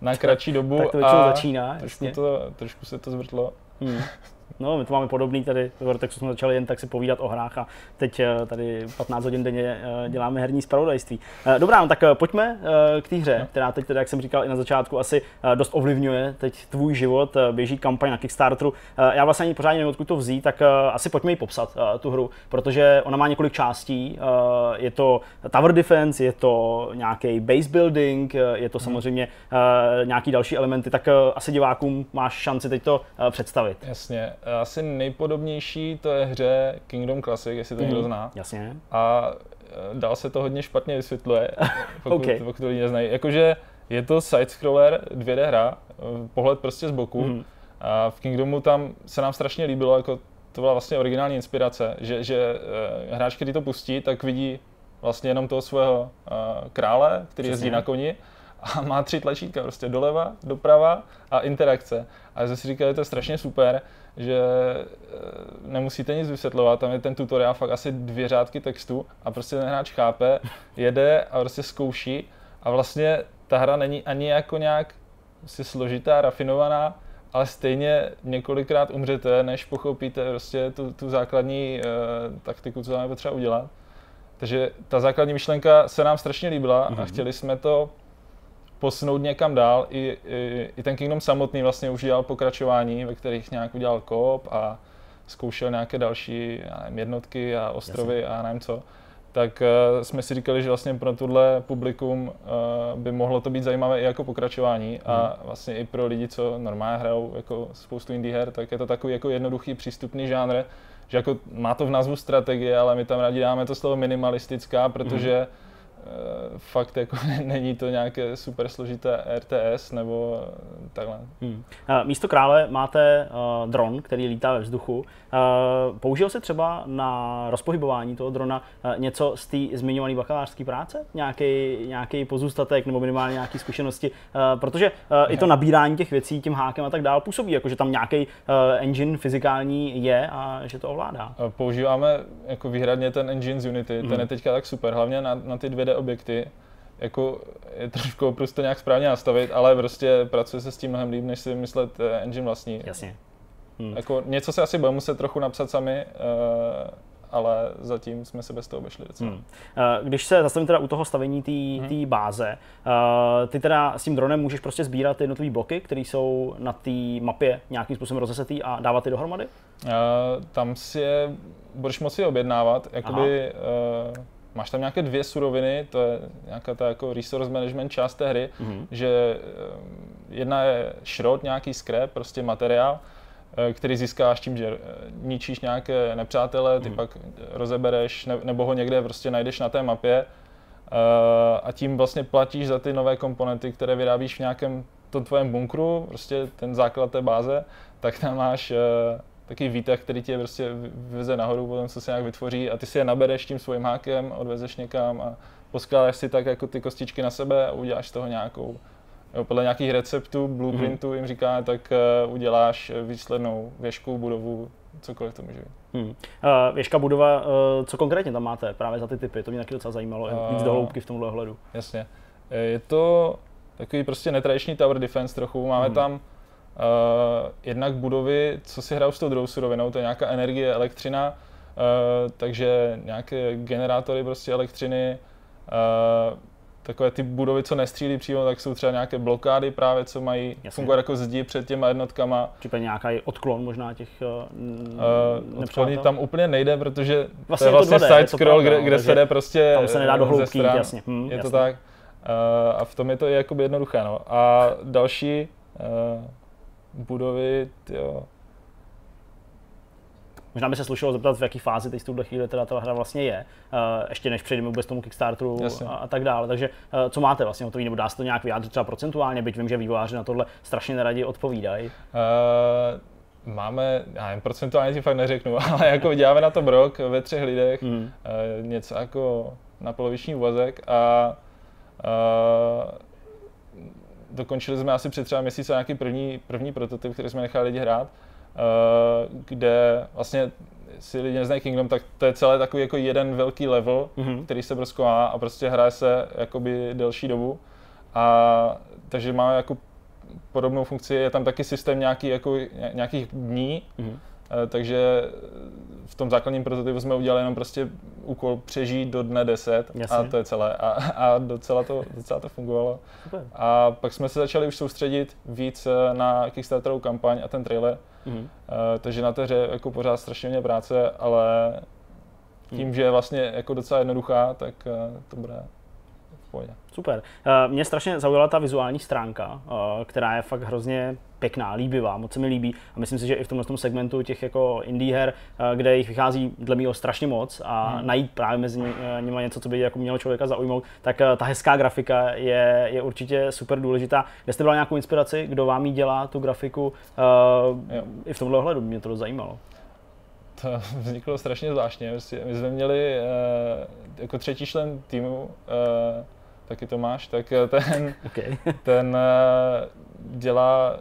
na kratší dobu Tak to a začíná, trošku, jasně. to, trošku se to zvrtlo. Hmm. *laughs* No, my to máme podobný tady, v Vortexu jsme začali jen tak si povídat o hrách a teď eh, tady 15 hodin denně eh, děláme herní zpravodajství. Eh, Dobrá, no tak pojďme k té hře, která teď teda, jak jsem říkal i na začátku, asi dost ovlivňuje teď tvůj život, běží kampaň na Kickstarteru. Já vlastně ani pořádně nevím, odkud to vzít, tak asi pojďme ji popsat, tu hru, protože ona má několik částí. Je to tower defense, je to nějaký base building, je to samozřejmě eh, nějaký další elementy, tak asi divákům máš šanci teď to představit. Jasně, asi nejpodobnější to je hře Kingdom Classic, jestli to Mhm. někdo zná. Jasně. a e, dál se to hodně špatně vysvětluje, *laughs* pokud, OK. pokud to lidi neznají. Jakože je to side-scroller 2D hra, e, pohled prostě z boku. Mhm. A v Kingdomu tam se nám strašně líbilo, jako to byla vlastně originální inspirace, že, že e, hráč, který to pustí, tak vidí vlastně jenom toho svého krále, který Přesně. jezdí na koni a má tři tlačítka, prostě doleva, doprava a interakce. A já jsem si říkal, že to je strašně super, že e, nemusíte nic vysvětlovat, tam je ten tutoriál fakt asi dvě řádky textu a prostě ten hráč chápe, jede a prostě zkouší a vlastně ta hra není ani jako nějak prostě složitá, rafinovaná, ale stejně několikrát umřete, než pochopíte prostě tu, tu základní e, taktiku, co tam je potřeba udělat. Takže ta základní myšlenka se nám strašně líbila a chtěli jsme to posunout někam dál. I, i, I ten Kingdom samotný vlastně už dělal pokračování, ve kterých nějak udělal koop a zkoušel nějaké další nevím, jednotky a ostrovy Jasně. a nevím co. Tak uh, jsme si říkali, že vlastně pro tuhle publikum uh, by mohlo to být zajímavé i jako pokračování a vlastně i pro lidi, co normálně hrajou jako spoustu indie her, tak je to takový jako jednoduchý přístupný žánr, že jako má to v názvu strategie, ale my tam rádi dáme to slovo minimalistická, protože uh, fakt jako *laughs* není to nějaké super složité RTS nebo eh, takhle. Hmm. Eh, Místo krále máte uh, dron, který lítá ve vzduchu. Uh, použil se třeba na rozpohybování toho drona uh, něco z té zmiňované bakalářské práce? Nějaký, nějaký pozůstatek nebo minimálně nějaké zkušenosti? Uh, protože i to nabírání těch věcí tím hákem a tak dál působí, jako že tam nějaký engine fyzikální je a že to ovládá. Používáme jako výhradně ten engine z Unity, Mhm. ten je teďka tak super, hlavně na, na ty 2D objekty. Jako je trošku prostě nějak správně nastavit, ale prostě pracuje se s tím mnohem líp, než si vymyslet eh, engine vlastní. Jasně. Jako něco se asi budeme muset trochu napsat sami, eh, ale zatím jsme se bez toho obešli docela. Hmm. Eh, Když se zastavím teda u toho stavení té Mhm. báze, eh, ty teda s tím dronem můžeš prostě sbírat ty jednotlivé bloky, které jsou na té mapě nějakým způsobem rozesetý a dávat je dohromady? Uh, tam si je budeš moci objednávat, jakoby, uh, máš tam nějaké dvě suroviny, to je nějaká ta jako resource management část té hry, Mhm. že uh, jedna je šrot, nějaký scrap, prostě materiál, uh, který získáš tím, že uh, ničíš nějaké nepřátele, ty Mhm. pak rozebereš, ne, nebo ho někde prostě najdeš na té mapě a tím vlastně platíš za ty nové komponenty, které vyrábíš v nějakém tom tvojem bunkru, prostě ten základ té báze, tak tam máš takový výtah, který tě prostě vyveze nahoru, potom co se nějak vytvoří a ty si je nabereš tím svým hákem, odvezeš někam a poskládáš si tak jako ty kostičky na sebe a uděláš z toho nějakou podle nějakých receptů, blueprintů mm-hmm. jim říká, tak uh, uděláš výslednou věžku, budovu, cokoliv to může být. Hmm. Uh, věžka budova, uh, co konkrétně tam máte právě za ty typy? To mě taky docela zajímalo, uh, víc dohloubky v tomhle ohledu. Jasně. Je to takový prostě netradiční tower defense trochu. Máme hmm. tam uh, jednak budovy, co si hrajou s tou druhou surovinou, to je nějaká energie, elektřina, uh, takže nějaké generátory prostě elektřiny, uh, takové ty budovy, co nestřílí přímo, tak jsou třeba nějaké blokády právě, co mají Jasně. fungovat jako zdi před těma jednotkama. Případně nějaký odklon možná těch uh, tam úplně nejde, protože vlastně to je vlastně side scroll, kde, kde se jde prostě Tam se nedá do hloubky, jasně. Hm, je jasně. to tak. Uh, a v tom je to jakoby jednoduché. No. A další uh, budovy, jo, Možná by se slušelo zeptat, v jaké fázi teď v tuhle chvíli teda ta hra vlastně je, uh, ještě než přejdeme vůbec tomu Kickstarteru a, a, tak dále. Takže uh, co máte vlastně hotový, nebo dá se to nějak vyjádřit třeba procentuálně, byť vím, že vývojáři na tohle strašně neradi odpovídají. Uh, máme, já nevím, procentuálně ti fakt neřeknu, *laughs* ale jako děláme na to rok ve třech lidech, mm. uh, něco jako na poloviční úvazek a uh, dokončili jsme asi před třeba měsíce nějaký první, první prototyp, který jsme nechali lidi hrát Eh, kde vlastně si lidi neznají Kingdom, tak to je celé takový jako jeden velký level, mm-hmm. který se prostě má a prostě hraje se jakoby delší dobu. A takže má jako podobnou funkci, je tam taky systém nějaký, jako, nějakých dní, mm-hmm. takže v tom základním prototypu jsme udělali jenom prostě úkol přežít do dne 10 Jasně. a to je celé. A, a docela, to, docela to fungovalo. Super. A pak jsme se začali už soustředit víc eh, na Kickstarterovou kampaň a ten trailer, Mm-hmm. Uh, takže na té hře jako pořád strašně mě práce, ale tím, mm. že je vlastně jako docela jednoduchá, tak uh, to bude v pohodě. Super. Uh, mě strašně zaujala ta vizuální stránka, uh, která je fakt hrozně pěkná, líbivá, moc se mi líbí a myslím si, že i v tomhle segmentu těch jako indie her, uh, kde jich vychází dle mého strašně moc a hmm. najít právě mezi nimi něco, co by jako mělo člověka zaujmout, tak ta hezká grafika je, je určitě super důležitá. Kde jste byla nějakou inspiraci, kdo vám jí dělá tu grafiku? Uh, I v tomhle ohledu mě to zajímalo to *laughs* vzniklo strašně zvláštně. My jsme měli jako třetí člen týmu taky Tomáš, tak eh, ten, *laughs* okay. ten eh, dělá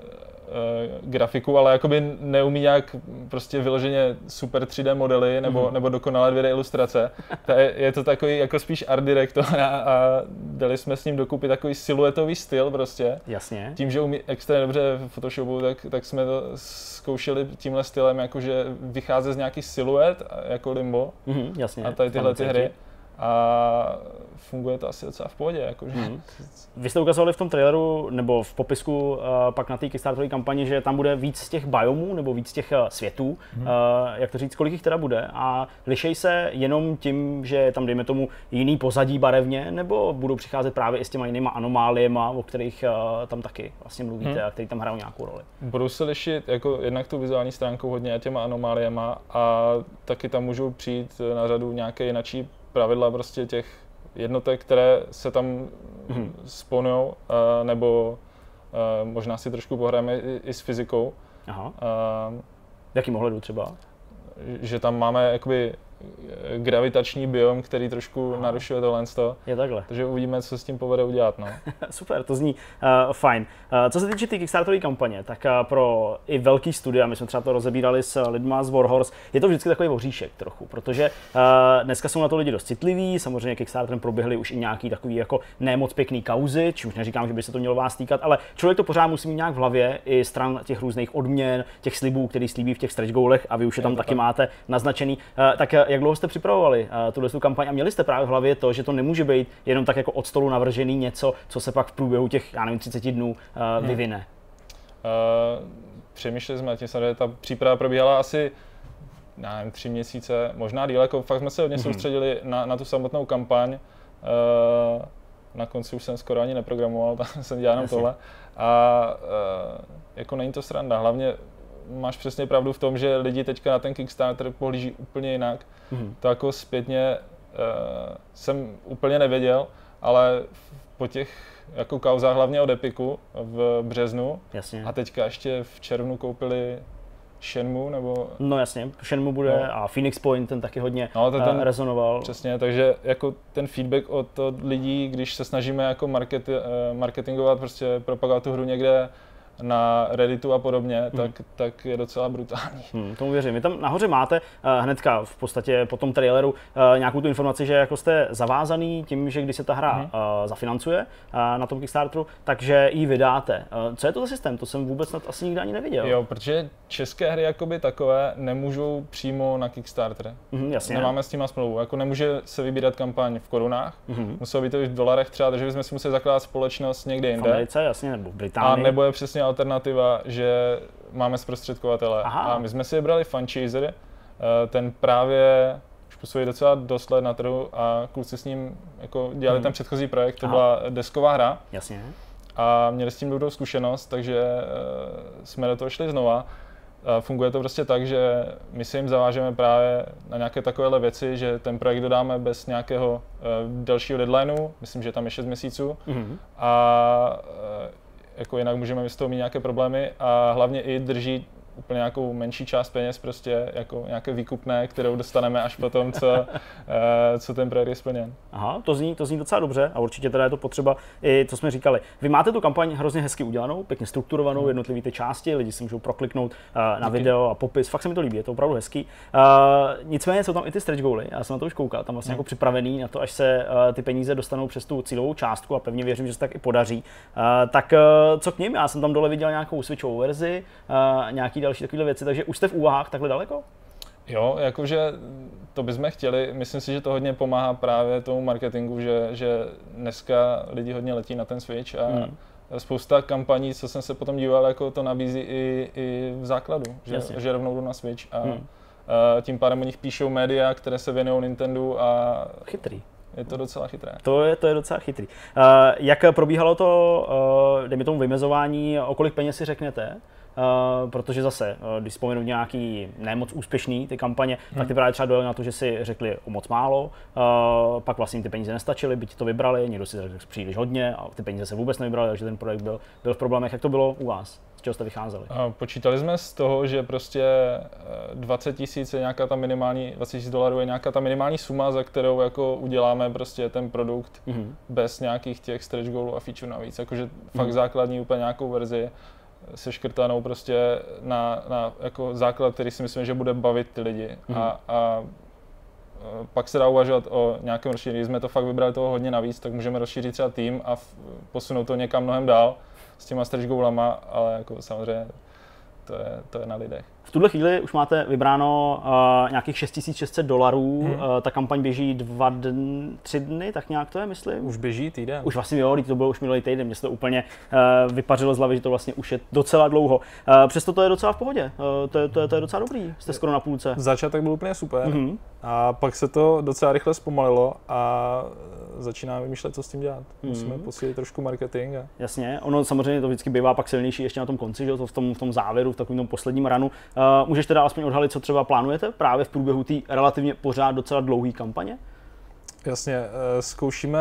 uh, grafiku, ale jakoby neumí nějak prostě vyloženě super 3D modely nebo, mm. nebo dokonalé 2D ilustrace. Ta je, je to takový jako spíš art director a, a dali jsme s ním dokupy takový siluetový styl prostě. Jasně. Tím, že umí extrémně dobře v Photoshopu, tak, tak jsme to zkoušeli tímhle stylem, jakože vycházet z nějakých siluet, jako Limbo. Mm, jasně. A tady tyhle ty hry a funguje to asi docela v pohodě. Jakože. Mm. Vy jste ukazovali v tom traileru nebo v popisku uh, pak na té Kickstarterové kampani, že tam bude víc z těch biomů nebo víc těch uh, světů, mm. uh, jak to říct, kolik jich teda bude a lišej se jenom tím, že tam dejme tomu jiný pozadí barevně, nebo budou přicházet právě i s těma jinýma anomáliema, o kterých uh, tam taky vlastně mluvíte mm. a který tam hrajou nějakou roli. Budou se lišit jako jednak tu vizuální stránkou hodně a těma anomáliema a taky tam můžou přijít na řadu nějaké jinačí pravidla prostě těch jednotek, které se tam mm-hmm. spawnují, uh, nebo uh, možná si trošku pohrajeme i, i s fyzikou. Aha. Uh, v jakým ohledu třeba? Že tam máme jakoby gravitační biom, který trošku Aha. narušuje tohle. Je takhle. Takže uvidíme, co s tím povede udělat. No. *laughs* Super, to zní uh, fajn. Uh, co se týče té tý Kickstarterové kampaně, tak uh, pro i velký studia, my jsme třeba to rozebírali s lidma z Warhorse, je to vždycky takový voříšek trochu, protože uh, dneska jsou na to lidi dost citliví, samozřejmě Kickstarterem proběhly už i nějaký takový jako nemoc pěkný kauzy, čímž neříkám, že by se to mělo vás týkat, ale člověk to pořád musí mít nějak v hlavě i stran těch různých odměn, těch slibů, který slíbí v těch stretch goalech a vy už je tam taky tak. máte naznačený. Uh, tak jak dlouho jste připravovali uh, tuhle kampaň a měli jste právě v hlavě to, že to nemůže být jenom tak jako od stolu navržený něco, co se pak v průběhu těch, já nevím, 30 dnů uh, vyvine? Uh, přemýšleli jsme tím, že ta příprava probíhala asi já nevím, tři měsíce, možná díl, jako fakt jsme se hodně mm-hmm. soustředili na, na tu samotnou kampaň. Uh, na konci už jsem skoro ani neprogramoval, *laughs* tam jsem dělal jenom tohle. A uh, jako není to sranda, hlavně máš přesně pravdu v tom, že lidi teďka na ten Kickstarter pohlíží úplně jinak. Mm-hmm. To jako zpětně uh, jsem úplně nevěděl, ale po těch jako kauzách hlavně od Epiku v březnu Jasně. a teďka ještě v červnu koupili Shenmue, nebo No jasně, Shenmue bude No. a Phoenix Point, ten taky hodně No, to eh, ten- rezonoval. Přesně, takže jako ten feedback od, od lidí, když se snažíme jako marketi, eh, marketingovat, prostě propagovat tu hru někde na Redditu a podobně, Hmm. tak, tak je docela brutální. Hmm, tomu věřím. Vy tam nahoře máte uh, hnedka v podstatě po tom traileru uh, nějakou tu informaci, že jako jste zavázaný tím, že když se ta hra uh, zafinancuje uh, na tom Kickstarteru, takže ji vydáte. Uh, co je to za systém? To jsem vůbec snad asi nikdy ani neviděl. Jo, protože české hry jakoby takové nemůžou přímo na Kickstarter. Mhm, jasně. Nemáme s tím smlouvu. Jako nemůže se vybírat kampaň v korunách, Mhm. muselo by to být v dolarech třeba, takže bychom si museli zakládat společnost někde V jinde. Americe, jasně, nebo v A Británii. nebo je přesně alternativa, že máme zprostředkovatele. Aha. A my jsme si vybrali Funchaser, eh, ten právě už působí docela dost let na trhu a kluci s ním jako dělali Hmm. ten předchozí projekt, to Aha. byla desková hra Jasně. a měli s tím dobrou zkušenost, takže eh, jsme do toho šli znova. A Funguje to prostě tak, že my se jim zavážeme právě na nějaké takovéhle věci, že ten projekt dodáme bez nějakého eh, dalšího deadlineu, myslím, že tam je 6 měsíců, Mhm. a jako jinak můžeme z toho mít nějaké problémy a hlavně i drží úplně nějakou menší část peněz, prostě jako nějaké výkupné, kterou dostaneme až potom, co, *laughs* eh, co ten projekt je splněn. Aha, to zní, to zní docela dobře a určitě teda je to potřeba i to jsme říkali. Vy máte tu kampaň hrozně hezky udělanou, pěkně strukturovanou, jednotlivé ty části, lidi si můžou prokliknout uh, na video a popis, fakt se mi to líbí, je to opravdu hezký. Uh, nicméně jsou tam i ty stretch goaly, já jsem na to už koukal, tam vlastně jako připravený na to, až se uh, ty peníze dostanou přes tu cílovou částku a pevně věřím, že se tak i podaří. Uh, tak uh, co k ním? Já jsem tam dole viděl nějakou switchovou verzi, uh, nějaký další takovéhle věci, takže už jste v úvahách takhle daleko? Jo, jakože to bychom chtěli, myslím si, že to hodně pomáhá právě tomu marketingu, že, že dneska lidi hodně letí na ten Switch a Hmm. spousta kampaní, co jsem se potom díval, jako to nabízí i, i v základu, že, Jasně. že rovnou jdu na Switch a Hmm. a tím pádem o nich píšou média, které se věnují Nintendo a Chytrý. je to docela chytré. To je, to je docela chytrý. Uh, jak probíhalo to, uh, dejme tomu vymezování, o kolik peněz si řeknete? Uh, protože zase, uh, když vzpomenu nějaký nemoc úspěšný ty kampaně, hmm. tak ty právě třeba dojeli na to, že si řekli o moc málo, uh, pak vlastně ty peníze nestačily, byť to vybrali, někdo si řekl příliš hodně a ty peníze se vůbec nevybrali, takže ten projekt byl, byl v problémech. Jak to bylo u vás? Z čeho jste vycházeli? Počítali jsme z toho, že prostě eh, 20 tisíc je nějaká ta minimální, 20 tisíc dolarů je nějaká ta minimální suma, za kterou jako uděláme prostě ten produkt Mhm. bez nějakých těch stretch goalů a feature navíc. Jakože fakt Mhm. základní úplně nějakou verzi se škrtanou prostě na, na jako základ, který si myslím, že bude bavit ty lidi. Mhm. A, a e, pak se dá uvažovat o nějakém rozšíření. Když jsme to fakt vybrali toho hodně navíc, tak můžeme rozšířit třeba tým a v, posunout to někam mnohem dál s těma stretch goalama, ale jako samozřejmě to je, to je na lidech. V tuhle chvíli už máte vybráno uh, nějakých 6600 dolarů, Mhm. uh, ta kampaň běží dva dny, tři dny, tak nějak to je, myslím. Už běží týden. Už vlastně jo, to bylo už minulý týden, mě se to úplně uh, vypařilo z hlavy, že to vlastně už je docela dlouho. Uh, přesto to je docela v pohodě, uh, to, je, to, je, to je docela dobrý, jste skoro na půlce. Začátek byl úplně super Mhm. a pak se to docela rychle zpomalilo a začínáme vymýšlet, co s tím dělat. Musíme Mhm. posílit trošku marketing a Jasně, ono samozřejmě to vždycky bývá pak silnější ještě na tom konci, že to v tom, v tom závěru, v takovém tom posledním ranu. Uh, můžeš teda aspoň odhalit, co třeba plánujete právě v průběhu té relativně pořád docela dlouhé kampaně? Jasně, eh, zkoušíme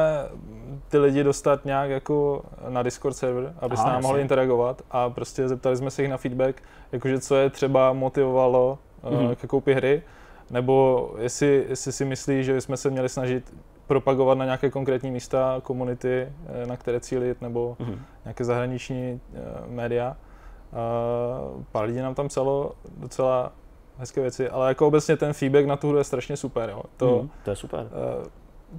ty lidi dostat nějak jako na Discord server, aby s námi mohli jasně. interagovat a prostě zeptali jsme se jich na feedback, jakože co je třeba motivovalo Mhm. mm-hmm. ke koupi hry, nebo jestli, jestli si myslí, že jsme se měli snažit propagovat na nějaké konkrétní místa, komunity, eh, na které cílit, nebo Mhm. nějaké zahraniční eh, média. Uh, pár lidí nám tam psalo docela hezké věci, ale jako obecně ten feedback na tu hru je strašně super. Jo. To, Mhm, to je super. Eh,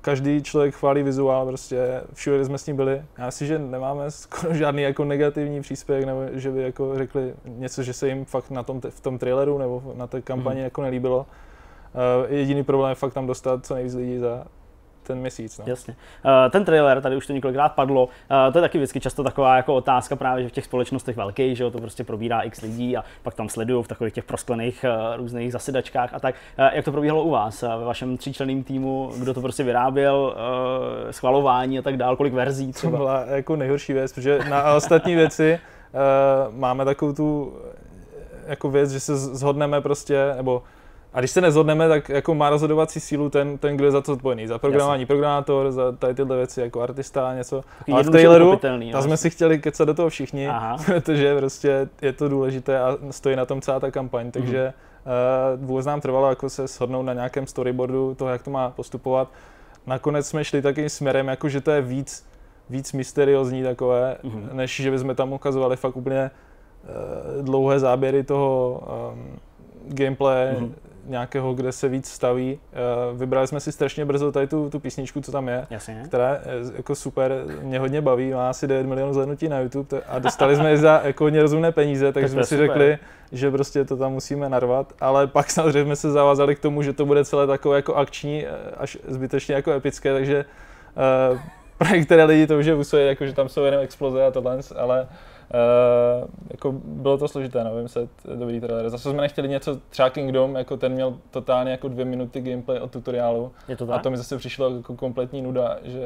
každý člověk chválí vizuál, prostě všude, kde jsme s ním byli. Já si, že nemáme skoro *laughs* žádný jako negativní příspěvek, nebo že by jako řekli něco, že se jim fakt na tom, v tom traileru nebo na té kampani Mhm. jako nelíbilo. Uh, jediný problém je fakt tam dostat co nejvíc lidí za ten měsíc. No. Jasně. Uh, ten trailer, tady už to několikrát padlo, uh, to je taky vždycky často taková jako otázka právě, že v těch společnostech velkých, že jo, to prostě probírá x lidí a pak tam sledují v takových těch prosklených uh, různých zasedačkách a tak. Uh, jak to probíhalo u vás, uh, ve vašem tříčlenném týmu, kdo to prostě vyráběl, uh, schvalování a tak dál, kolik verzí To třeba? byla jako nejhorší věc, protože na ostatní věci uh, máme takovou tu eh, jako věc, že se zhodneme prostě, nebo a když se nezhodneme, tak jako má rozhodovací sílu ten, ten kdo je za to odpovědný. Za programování programátor, za tady tyhle věci jako artista a něco. Taky Ale v traileru, tam jo. jsme si chtěli kecat do toho všichni, Aha. *laughs* protože prostě je to důležité a stojí na tom celá ta kampaň, takže uh, vůbec nám trvalo jako se shodnout na nějakém storyboardu toho, jak to má postupovat. Nakonec jsme šli takým směrem, jako že to je víc, víc mysteriózní takové, Mhm. než že bychom tam ukazovali fakt úplně uh, dlouhé záběry toho um, gameplay, Mhm. Nějakého, kde se víc staví. Uh, vybrali jsme si strašně brzo tady tu, tu písničku, co tam je Jasně. která je eh, jako super, mě hodně baví, má asi 9 milionů zhlédnutí na YouTube a dostali jsme ji za jako hodně rozumné peníze, takže je jsme si super. řekli, že prostě to tam musíme narvat, ale pak samozřejmě jsme se zavázali k tomu, že to bude celé takové jako akční, eh, až zbytečně jako epické, takže *laughs* pro některé lidi to už je jako že tam jsou jenom exploze a tohle, ale Uh, jako bylo to složité, no, vymyslet dobrý trailer. Zase jsme nechtěli něco, třeba Kingdom, jako ten měl totálně jako dvě minuty gameplay od tutoriálu, Je to a tak? to mi zase přišlo jako kompletní nuda, že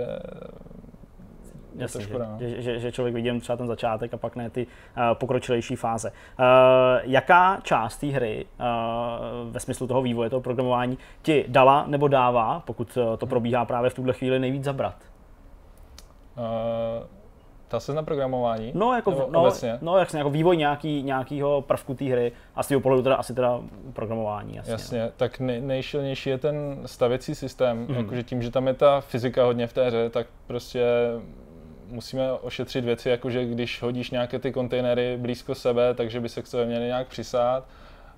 je Jasně, to škoda. no. že, že, že člověk vidí třeba ten začátek a pak ne ty uh, pokročilejší fáze. Uh, jaká část té hry uh, ve smyslu toho vývoje, toho programování ti dala nebo dává, pokud to probíhá právě v tuhle chvíli nejvíc zabrat? Uh, ta se na programování? No, jako, Nebo no, obecně? no jasně, jako vývoj nějaký, nějakýho prvku té hry a z toho pohledu teda asi teda programování. Jasně. Jasně, tak nej, nejšilnější je ten stavěcí systém, mm. jakože tím, že tam je ta fyzika hodně v té hře, tak prostě musíme ošetřit věci, jakože když hodíš nějaké ty kontejnery blízko sebe, takže by se k sobě měly nějak přisát.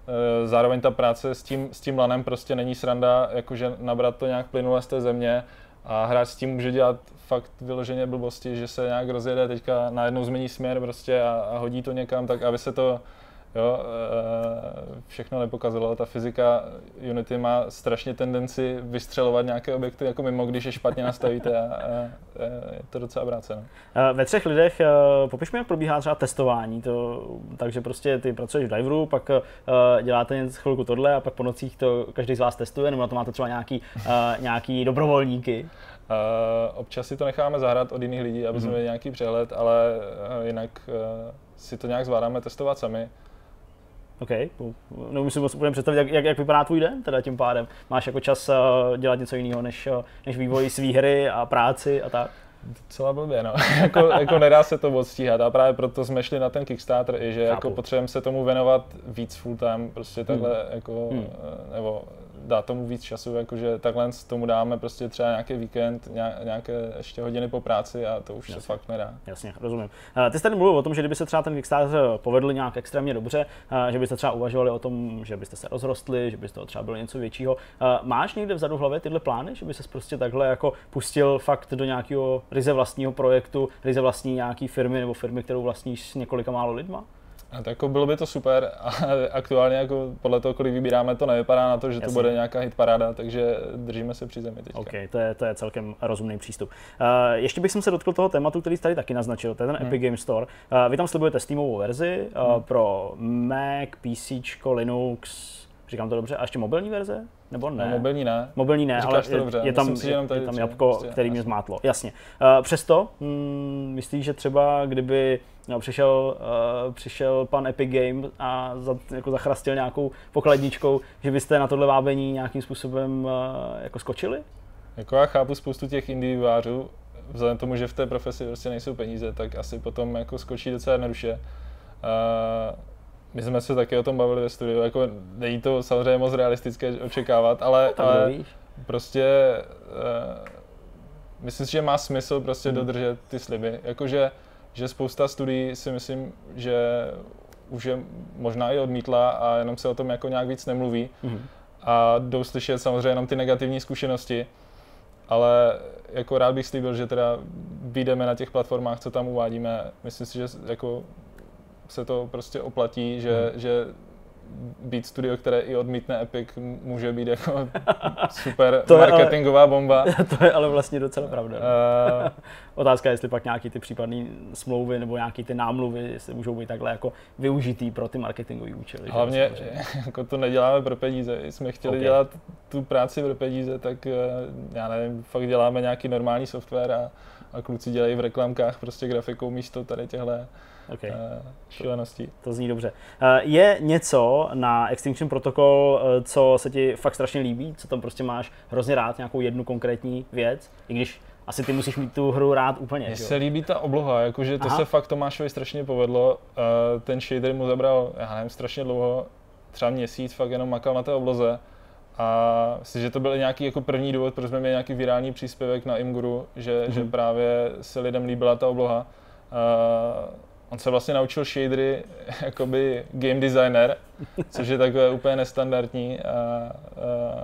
Eh, Zároveň ta práce s tím, s tím lanem prostě není sranda, jakože nabrat to nějak plynule z té země a hráč s tím může dělat fakt vyloženě blbosti, že se nějak rozjede, teďka najednou změní směr prostě a, a hodí to někam, tak aby se to jo, eh, všechno nepokazilo. Ta fyzika Unity má strašně tendenci vystřelovat nějaké objekty jako mimo, když je špatně nastavíte a, a, a je to docela práce. Eh, Ve třech lidech, eh, popiš mi, jak probíhá třeba testování, to, takže prostě ty pracuješ v Diveru, pak děláte něco chvilku tohle a pak po nocích to každý z vás testuje, nebo na to máte třeba nějaký, nějaký dobrovolníky. Uh, občas si to necháme zahrát od jiných lidí, aby jsme měli nějaký přehled, ale uh, jinak uh, si to nějak zvládáme testovat sami. OK, no musím si úplně představit, jak, jak, jak, vypadá tvůj den teda tím pádem. Máš jako čas uh, dělat něco jiného než, uh, než vývoj své hry a práci a tak. Docela blbě, no. *laughs* jako, jako nedá se to moc stíhat a právě proto jsme šli na ten Kickstarter, i že Chápu. jako potřebujeme se tomu věnovat víc full time, prostě takhle jako, Hmm. eh, nebo dát tomu víc času, jakože takhle tomu dáme prostě třeba nějaký víkend, nějak- nějaké ještě hodiny po práci a to už se Jasně. fakt nedá. Jasně, rozumím. Eh, Ty jste tady mluvil o tom, že kdyby se třeba ten Kickstarter povedl nějak extrémně dobře, eh, že byste třeba uvažovali o tom, že byste se rozrostli, že byste třeba bylo něco většího. Eh, Máš někde vzadu v hlavě tyhle plány, že by se prostě takhle jako pustil fakt do nějakého ryze vlastního projektu, ryze vlastní nějaký firmy nebo firmy, kterou vlastníš s několika málo lidma? A to jako bylo by to super, ale aktuálně jako podle toho, kolik vybíráme, to nevypadá na to, že Jasně. to bude nějaká hitparáda, takže držíme se při zemi teďka. OK, to je, to je celkem rozumný přístup. Uh, ještě bych se dotkl toho tématu, který tady taky naznačil, to je ten Hmm. Epic Game Store. Uh, vy tam slibujete Steamovou verzi uh, pro Mac, PC, Linux, říkám to dobře, a ještě mobilní verze? Nebo ne? No, mobilní ne. Mobilní ne, Říkáš ale to je, dobře, je, tam, myslím je, je tam jabko, prostě, který mě zmátlo. Jasně. Uh, přesto, hmm, myslíš, že třeba kdyby no, přišel, uh, přišel pan Epic Game a za, jako zachrastil nějakou pokladničkou, že byste na tohle vábení nějakým způsobem uh, jako skočili? Jako já chápu spoustu těch indie vývářů, vzhledem k tomu, že v té profesi prostě nejsou peníze, tak asi potom jako skočí docela jednoduše. Uh, my jsme se taky o tom bavili ve studiu, jako není to samozřejmě moc realistické očekávat, ale, Tak ale prostě uh, myslím si, že má smysl prostě Hmm. dodržet ty sliby. Jakože že spousta studií si myslím, že už je možná i odmítla a jenom se o tom jako nějak víc nemluví Mhm. a jdou slyšet samozřejmě jenom ty negativní zkušenosti, ale jako rád bych slíbil, že teda vyjdeme na těch platformách, co tam uvádíme. Myslím si, že jako se to prostě oplatí, že, Hmm. že být studio, které i odmítne Epic, může být jako *laughs* super To je ale- marketingová bomba. *laughs* to je ale vlastně docela pravda. Uh, *laughs* Otázka je, jestli pak nějaký ty případné smlouvy nebo nějaký ty námluvy jestli můžou být takhle jako využitý pro ty marketingové účely. že hlavně samozřejmě. jako to neděláme pro peníze. Jsme chtěli Ok. dělat tu práci pro peníze, tak eh, já nevím, fakt děláme nějaký normální software a, a kluci dělají v reklamkách prostě grafikou místo tady těchto Okay. eh, šíleností. To zní dobře. Eh, Je něco na Extinction Protocol, eh, co se ti fakt strašně líbí, co tam prostě máš hrozně rád, nějakou jednu konkrétní věc, i když asi ty musíš mít tu hru rád úplně, Mně se líbí ta obloha, jakože to Aha. se fakt Tomášovi strašně povedlo. Ten shader mu zabral, já nevím, strašně dlouho, třeba měsíc, fakt jenom makal na té obloze. A myslím, že to byl nějaký jako první důvod, proč jsme měli nějaký virální příspěvek na Imguru, že, mm-hmm. že právě se lidem líbila ta obloha. Uh, on se vlastně naučil shadery *laughs* jakoby game designer, což je takové úplně nestandardní. A, uh,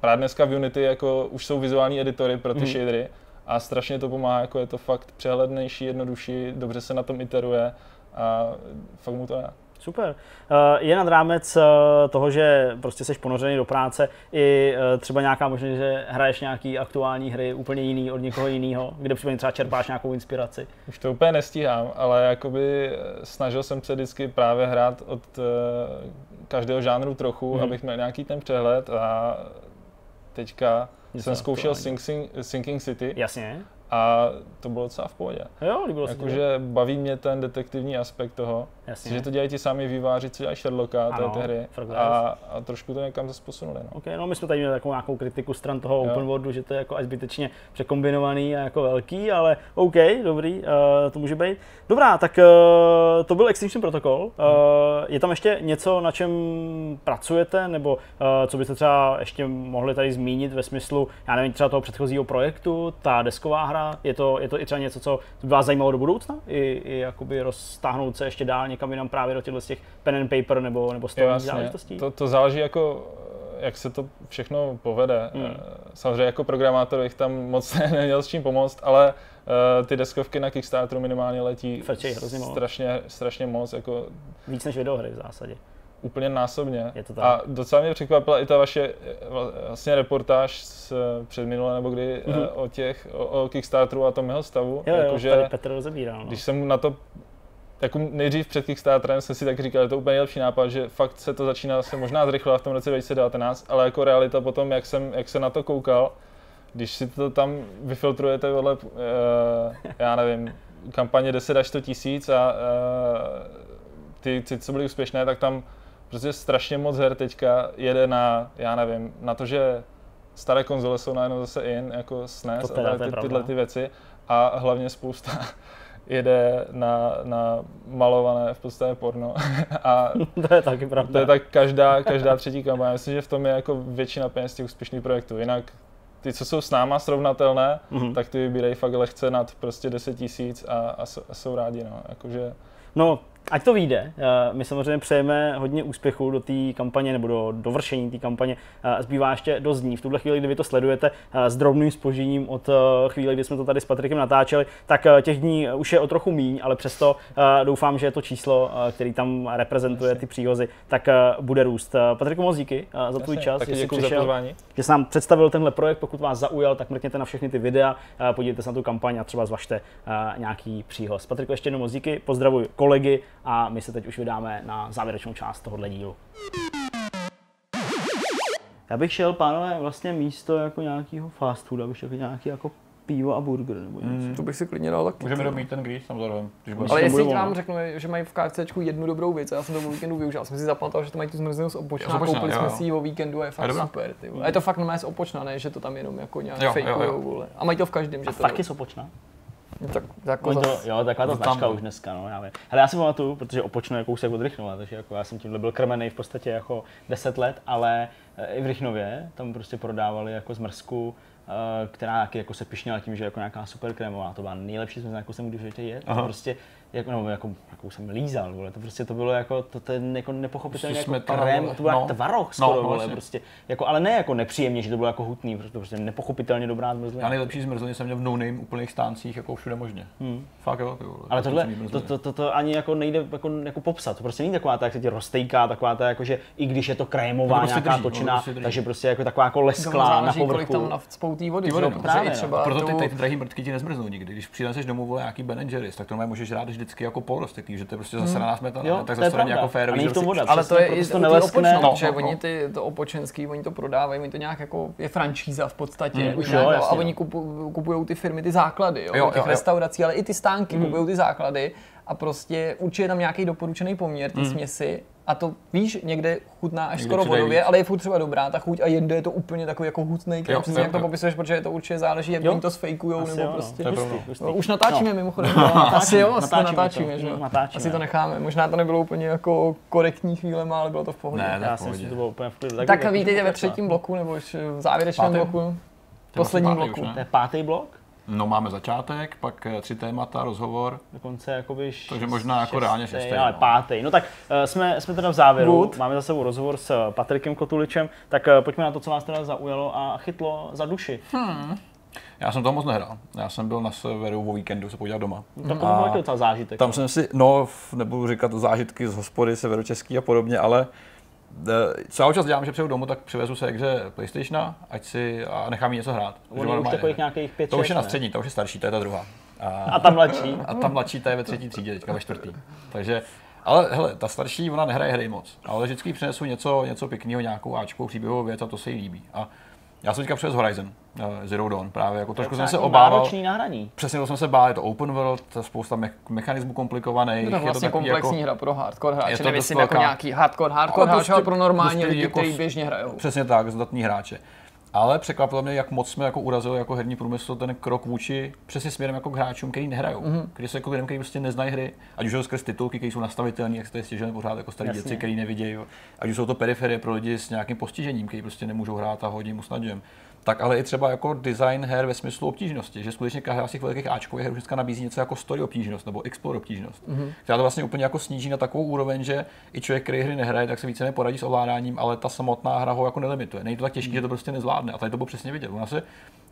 právě dneska v Unity jako už jsou vizuální editory pro ty mm-hmm. shadery a strašně to pomáhá, jako je to fakt přehlednější, jednodušší, dobře se na tom iteruje a fakt mu to dá. Super. Eh, Je nad rámec eh, toho, že prostě jsi ponořený do práce, i eh, třeba nějaká možnost, že hraješ nějaký aktuální hry úplně jiný od někoho jiného, kde případně třeba čerpáš nějakou inspiraci. Už to úplně nestíhám, ale jakoby snažil jsem se vždycky právě hrát od každého žánru trochu, Mhm. mm. abych měl nějaký ten přehled a teďka Něco jsem zkoušel. Sing, Sing, Sinking City Jasně. a to bylo docela v pohodě. Jo, líbilo se ti to? Jakože baví mě ten detektivní aspekt toho, Jasně. že to dělají ti sami výváři, co dělají Sherlocka, té, Ano, té hry fakt a, a trošku to někam zase posunuli. No. OK, no my jsme tady měli takovou nějakou kritiku stran toho Jo. open worldu, že to je jako až zbytečně překombinovaný a jako velký, ale OK, dobrý, uh, to může být. Dobrá, tak uh, to byl Extinction Protocol. Uh, je tam ještě něco, na čem pracujete, nebo uh, co byste třeba ještě mohli tady zmínit ve smyslu, já nevím, třeba toho předchozího projektu, ta desková hra, je to, je to i třeba něco, co by vás zajímalo do budoucna? I, i jakoby roztáhnout se ještě dál někam jinam právě do těchto z těch pen and paper nebo, nebo Jo, jasně. záležitostí? To, to záleží jako, jak se to všechno povede. Hmm. Samozřejmě jako programátor bych tam moc *laughs* neměl s čím pomoct, ale uh, ty deskovky na Kickstarteru minimálně letí Frčej strašně, strašně moc, jako Víc než videohry v zásadě. úplně násobně. Je to tak. A docela mě překvapila i ta vaše eh, vlastně reportáž z eh, předminule nebo kdy Mhm. mm-hmm. o těch, o, o Kickstarteru a tom jeho stavu. Jo, jo, jakože, tady Petr rozebíral. No. když jsem na to jako nejdřív před Kickstarterem jsem si tak říkal, že to je úplně nejlepší nápad, že fakt se to začíná se možná zrychlovat v tom roce 2019, ale jako realita potom, jak jsem, jak jsem na to koukal, když si to tam vyfiltrujete vedle, uh, já nevím, kampaně 10 až 100 tisíc a uh, ty, ty, co byly úspěšné, tak tam prostě strašně moc her teďka jede na, já nevím, na to, že staré konzole jsou najednou zase in, jako SNES To teda, a to je ty, tyhle ty věci a hlavně spousta jede na, na malované v podstatě porno *laughs* a *laughs* to je taky pravda. to je tak každá, každá třetí kampaň. Já Myslím, že v tom je jako většina peněz těch úspěšných projektů. Jinak ty, co jsou s náma srovnatelné, Mhm. tak ty vybírají fakt lehce nad prostě 10 tisíc a, a, jsou- a jsou rádi. No. Jakože, No, ať to vyjde. Eh, My samozřejmě přejeme hodně úspěchu do té kampaně nebo do dovršení té kampaně. Eh, Zbývá ještě dost dní. V tuhle chvíli, kdy vy to sledujete eh, s drobným spožením od chvíle, kdy jsme to tady s Patrikem natáčeli, tak těch dní už je o trochu míň, ale přesto doufám, že to číslo, který tam reprezentuje ty příhozy, tak bude růst. Patriku, moc díky za tvůj čas, taky děkuji za přišel. pozvání. že jsi nám představil tenhle projekt. Pokud vás zaujal, tak mrkněte na všechny ty videa, podívejte se na tu kampaň a třeba zvažte nějaký příhoz. Patriku, ještě jednou moc díky, pozdravuj kolegy a my se teď už vydáme na závěrečnou část tohohle dílu. Já bych šel, pánové, vlastně místo jako nějakého fast food, abych šel jako nějaký jako pivo a burger nebo něco. To bych si klidně dal taky. Můžeme domít ten samozřejmě, když bude. Ale jestli volno. řeknu, že mají v KFCčku jednu dobrou věc, a já jsem to o víkendu využil, já jsem si zapamatoval, že to mají tu zmrzlinu z opočna, z Opočna, koupili jo, jsme si ji o víkendu a je fakt dobrá. super. Ty vole. A je to fakt normálně z opočna, ne, že to tam jenom jako nějak Jo, jo, fejkujou, vole. A mají to v každém, že A to taky sopočna. No, tak, jako Oni to, zas- jo, taková ta To tam značka bylo. už dneska, no, já vím. Hele, já si pamatuju, protože opočno je kousek od Rychnova, takže jako já jsem tímhle byl krmený v podstatě jako 10 let, ale eh, i v Rychnově tam prostě prodávali jako zmrzku, eh, která taky jako se pišnila tím, že jako nějaká super krémová, to byla nejlepší zmrzka, jakou jsem kdy v životě. Aha. Prostě jako, no, jako, jakou jsem lízal, vole. to prostě to bylo jako, to, to je jako nepochopitelně Prostě jako krém, vole. to byl No. no. tvaroh No, skoro, no, vole, vlastně. prostě, jako, ale ne jako nepříjemně, že to bylo jako hutný, protože to prostě nepochopitelně dobrá zmrzlina. Já nejlepší zmrzliny jsem měl v no-name úplných stáncích, jako všude možně. Hmm. Fakt jo, ty vole. Ale tohle, to, to, to, to, ani jako nejde jako, jako popsat. To prostě není taková ta, jak se ti roztejká, taková ta, jako, že i když je to krémová, To prostě nějaká drží, no, točina, prostě drží. takže prostě jako taková jako lesklá na kolik povrchu. tam navcpou té vody, Ty vody, no. Právě, no. třeba Proto ty, drahý mrtky ti nezmrznou nikdy. Když přineseš domů vole, nějaký Ben Jerry's, tak to můžeš rád vždycky jako polorostlý, že to je prostě zasraná smetana, Jo, tak to je zase jako A férový. že voda. ale to přesně, je i protože to to neleskne. No, protože no, no. oni ty, to opočenský, oni to prodávají, oni to nějak jako, je franšíza v podstatě. Mm, Oni už nějak- jo, a jasně, oni no. kupu, kupují ty firmy ty základy, jo, Jo, těch jo, jo. restaurací, ale i ty stánky kupují ty základy a prostě určitě je tam nějaký doporučený poměr ty Hmm. směsi a to víš, někde chutná až Někde skoro vodově, víc. ale je furt třeba dobrá ta chuť a jinde je to úplně takový jako hutný krém, přesně jo, jak to jo. popisuješ, protože to určitě záleží, jak jim to sfejkujou, Asi nebo jo, no. prostě. To je Hustý, hustý. No, už natáčíme mimochodem. *laughs* natáčíme, Asi jo, asi to natáčíme natáčíme, to, že jo. natáčíme. Asi to necháme. Možná to nebylo úplně jako korektní chvíle, ale bylo to v pohodě. Ne, Já si myslím, to bylo úplně v klidu. Tak jak- vítejte ve třetím bloku, nebo už v závěrečném bloku. Posledním bloku. To je pátý blok? No máme začátek, pak eh, tři témata, rozhovor. Dokonce jakoby Takže možná jako reálně šestý, ale no. pátý. No tak uh, jsme, jsme teda v závěru, Good. máme za sebou rozhovor s eh, Patrikem Kotuličem, tak uh, pojďme na to, co vás teda zaujalo a chytlo za duši. Já jsem toho moc nehrál. Já jsem byl na severu o víkendu se podívat doma. Tak to byl docela zážitek. Tam jsem si, no, nebudu říkat zážitky z hospody severočeský a podobně, ale eh, co já občas dělám, že přijdu domů, tak přivezu se hře PlayStationa, ať si a nechám jí něco hrát. Už takových nějakých pět, To už je na ne? střední, to už je starší, to je ta druhá. A, A ta mladší. *laughs* a ta mladší, ta je ve třetí třídě, teďka ve čtvrtý. Takže, ale hele, ta starší, ona nehraje hry moc, ale vždycky přinesu něco, něco pěkného, nějakou áčkou, příběhovou věc a to se jí líbí. A já jsem teďka přes Horizon, eh, Zero Dawn, právě jako trošku jsem se obával. Náročný na hraní. Přesně to jsem se bál, je to open world, to je spousta me- mechanismů komplikovaných. Je to vlastně takový komplexní jako, hra pro hardcore Je hráče, to nemyslím dost jako nějaký hardcore, hardcore Ale hráč, ale prostě- pro normální lidi, jako kteří běžně hrajou. Přesně tak, zdatní hráče. Ale překvapilo mě, jak moc jsme jako urazili jako herní průmysl ten krok vůči přesně směrem jako k hráčům, kteří nehrajou. Mhm. Mm-hmm. Když se jako lidem, kteří prostě neznají hry, ať už jsou skrz titulky, které jsou nastavitelné, jak se tady stěžujeme pořád jako starý Jasně. děti, kteří nevidějí, ať už jsou to periferie pro lidi s nějakým postižením, kteří prostě nemůžou hrát a hodí mu snadžem. Tak ale i třeba jako design her ve smyslu obtížnosti, že skutečně každá z těch velkých Ačkových her už dneska nabízí něco jako story obtížnost nebo explore obtížnost, Mhm. mm-hmm. která to vlastně úplně jako sníží na takovou úroveň, že i člověk, který hry nehraje, tak se více poradí s ovládáním, ale ta samotná hra ho jako nelimituje. Není to tak těžké, Mhm. že to prostě nezvládne. A tady to bylo přesně vidět. Ona se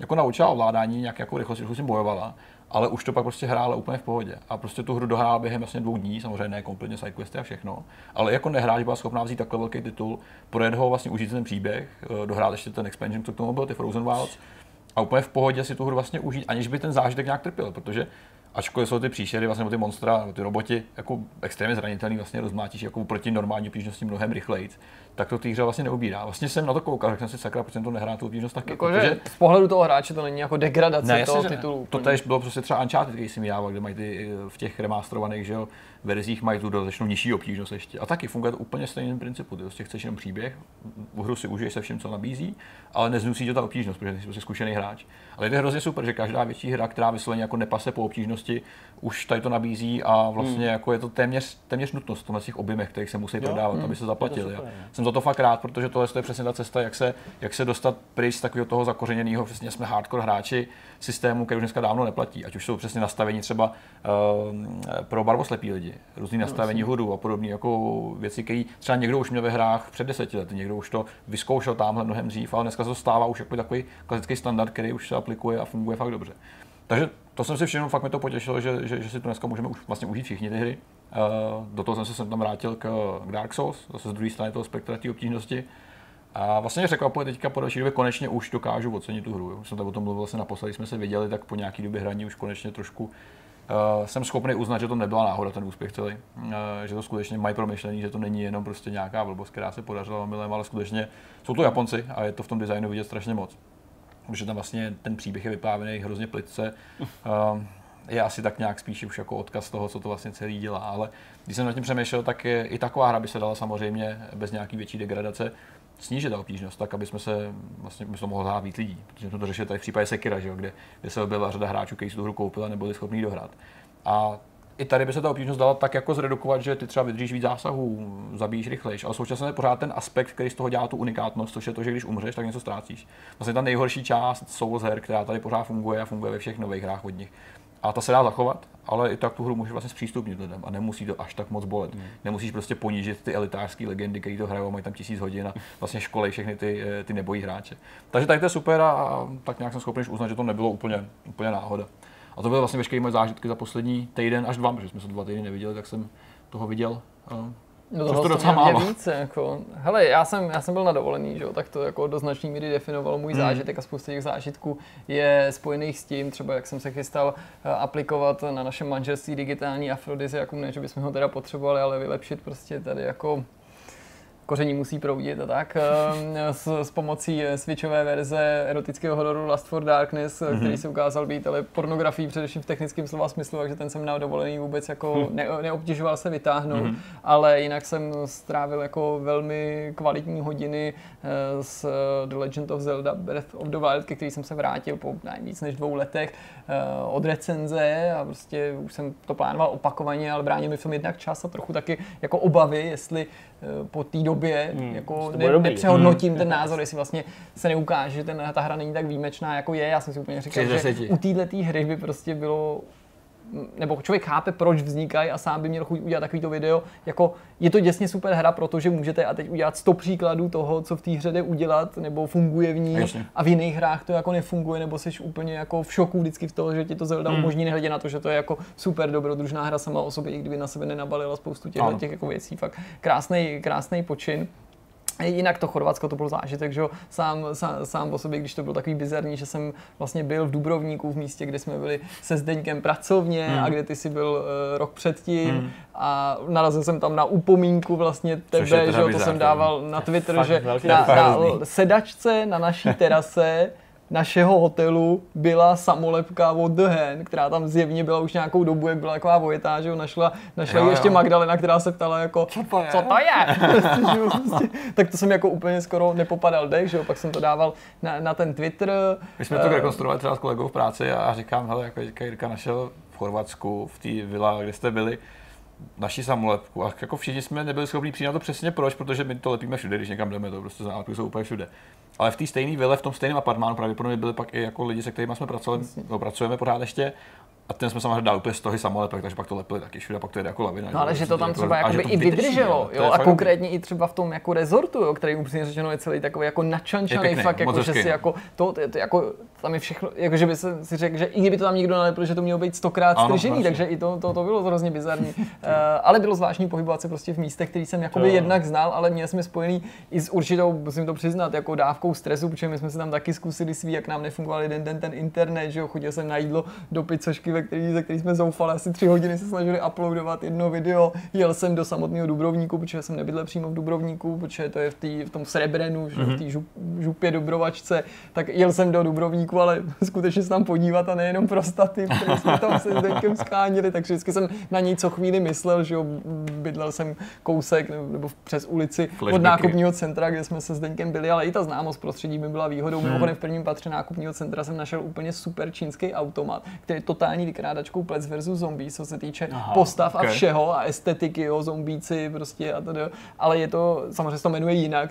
jako naučila ovládání, nějak jako rychlost, rychlost bojovala, ale už to pak prostě hrála úplně v pohodě. A prostě tu hru dohrála během vlastně dvou dní, samozřejmě ne kompletně sidequesty a všechno, ale jako nehráč byla schopná vzít takhle velký titul, projet ho vlastně užít ten příběh, eh, dohrát ještě ten expansion, co k tomu byl, ty Frozen Wilds, a úplně v pohodě si tu hru vlastně užít, aniž by ten zážitek nějak trpěl, protože ačkoliv jsou ty příšery, vlastně ty monstra, ty roboti jako extrémně zranitelný, vlastně rozmlátíš jako proti normální obtížnosti mnohem rychleji, tak to té hře vlastně neubírá. Vlastně jsem na to koukal, řekl jsem si sakra, proč jsem to nehrál tu obtížnost taky. Jako, že z pohledu toho hráče to není jako degradace ne, toho jasně, titulu. To tež bylo prostě třeba Uncharted, který si mi dával, kde mají ty eh, v těch remasterovaných že jo, verzích mají tu dodatečnou nižší obtížnost ještě. A taky funguje to úplně stejným principu. Ty prostě chceš jenom příběh, v hru si užiješ se vším, co nabízí, ale neznusí tě ta obtížnost, protože jsi prostě zkušený hráč. Ale je to hrozně super, že každá větší hra, která vysloveně jako nepase po obtížnosti, už tady to nabízí a vlastně Hmm. jako je to téměř, téměř nutnost v těch objemech, kterých se musí prodávat, aby se zaplatili. No. jsem za to fakt rád, protože tohle je přesně ta cesta, jak se, jak se dostat pryč z takového toho zakořeněného, přesně jsme hardcore hráči systému, který už dneska dávno neplatí. Ať už jsou přesně nastavení třeba uh, pro barvoslepí lidi, různý nastavení hudu a podobné jako věci, které třeba někdo už měl ve hrách před deseti lety, někdo už to vyzkoušel tamhle mnohem dřív, ale dneska se to stává už jako takový klasický standard, který už se aplikuje a funguje fakt dobře. Takže to jsem si všiml, fakt mi to potěšilo, že, že, že si to dneska můžeme už vlastně užít všichni ty hry. Uh, do toho jsem se sem tam vrátil k, k Dark Souls, zase z druhé strany toho spektra té obtížnosti. A vlastně mě překvapuje teďka po další době konečně už dokážu ocenit tu hru. Už jsem tady o tom mluvil vlastně naposledy, jsme se viděli, tak po nějaký době hraní už konečně trošku uh, jsem schopný uznat, že to nebyla náhoda ten úspěch celý. Uh, že to skutečně mají promyšlený, že to není jenom prostě nějaká blbost, která se podařila milem, ale skutečně jsou to Japonci a je to v tom designu vidět strašně moc. Protože tam vlastně ten příběh je vyprávěný hrozně plitce. Uh, *laughs* je asi tak nějak spíš už jako odkaz toho, co to vlastně celý dělá. Ale když jsem nad tím přemýšlel, tak je, i taková hra by se dala samozřejmě bez nějaký větší degradace snížit ta obtížnost, tak aby jsme se vlastně by to mohlo hrát víc lidí. Protože jsme to řešili tady v případě Sekira, že jo, kde, kde se objevila řada hráčů, kteří si tu hru koupili a nebyli schopni dohrát. A i tady by se ta obtížnost dala tak jako zredukovat, že ty třeba vydržíš víc zásahů, zabíjíš rychlejš, ale současně je pořád ten aspekt, který z toho dělá tu unikátnost, což je to, že když umřeš, tak něco ztrácíš. Vlastně ta nejhorší část Souls her, která tady pořád funguje a funguje ve všech nových hrách od nich. A ta se dá zachovat, ale i tak tu hru můžeš vlastně zpřístupnit lidem a nemusí to až tak moc bolet. Hmm. Nemusíš prostě ponížit ty elitářské legendy, které to hrajou a mají tam tisíc hodin a vlastně školej všechny ty, eh, ty nebojí hráče. Takže tady to je super a, tak nějak jsem schopný uznat, že to nebylo úplně, úplně náhoda. A to byly vlastně veškeré moje zážitky za poslední týden až dva, protože jsme se dva týdny neviděli, tak jsem toho viděl. No toho to to docela málo. více, jako. Hele, já jsem, já jsem byl na dovolený, že jo, tak to jako do značné míry definovalo můj Hmm. zážitek a spousta těch zážitků je spojených s tím, třeba jak jsem se chystal eh, aplikovat na našem manželství digitální afrodiziakum, ne, že bychom ho teda potřebovali, ale vylepšit prostě tady jako koření musí proudit a tak. eh, S, s pomocí switchové verze erotického hororu Last for Darkness, mm-hmm. který se ukázal být ale pornografií především v technickém slova smyslu, takže ten jsem na dovolený vůbec jako ne, neobtěžoval se vytáhnout, mm-hmm. ale jinak jsem strávil jako velmi kvalitní hodiny eh, s The Legend of Zelda Breath of the Wild, ke který jsem se vrátil po ne, víc než dvou letech od recenze a prostě už jsem to plánoval opakovaně, ale bránil mi v tom jednak čas a trochu taky jako obavy, jestli po té době Hmm, jako ne, nepřehodnotím ten názor, jestli vlastně se neukáže, že ten, ta hra není tak výjimečná, jako je. Já jsem si úplně říkal, že u této hry by prostě bylo nebo člověk chápe, proč vznikají a sám by měl chuť udělat takovýto video. Jako je to děsně super hra, protože můžete a teď udělat 100 příkladů toho, co v té hře jde udělat, nebo funguje v ní Jasně. a v jiných hrách to jako nefunguje, nebo jsi úplně jako v šoku vždycky v toho, že ti to Zelda Hmm. umožní, nehledě na to, že to je jako super dobrodružná hra sama o sobě, i kdyby na sebe nenabalila spoustu těch, těch jako věcí. Fakt krásný, krásný počin. Jinak to Chorvatsko to byl zážitek, že sám, sám, sám o sobě, když to bylo takový bizarní, že jsem vlastně byl v Dubrovníku, v místě, kde jsme byli se Zdeňkem pracovně Hmm. a kde ty jsi byl uh, rok předtím. A narazil jsem tam na upomínku vlastně tebe, že jo, to jsem dával na Twitter, fakt že na, na sedačce na naší terase našeho hotelu byla samolepka od The Hen, která tam zjevně byla už nějakou dobu, jak byla taková vojetá, že jo, našla, našla Jo, ji ještě jo. Magdalena, která se ptala jako, co to je? Co to je? *laughs* Jo, prostě. tak to jsem jako úplně skoro nepopadal dech, že jo, pak jsem to dával na, na ten Twitter. My jsme to Eh, rekonstruovali třeba s kolegou v práci a říkám, hele, jako Jirka našel v Chorvatsku, v té vila, kde jste byli, naši samolepku a jako všichni jsme nebyli schopni přijít na to přesně proč, protože my to lepíme všude, když někam jdeme, to prostě zálepky jsou úplně všude. Ale v té stejné vile, v tom stejném apartmánu pravděpodobně byli pak i jako lidi, se kterými jsme pracovali, no, pracujeme pořád ještě. A ten jsme samozřejmě dali úplně z toho samolepek, takže pak to lepili taky všude, pak to jde jako lavina. No ale že to tam Jako- třeba jakoby to i vydrželo, jo, a konkrétně i třeba v tom jako rezortu, jo, který upřímně řečeno je celý takový jako Je načančaný, pěkný, fakt jako, že si jako, to, to, to, jako, tam je všechno, jako že by se si řekl, že i kdyby to tam někdo nalepil, že to mělo být stokrát stržený, takže i to, to, to bylo hrozně bizarní. uh, *laughs* ale bylo zvláštní pohybovat se prostě v místech, který jsem jakoby jednak znal, ale měl jsme spojený i s určitou, musím to přiznat, jako dávkou stresu, protože my jsme si tam taky zkusili svý, jak nám nefungoval jeden den ten internet, že jo, chodil jsem na jídlo do pizzošky, ve který, ze který jsme zoufali asi tři hodiny se snažili uploadovat jedno video, jel jsem do samotného Dubrovníku, protože jsem nebydlel přímo v Dubrovníku, protože to je v, tý, v tom Srebrenu, že, v té žup, župě Dubrovačce, tak jel jsem do Dubrovníku, ale *laughs* skutečně se tam podívat a nejenom pro staty, které jsme tam se Zdeňkem skánili, takže vždycky jsem na něj co chvíli myslel, že jo, bydlel jsem kousek nebo, přes ulici od Flashbacky. nákupního centra, kde jsme se Zdeňkem byli, ale i ta známost prostředí mi byla výhodou. Mimochodem v prvním patře nákupního centra jsem našel úplně super čínský automat, který je totální vykrádačkou Plec versus Zombie, co se týče Aha, postav ok. a všeho a estetiky, jo, zombíci prostě a tedy. Ale je to, samozřejmě se to jmenuje jinak,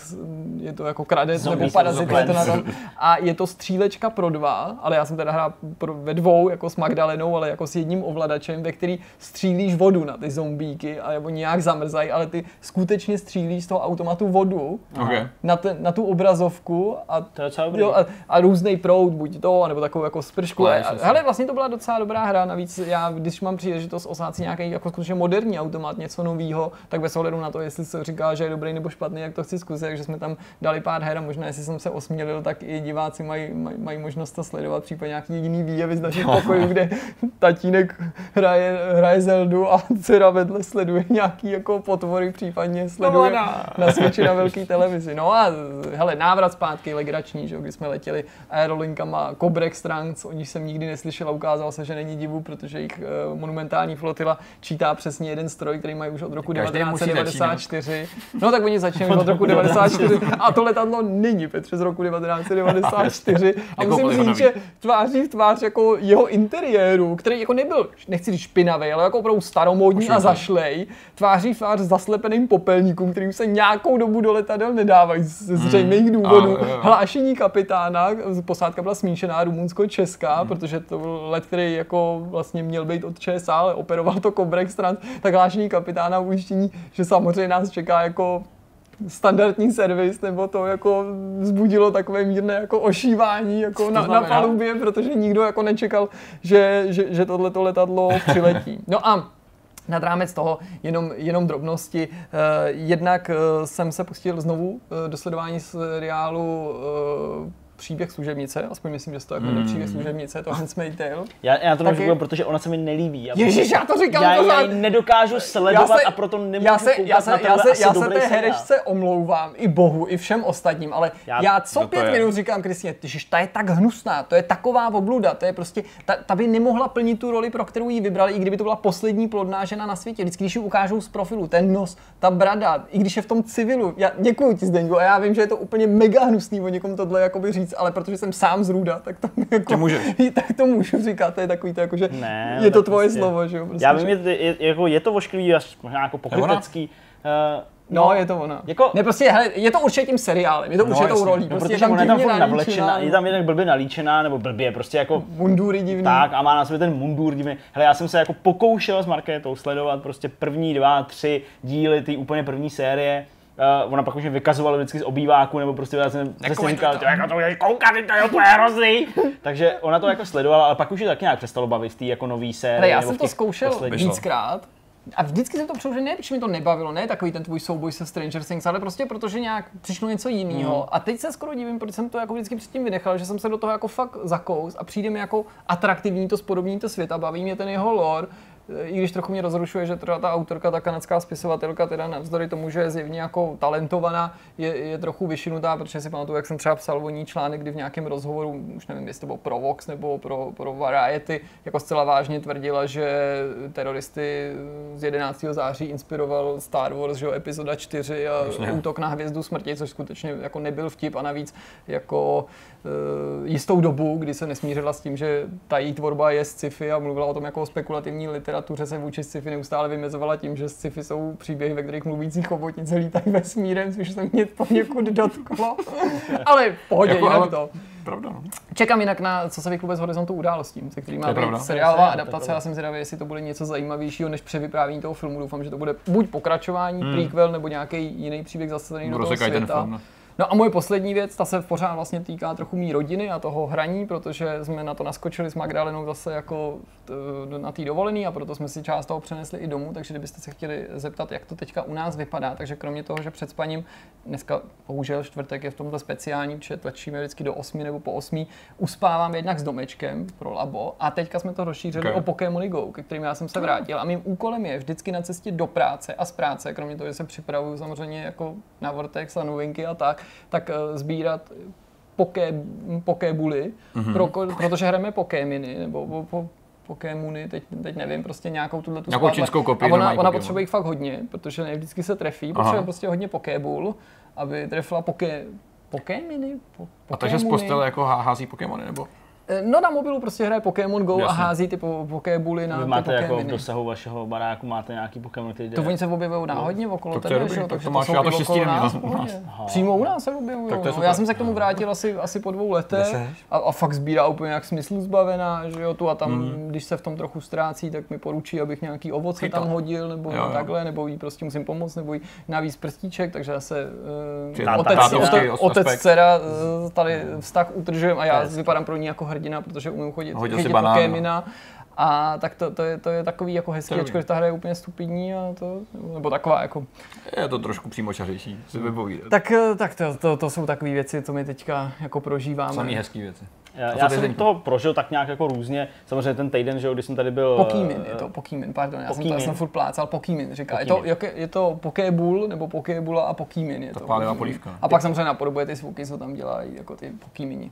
je to jako kradec Zombie nebo parazit, je to na tom. A je to střílečka pro dva, ale já jsem teda hrál pro, ve dvou, jako s Magdalenou, ale jako s jedním ovladačem, ve který střílíš vodu na ty zombíky a nebo nějak zamrzají, ale ty skutečně střílíš z toho automatu vodu OK. na, ten, na tu obrazovku a To je. Jo, a, a různý proud, buď to, nebo takovou jako spršku. Flash, A, asi. hele, vlastně to byla docela dobrá hra, navíc já, když mám příležitost osát si nějaký jako skutečně moderní automat, něco nového, tak bez ohledu na to, jestli se říká, že je dobrý nebo špatný, jak to chci zkusit, takže jsme tam dali pár her a možná, jestli jsem se osmělil, tak i diváci mají, mají, mají možnost to sledovat, případně nějaký jiný výjevy z našich pokojů, kde tatínek hraje, hraje Zeldu a dcera vedle sleduje nějaký jako potvory, případně sleduje ona. *laughs* na Switchi na velké televizi. No a hele, návrat zpátky legrační, že, jo, kdy jsme letěli aerolinkama Cobrex Trans, o nich jsem nikdy neslyšel a ukázalo se, že není divu, protože jejich uh, monumentální flotila čítá přesně jeden stroj, který mají už od roku Každý musí 1994. No tak oni začínají od roku 1994 a to letadlo není Petře z roku 1994. A musím říct, že tváří v tvář jako jeho interiéru, který jako nebyl, nechci říct špinavý, ale jako opravdu staromódní a zašlej, tváří v tvář zaslepeným popelníkům, který už se nějakou dobu do letadel nedávají z z zřejmých důvodů. Hlášení kapitána, posádka byla smíšená rumunsko-česká, Hmm. protože to byl let, který jako vlastně měl být od ČSA, ale operoval to Cobrex Trans, tak hlášení kapitána ujištění, že samozřejmě nás čeká jako standardní servis, nebo to jako vzbudilo takové mírné jako ošívání jako na, na palubě, protože nikdo jako nečekal, že, že, že tohleto letadlo přiletí. No a nad rámec toho jenom, jenom drobnosti. Eh, jednak eh, jsem se pustil znovu eh, do sledování seriálu eh, příběh služebnice, aspoň myslím, že se to jako jmenuje příběh služebnice, to Handmaid's Tale. Já, já to Taky- nemůžu protože ona se mi nelíbí. Já, Ježíš, já to říkám já, já pořád. ji nedokážu sledovat a proto nemůžu já se, já se, na já se, já se té herečce omlouvám, i bohu, i všem ostatním, ale já, Já- já co to pět je? minut říkám Kristýně, že ta je tak hnusná, to je taková obluda, to je prostě, ta, ta by nemohla plnit tu roli, pro kterou ji vybrali, i kdyby to byla poslední plodná žena na světě. Vždycky, když ji ukážou z profilu, ten nos, ta brada, i když je v tom civilu. Já děkuji ti, Zdeňku, a já vím, že je to úplně mega hnusný o někom tohle jakoby říct, ale protože jsem sám z Růda, tak to *laughs* jako, Ty můžeš. *laughs* tak to můžu říkat, to je takový to jako, že Ne, je to tvoje prostě- slovo, že jo. Prostě, Já že- vím, je, je, jako je to ošklivý, až možná jako pokrytecký. Uh, No, je to ona. Jako- Ne, prostě, hele, je to určitě tím seriálem, je to určitou jasně. rolí. no, Prostě je protože ona je tam divně furt navlečená, nalíčená, je tam jednak blbě nalíčená, nebo blbě, prostě jako Mundury divný. tak a má na sobě ten mundur divný. Hele, já jsem se jako pokoušel s Markétou sledovat prostě první dva, tři díly té úplně první série. Uh, ona pak už mě vykazovala vždycky z obýváku, nebo prostě já jsem přesně Nekomentuj říkal, to. "Ty, jako to je koukat, to je úplně hrozný. Takže ona to jako sledovala, ale pak už ji tak nějak přestalo bavit té jako nový série. Ale já nebo jsem to zkoušel posledních. víckrát. A vždycky jsem to přeložil, ne, protože mi to nebavilo, ne takový ten tvůj souboj se Stranger Things, ale prostě protože nějak přišlo něco jiného. Hmm. A teď se skoro divím, protože jsem to jako vždycky předtím vynechal, že jsem se do toho jako fakt zakous a přijde mi jako atraktivní to spodobní to svět a baví mě ten jeho lore. I když trochu mě rozrušuje, že teda ta autorka, ta kanadská spisovatelka, teda navzdory tomu, že je zjevně jako talentovaná, je, je trochu vyšinutá, protože si pamatuju, jak jsem třeba psal o ní článek, kdy v nějakém rozhovoru, už nevím, jestli to bylo pro Vox nebo pro, pro Variety, jako zcela vážně tvrdila, že teroristy z 11. září inspiroval Star Wars, že jo, epizoda 4 a Jasně. útok na hvězdu smrti, což skutečně jako nebyl vtip a navíc jako uh, jistou dobu, kdy se nesmířila s tím, že ta její tvorba je sci-fi a mluvila o tom jako o spekulativní literatuře, se vůči sci-fi neustále vymezovala tím, že sci-fi jsou příběhy, ve kterých mluvící chobotnice lítají vesmírem, což se mě poněkud dotklo. *laughs* ale v pohodě, Jako, jinak ale- to. Pravda, no. Čekám jinak na co se vyklube z horizontu událostí, se kterým má být pravda. seriálová adaptace. Já jsem zvědavý, jestli to bude něco zajímavějšího než převyprávění toho filmu. Doufám, že to bude buď pokračování, prequel, nebo nějaký jiný příběh zasazený do toho Rozsekají ten světa. film. no. No a moje poslední věc, ta se pořád vlastně týká trochu mý rodiny a toho hraní, protože jsme na to naskočili s Magdalenou zase jako t- na té dovolený a proto jsme si část toho přenesli i domů, takže kdybyste se chtěli zeptat, jak to teďka u nás vypadá, takže kromě toho, že před spaním, dneska bohužel čtvrtek je v tomto speciální, protože tlačíme vždycky do 8 nebo po 8, uspávám jednak s domečkem pro labo a teďka jsme to rozšířili Okay. o Pokémony Go, ke kterým já jsem se vrátil a mým úkolem je vždycky na cestě do práce a z práce, kromě toho, že se připravuju samozřejmě jako na Vortex a novinky a tak, tak eh, sbírat poké, pokébuly, mm-hmm. pro, protože hrajeme Pokéminy, nebo po, po, Pokémony, teď, teď nevím, prostě nějakou tuhle tu Nějakou čínskou kopii A ona, ona potřebuje jich fakt hodně, protože ne vždycky se trefí, potřebuje prostě hodně Pokébul, aby trefila poké, Pokéminy? Po, A takže z Pokémony. postele jako há- hází Pokémony, nebo? Eh, No na mobilu prostě hraje Pokémon Go a Jasně. hází ty po, pokébuly na Vy ty máte jako v dosahu vašeho baráku máte nějaký Pokémon, který jde... To oni se objevují náhodně okolo tak to je tebe, dobrý, že jo? tak takže to máš, jsou já to štěstí okolo nás, u nás. pohodě. Přímo u nás se objevují. No. Já jsem se k tomu vrátil asi, asi po dvou letech a, a, fakt sbírá úplně jak smyslu zbavená, že jo, tu a tam, Mhm. když se v tom trochu ztrácí, tak mi poručí, abych nějaký ovoce tam hodil, nebo Jo, jo. takhle, nebo jí prostě musím pomoct, nebo jí navíc prstíček, takže zase Či uh, otec, otec, dcera, uh, tady vztah udržujeme a já vypadám pro ní jako hrdina, protože umím chodit, Hodil chytit banán, no. Pokémina. A tak to, to, je, to je takový jako hezký, To je ačkoliv ta hra je úplně stupidní a to, nebo taková jako Je to trošku přímočařejší, si vypovídat. tak, eh, tak to, to, to jsou takové věci, co my teďka jako prožíváme. Samý hezký věci. Já, já jsem toho prožil tak nějak jako různě. Samozřejmě ten týden, že jo, když jsem tady byl... Pokýmin eh, je to, Pokýmin, pardon, já jsem, to, Pokýmin. já jsem furt plácal, Pokýmin říká. Je Pokýmin. to, jak je, je to Pokébul, nebo Pokébula a Pokýmin je to. pálivá Pokýmin. polívka. A pak samozřejmě napodobuje ty zvuky, co tam dělají, jako ty Pokýmini.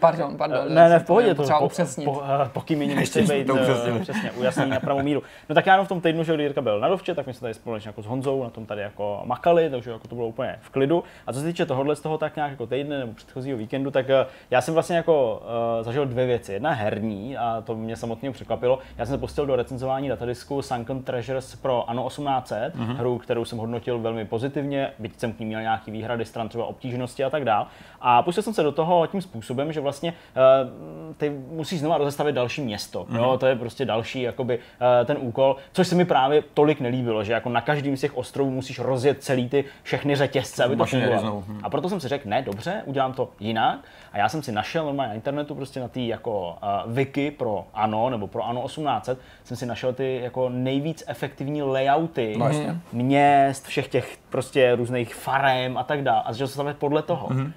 Pardon, pardon. Ne, ne, v to pohodě, to potřeba po, upřesnit. po, pokýmení musí Ještě *laughs* být to eh, přesně ujasnění na pravou míru. No tak já jenom v tom týdnu, že Jirka byl na dovče, tak my jsme tady společně jako s Honzou na tom tady jako makali, takže jako to bylo úplně v klidu. A co se týče tohohle z toho tak nějak jako týdne nebo předchozího víkendu, tak eh, já jsem vlastně jako uh, zažil dvě věci. Jedna herní a to mě samotně překvapilo. Já jsem se pustil do recenzování datadisku Sunken Treasures pro Ano 1800, Mhm. mm-hmm. hru, kterou jsem hodnotil velmi pozitivně, byť jsem k ní měl nějaký výhrady stran třeba obtížnosti a tak dál. A pustil jsem se do toho tím způsobem, že vlastně uh, ty musíš znova rozestavit další město. Mm-hmm. Jo, to je prostě další jakoby, uh, ten úkol, což se mi právě tolik nelíbilo, že jako na každém z těch ostrovů musíš rozjet celý ty všechny řetězce, aby to fungovalo. znovu, hm. A proto jsem si řekl, ne, dobře, udělám to jinak. A já jsem si našel normálně na internetu, prostě na té jako uh, wiki pro ANO nebo pro ANO 1800, jsem si našel ty jako nejvíc efektivní layouty No, jasně. měst, všech těch prostě různých farem a tak dále. A začal stavět podle toho. Mhm. Mm-hmm.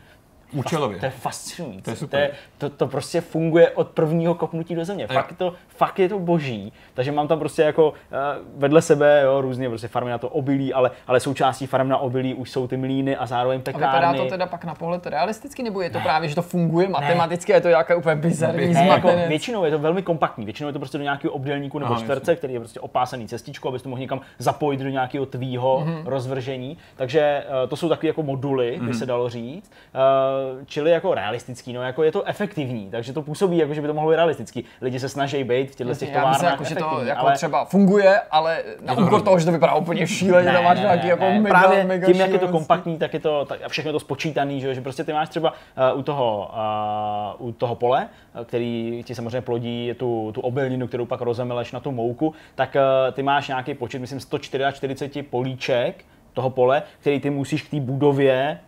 Účelově. To je fascinující. To je super. To, je, to, to prostě funguje od prvního kopnutí do země. Fakt, to, fakt je to boží. Takže mám tam prostě jako uh, vedle sebe jo, různě prostě farmy na to obilí, ale, ale součástí farm na obilí už jsou ty mlýny a zároveň A pekárny. vypadá to teda pak na pohled realisticky, nebo je to právě, že to funguje matematicky a je to nějaká úplně bizarní Ne, jako většinou je to velmi kompaktní, většinou je to prostě do nějakého obdélníku nebo Aha, čtverce, který je prostě opásaný cestičkou, abys to mohl někam zapojit do nějakého tvýho Mhm. rozvržení. Takže eh, to jsou takové jako moduly, by se dalo říct. Eh, čili jako realistický, no jako je to efektivní, takže to působí jako, že by to mohlo být realistický. Lidi se snaží být v těchto těch Já myslím, továrnách jako, že to jako ale třeba funguje, ale na to úkor toho, že to vypadá úplně šíleně, tam máš nějaký jako mega, Právě mega tím, jak je to kompaktní, tak je to tak, a všechno je to spočítaný, že, jo, že prostě ty máš třeba uh, u, toho, uh, u toho pole, uh, který ti samozřejmě plodí tu, tu obilninu, kterou pak rozemeleš na tu mouku, tak uh, ty máš nějaký počet, myslím 144 políček toho pole, který ty musíš k té budově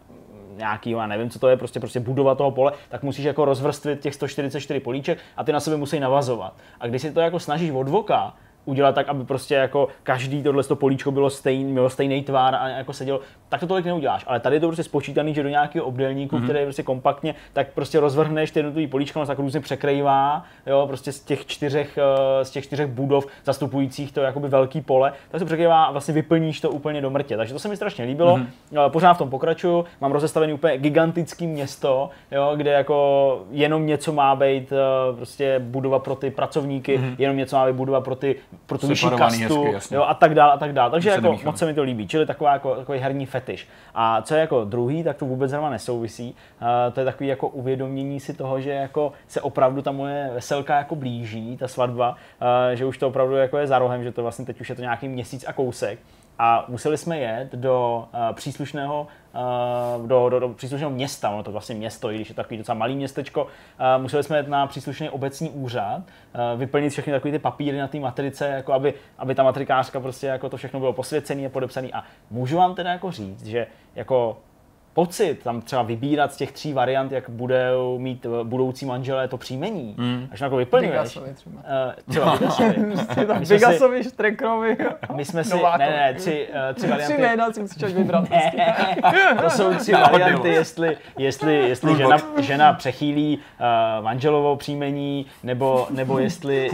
nějakýho, já nevím, co to je, prostě, prostě budova toho pole, tak musíš jako rozvrstvit těch 144 políček a ty na sebe musí navazovat. A když si to jako snažíš od voka, udělat tak, aby prostě jako každý tohle to políčko bylo stejný, mělo stejný tvár a jako sedělo, tak to tolik neuděláš. Ale tady je to prostě spočítaný, že do nějakého obdélníku, mm-hmm. který je prostě kompaktně, tak prostě rozvrhneš ty jednotlivý políčka, ono se tak různě překrývá, jo, prostě z těch čtyřech, eh, z těch čtyřech budov zastupujících to jakoby velký pole, tak se překrývá a vlastně vyplníš to úplně do mrtě. Takže to se mi strašně líbilo. Mm-hmm. Pořád v tom pokračuju, mám rozestavený úplně gigantický město, jo, kde jako jenom něco má být eh, prostě budova pro ty pracovníky, mm-hmm. jenom něco má být budova pro ty pro tu vyšší kastu, hezky, jasně. jo, a tak dál a tak dál. Takže se jako nemíchá. moc se mi to líbí, čili taková jako, takový herní fetiš. A co je jako druhý, tak to vůbec zrovna nesouvisí. Uh, to je takový jako uvědomění si toho, že jako se opravdu ta moje veselka jako blíží, ta svatba, uh, že už to opravdu jako je za rohem, že to vlastně teď už je to nějaký měsíc a kousek. A museli jsme jet do uh, příslušného do, do, do příslušného města, ono to vlastně město, i když je takový docela malý městečko, uh, museli jsme jet na příslušný obecní úřad, uh, vyplnit všechny takové ty papíry na té matrice, jako aby, aby ta matrikářka prostě jako to všechno bylo posvěcené a podepsané. A můžu vám teda jako říct, že jako pocit tam třeba vybírat z těch tří variant, jak budou mít eh, budoucí manželé to příjmení, mm. až jako vyplňuješ. Bigasovi třeba. Uh, třeba *laughs* Bigasovi. *laughs* Prostě tam My jsme si- Bigasovi, Štrekrovi, My jsme si, Novákovi. ne, ne, tři, uh, tři Tři varianty. jména si musíš vybrat. To jsou tři varianty, jestli, jestli, jestli žena, žena přechýlí uh, manželovo příjmení, nebo, nebo jestli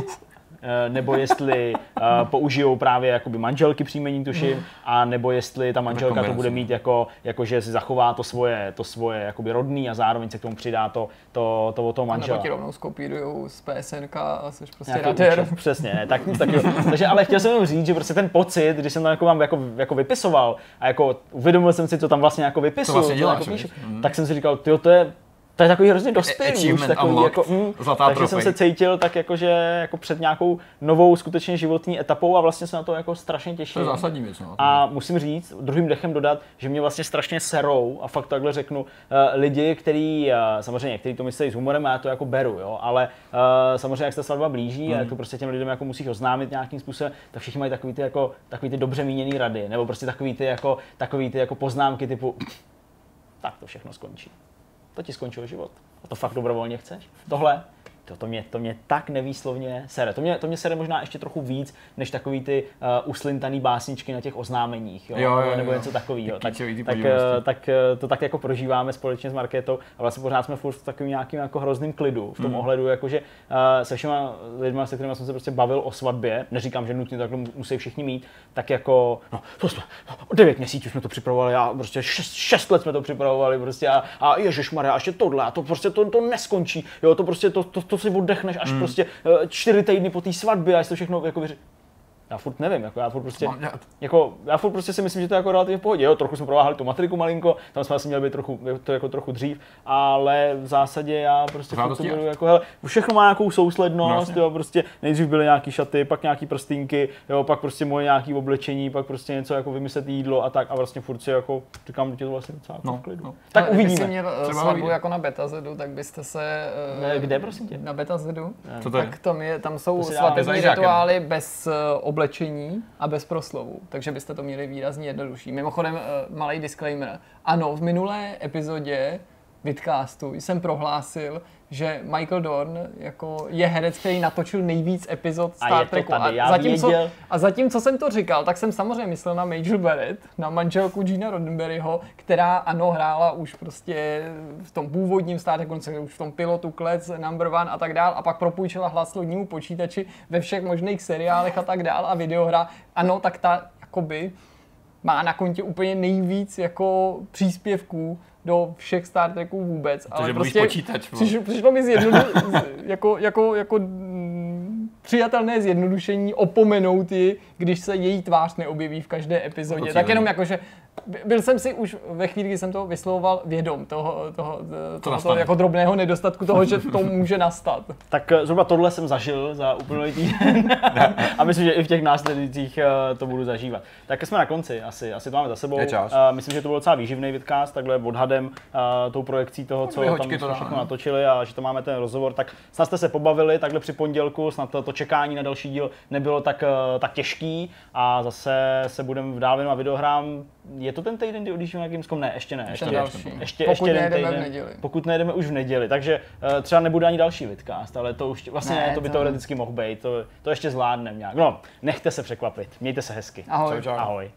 nebo jestli uh, použijou právě jakoby manželky příjmení, tuším, a nebo jestli ta manželka to bude mít jako, jako že si zachová to svoje, to svoje jakoby rodný a zároveň se k tomu přidá to, to, to, to, toho Nebo manžela. ti rovnou skopírujou z PSNK a jsi prostě účet, Přesně, ne, tak, tak jo. Takže ale chtěl jsem jenom říct, že prostě ten pocit, když jsem to jako vám jako, jako vypisoval a jako uvědomil jsem si, co tam vlastně jako vypisuju, To vlastně děláš, jako píšu, Mhm. tak jsem si říkal, tyjo, to je to je takový hrozně dospělý, už takový unlocked. jako, mm, Zlatá takže jsem trofej. se cítil tak jako, že jako před nějakou novou skutečně životní etapou a vlastně se na to jako strašně To těším. je zásadní věc. No. A musím říct, druhým dechem dodat, že mě vlastně strašně serou, a fakt takhle řeknu, eh, lidi, kteří, eh, samozřejmě, kteří to myslí s humorem, a já to jako beru, jo, ale eh, samozřejmě, jak se ta svatba blíží a jak to prostě těm lidem jako musíš oznámit nějakým způsobem, tak všichni mají takový ty, jako, takový ty dobře míněný rady, nebo prostě takový ty, jako, takový ty jako poznámky typu, *clears throat* tak to všechno skončí. To ti skončil život. A to fakt dobrovolně chceš? Tohle, to, to, mě, to mě tak nevýslovně sere. To mě, to mě sere možná ještě trochu víc, než takový ty uh, uslintaný básničky na těch oznámeních, jo? Jo, jo, nebo, jo. něco takového. Tak, tak, eh, tak eh, to tak jako prožíváme společně s Marketou a vlastně pořád jsme furt v takovým nějakým jako hrozným klidu, v tom Hmm. ohledu, jakože uh, se všema lidma, se kterými jsem se prostě bavil o svatbě, neříkám, že nutně takhle mu- musí všichni mít, tak jako, no, to jsme, no, devět měsíců jsme to připravovali a prostě šest, šest let jsme to připravovali prostě a, a ježišmarja, a ještě tohle a to prostě to, to neskončí, jo, to prostě to, to, to si oddechneš až prostě eh, čtyři týdny po té svatbě a jestli to všechno jako vyři... Já furt nevím, jako já furt prostě, jako, já furt prostě si myslím, že to je jako relativně v pohodě. Jo, trochu jsme prováhali tu matriku malinko, tam jsme asi měli být trochu, to jako trochu dřív, ale v zásadě já prostě furt to beru jako, hele, všechno má nějakou No, souslednost, jasně. jo, prostě nejdřív byly nějaký šaty, pak nějaký prstínky, jo, pak prostě moje nějaký oblečení, pak prostě něco jako vymyslet jídlo a tak a vlastně furt si jako, říkám, že to vlastně docela No, v klidu. no. Tak Ale Kdyby uvidíme. si měl eh, Třeba svatbu uvidíme. jako na Betazedu, tak byste se... eh, Ne, kde, prosím tě? Na Betazedu? Co to je? Tak tam, je, tam jsou svatební rituály bez eh, oblečení a bez proslovu, takže byste to měli výrazně jednodušší. Mimochodem, malý disclaimer. Ano, v minulé epizodě vidcastu jsem prohlásil, že Michael Dorn jako je herec, který natočil nejvíc epizod A Star je to Treku. tady, já zatímco, věděl. a zatímco jsem to říkal, tak jsem samozřejmě myslel na Major Barrett, na manželku Gina Roddenberryho, která ano hrála už prostě v tom původním Star Treku, už v tom pilotu Klec, Number One a tak dál, a pak propůjčila hlas lodnímu počítači ve všech možných seriálech a tak dál a videohra. Ano, tak ta jakoby má na kontě úplně nejvíc jako příspěvků do všech Star Treků vůbec. Protože mluvíš počítač, vole. přišlo, přišlo mi zjednodu, jako, jako, jako mm, přijatelné zjednodušení opomenout ji, když se její tvář neobjeví v každé epizodě. Jako tak jenom jako, že byl jsem si už ve chvíli, kdy jsem to vyslovoval vědom toho, toho, toho, nastane. toho jako drobného nedostatku toho, že to může nastat. *laughs* Tak eh, zhruba tohle jsem zažil za uplynulý týden *laughs* a myslím, že i v těch následujících eh, to budu zažívat. Tak jsme na konci, asi, asi to máme za sebou. Eh, Myslím, že to byl docela výživný vidcast, takhle odhadem, tou projekcí toho, co Dvě tam to všechno no. natočili a že to máme ten rozhovor, tak snad jste se pobavili takhle při pondělku, snad to, to čekání na další díl nebylo tak, tak těžký a zase se budeme dál věnovat videohrám. Je to ten týden, kdy odjíždíme na Gamescom? Ne, ještě ne. Ještě Ještě, další. ještě, Pokud ještě nejedeme v týden, neděli. Pokud nejedeme už v neděli, takže uh, třeba nebude ani další vidcast, ale to už vlastně Ne, ne, to by to- teoreticky mohl být, to, to ještě zvládneme nějak. No, nechte se překvapit, mějte se hezky. Ahoj. Čau, čau. Ahoj.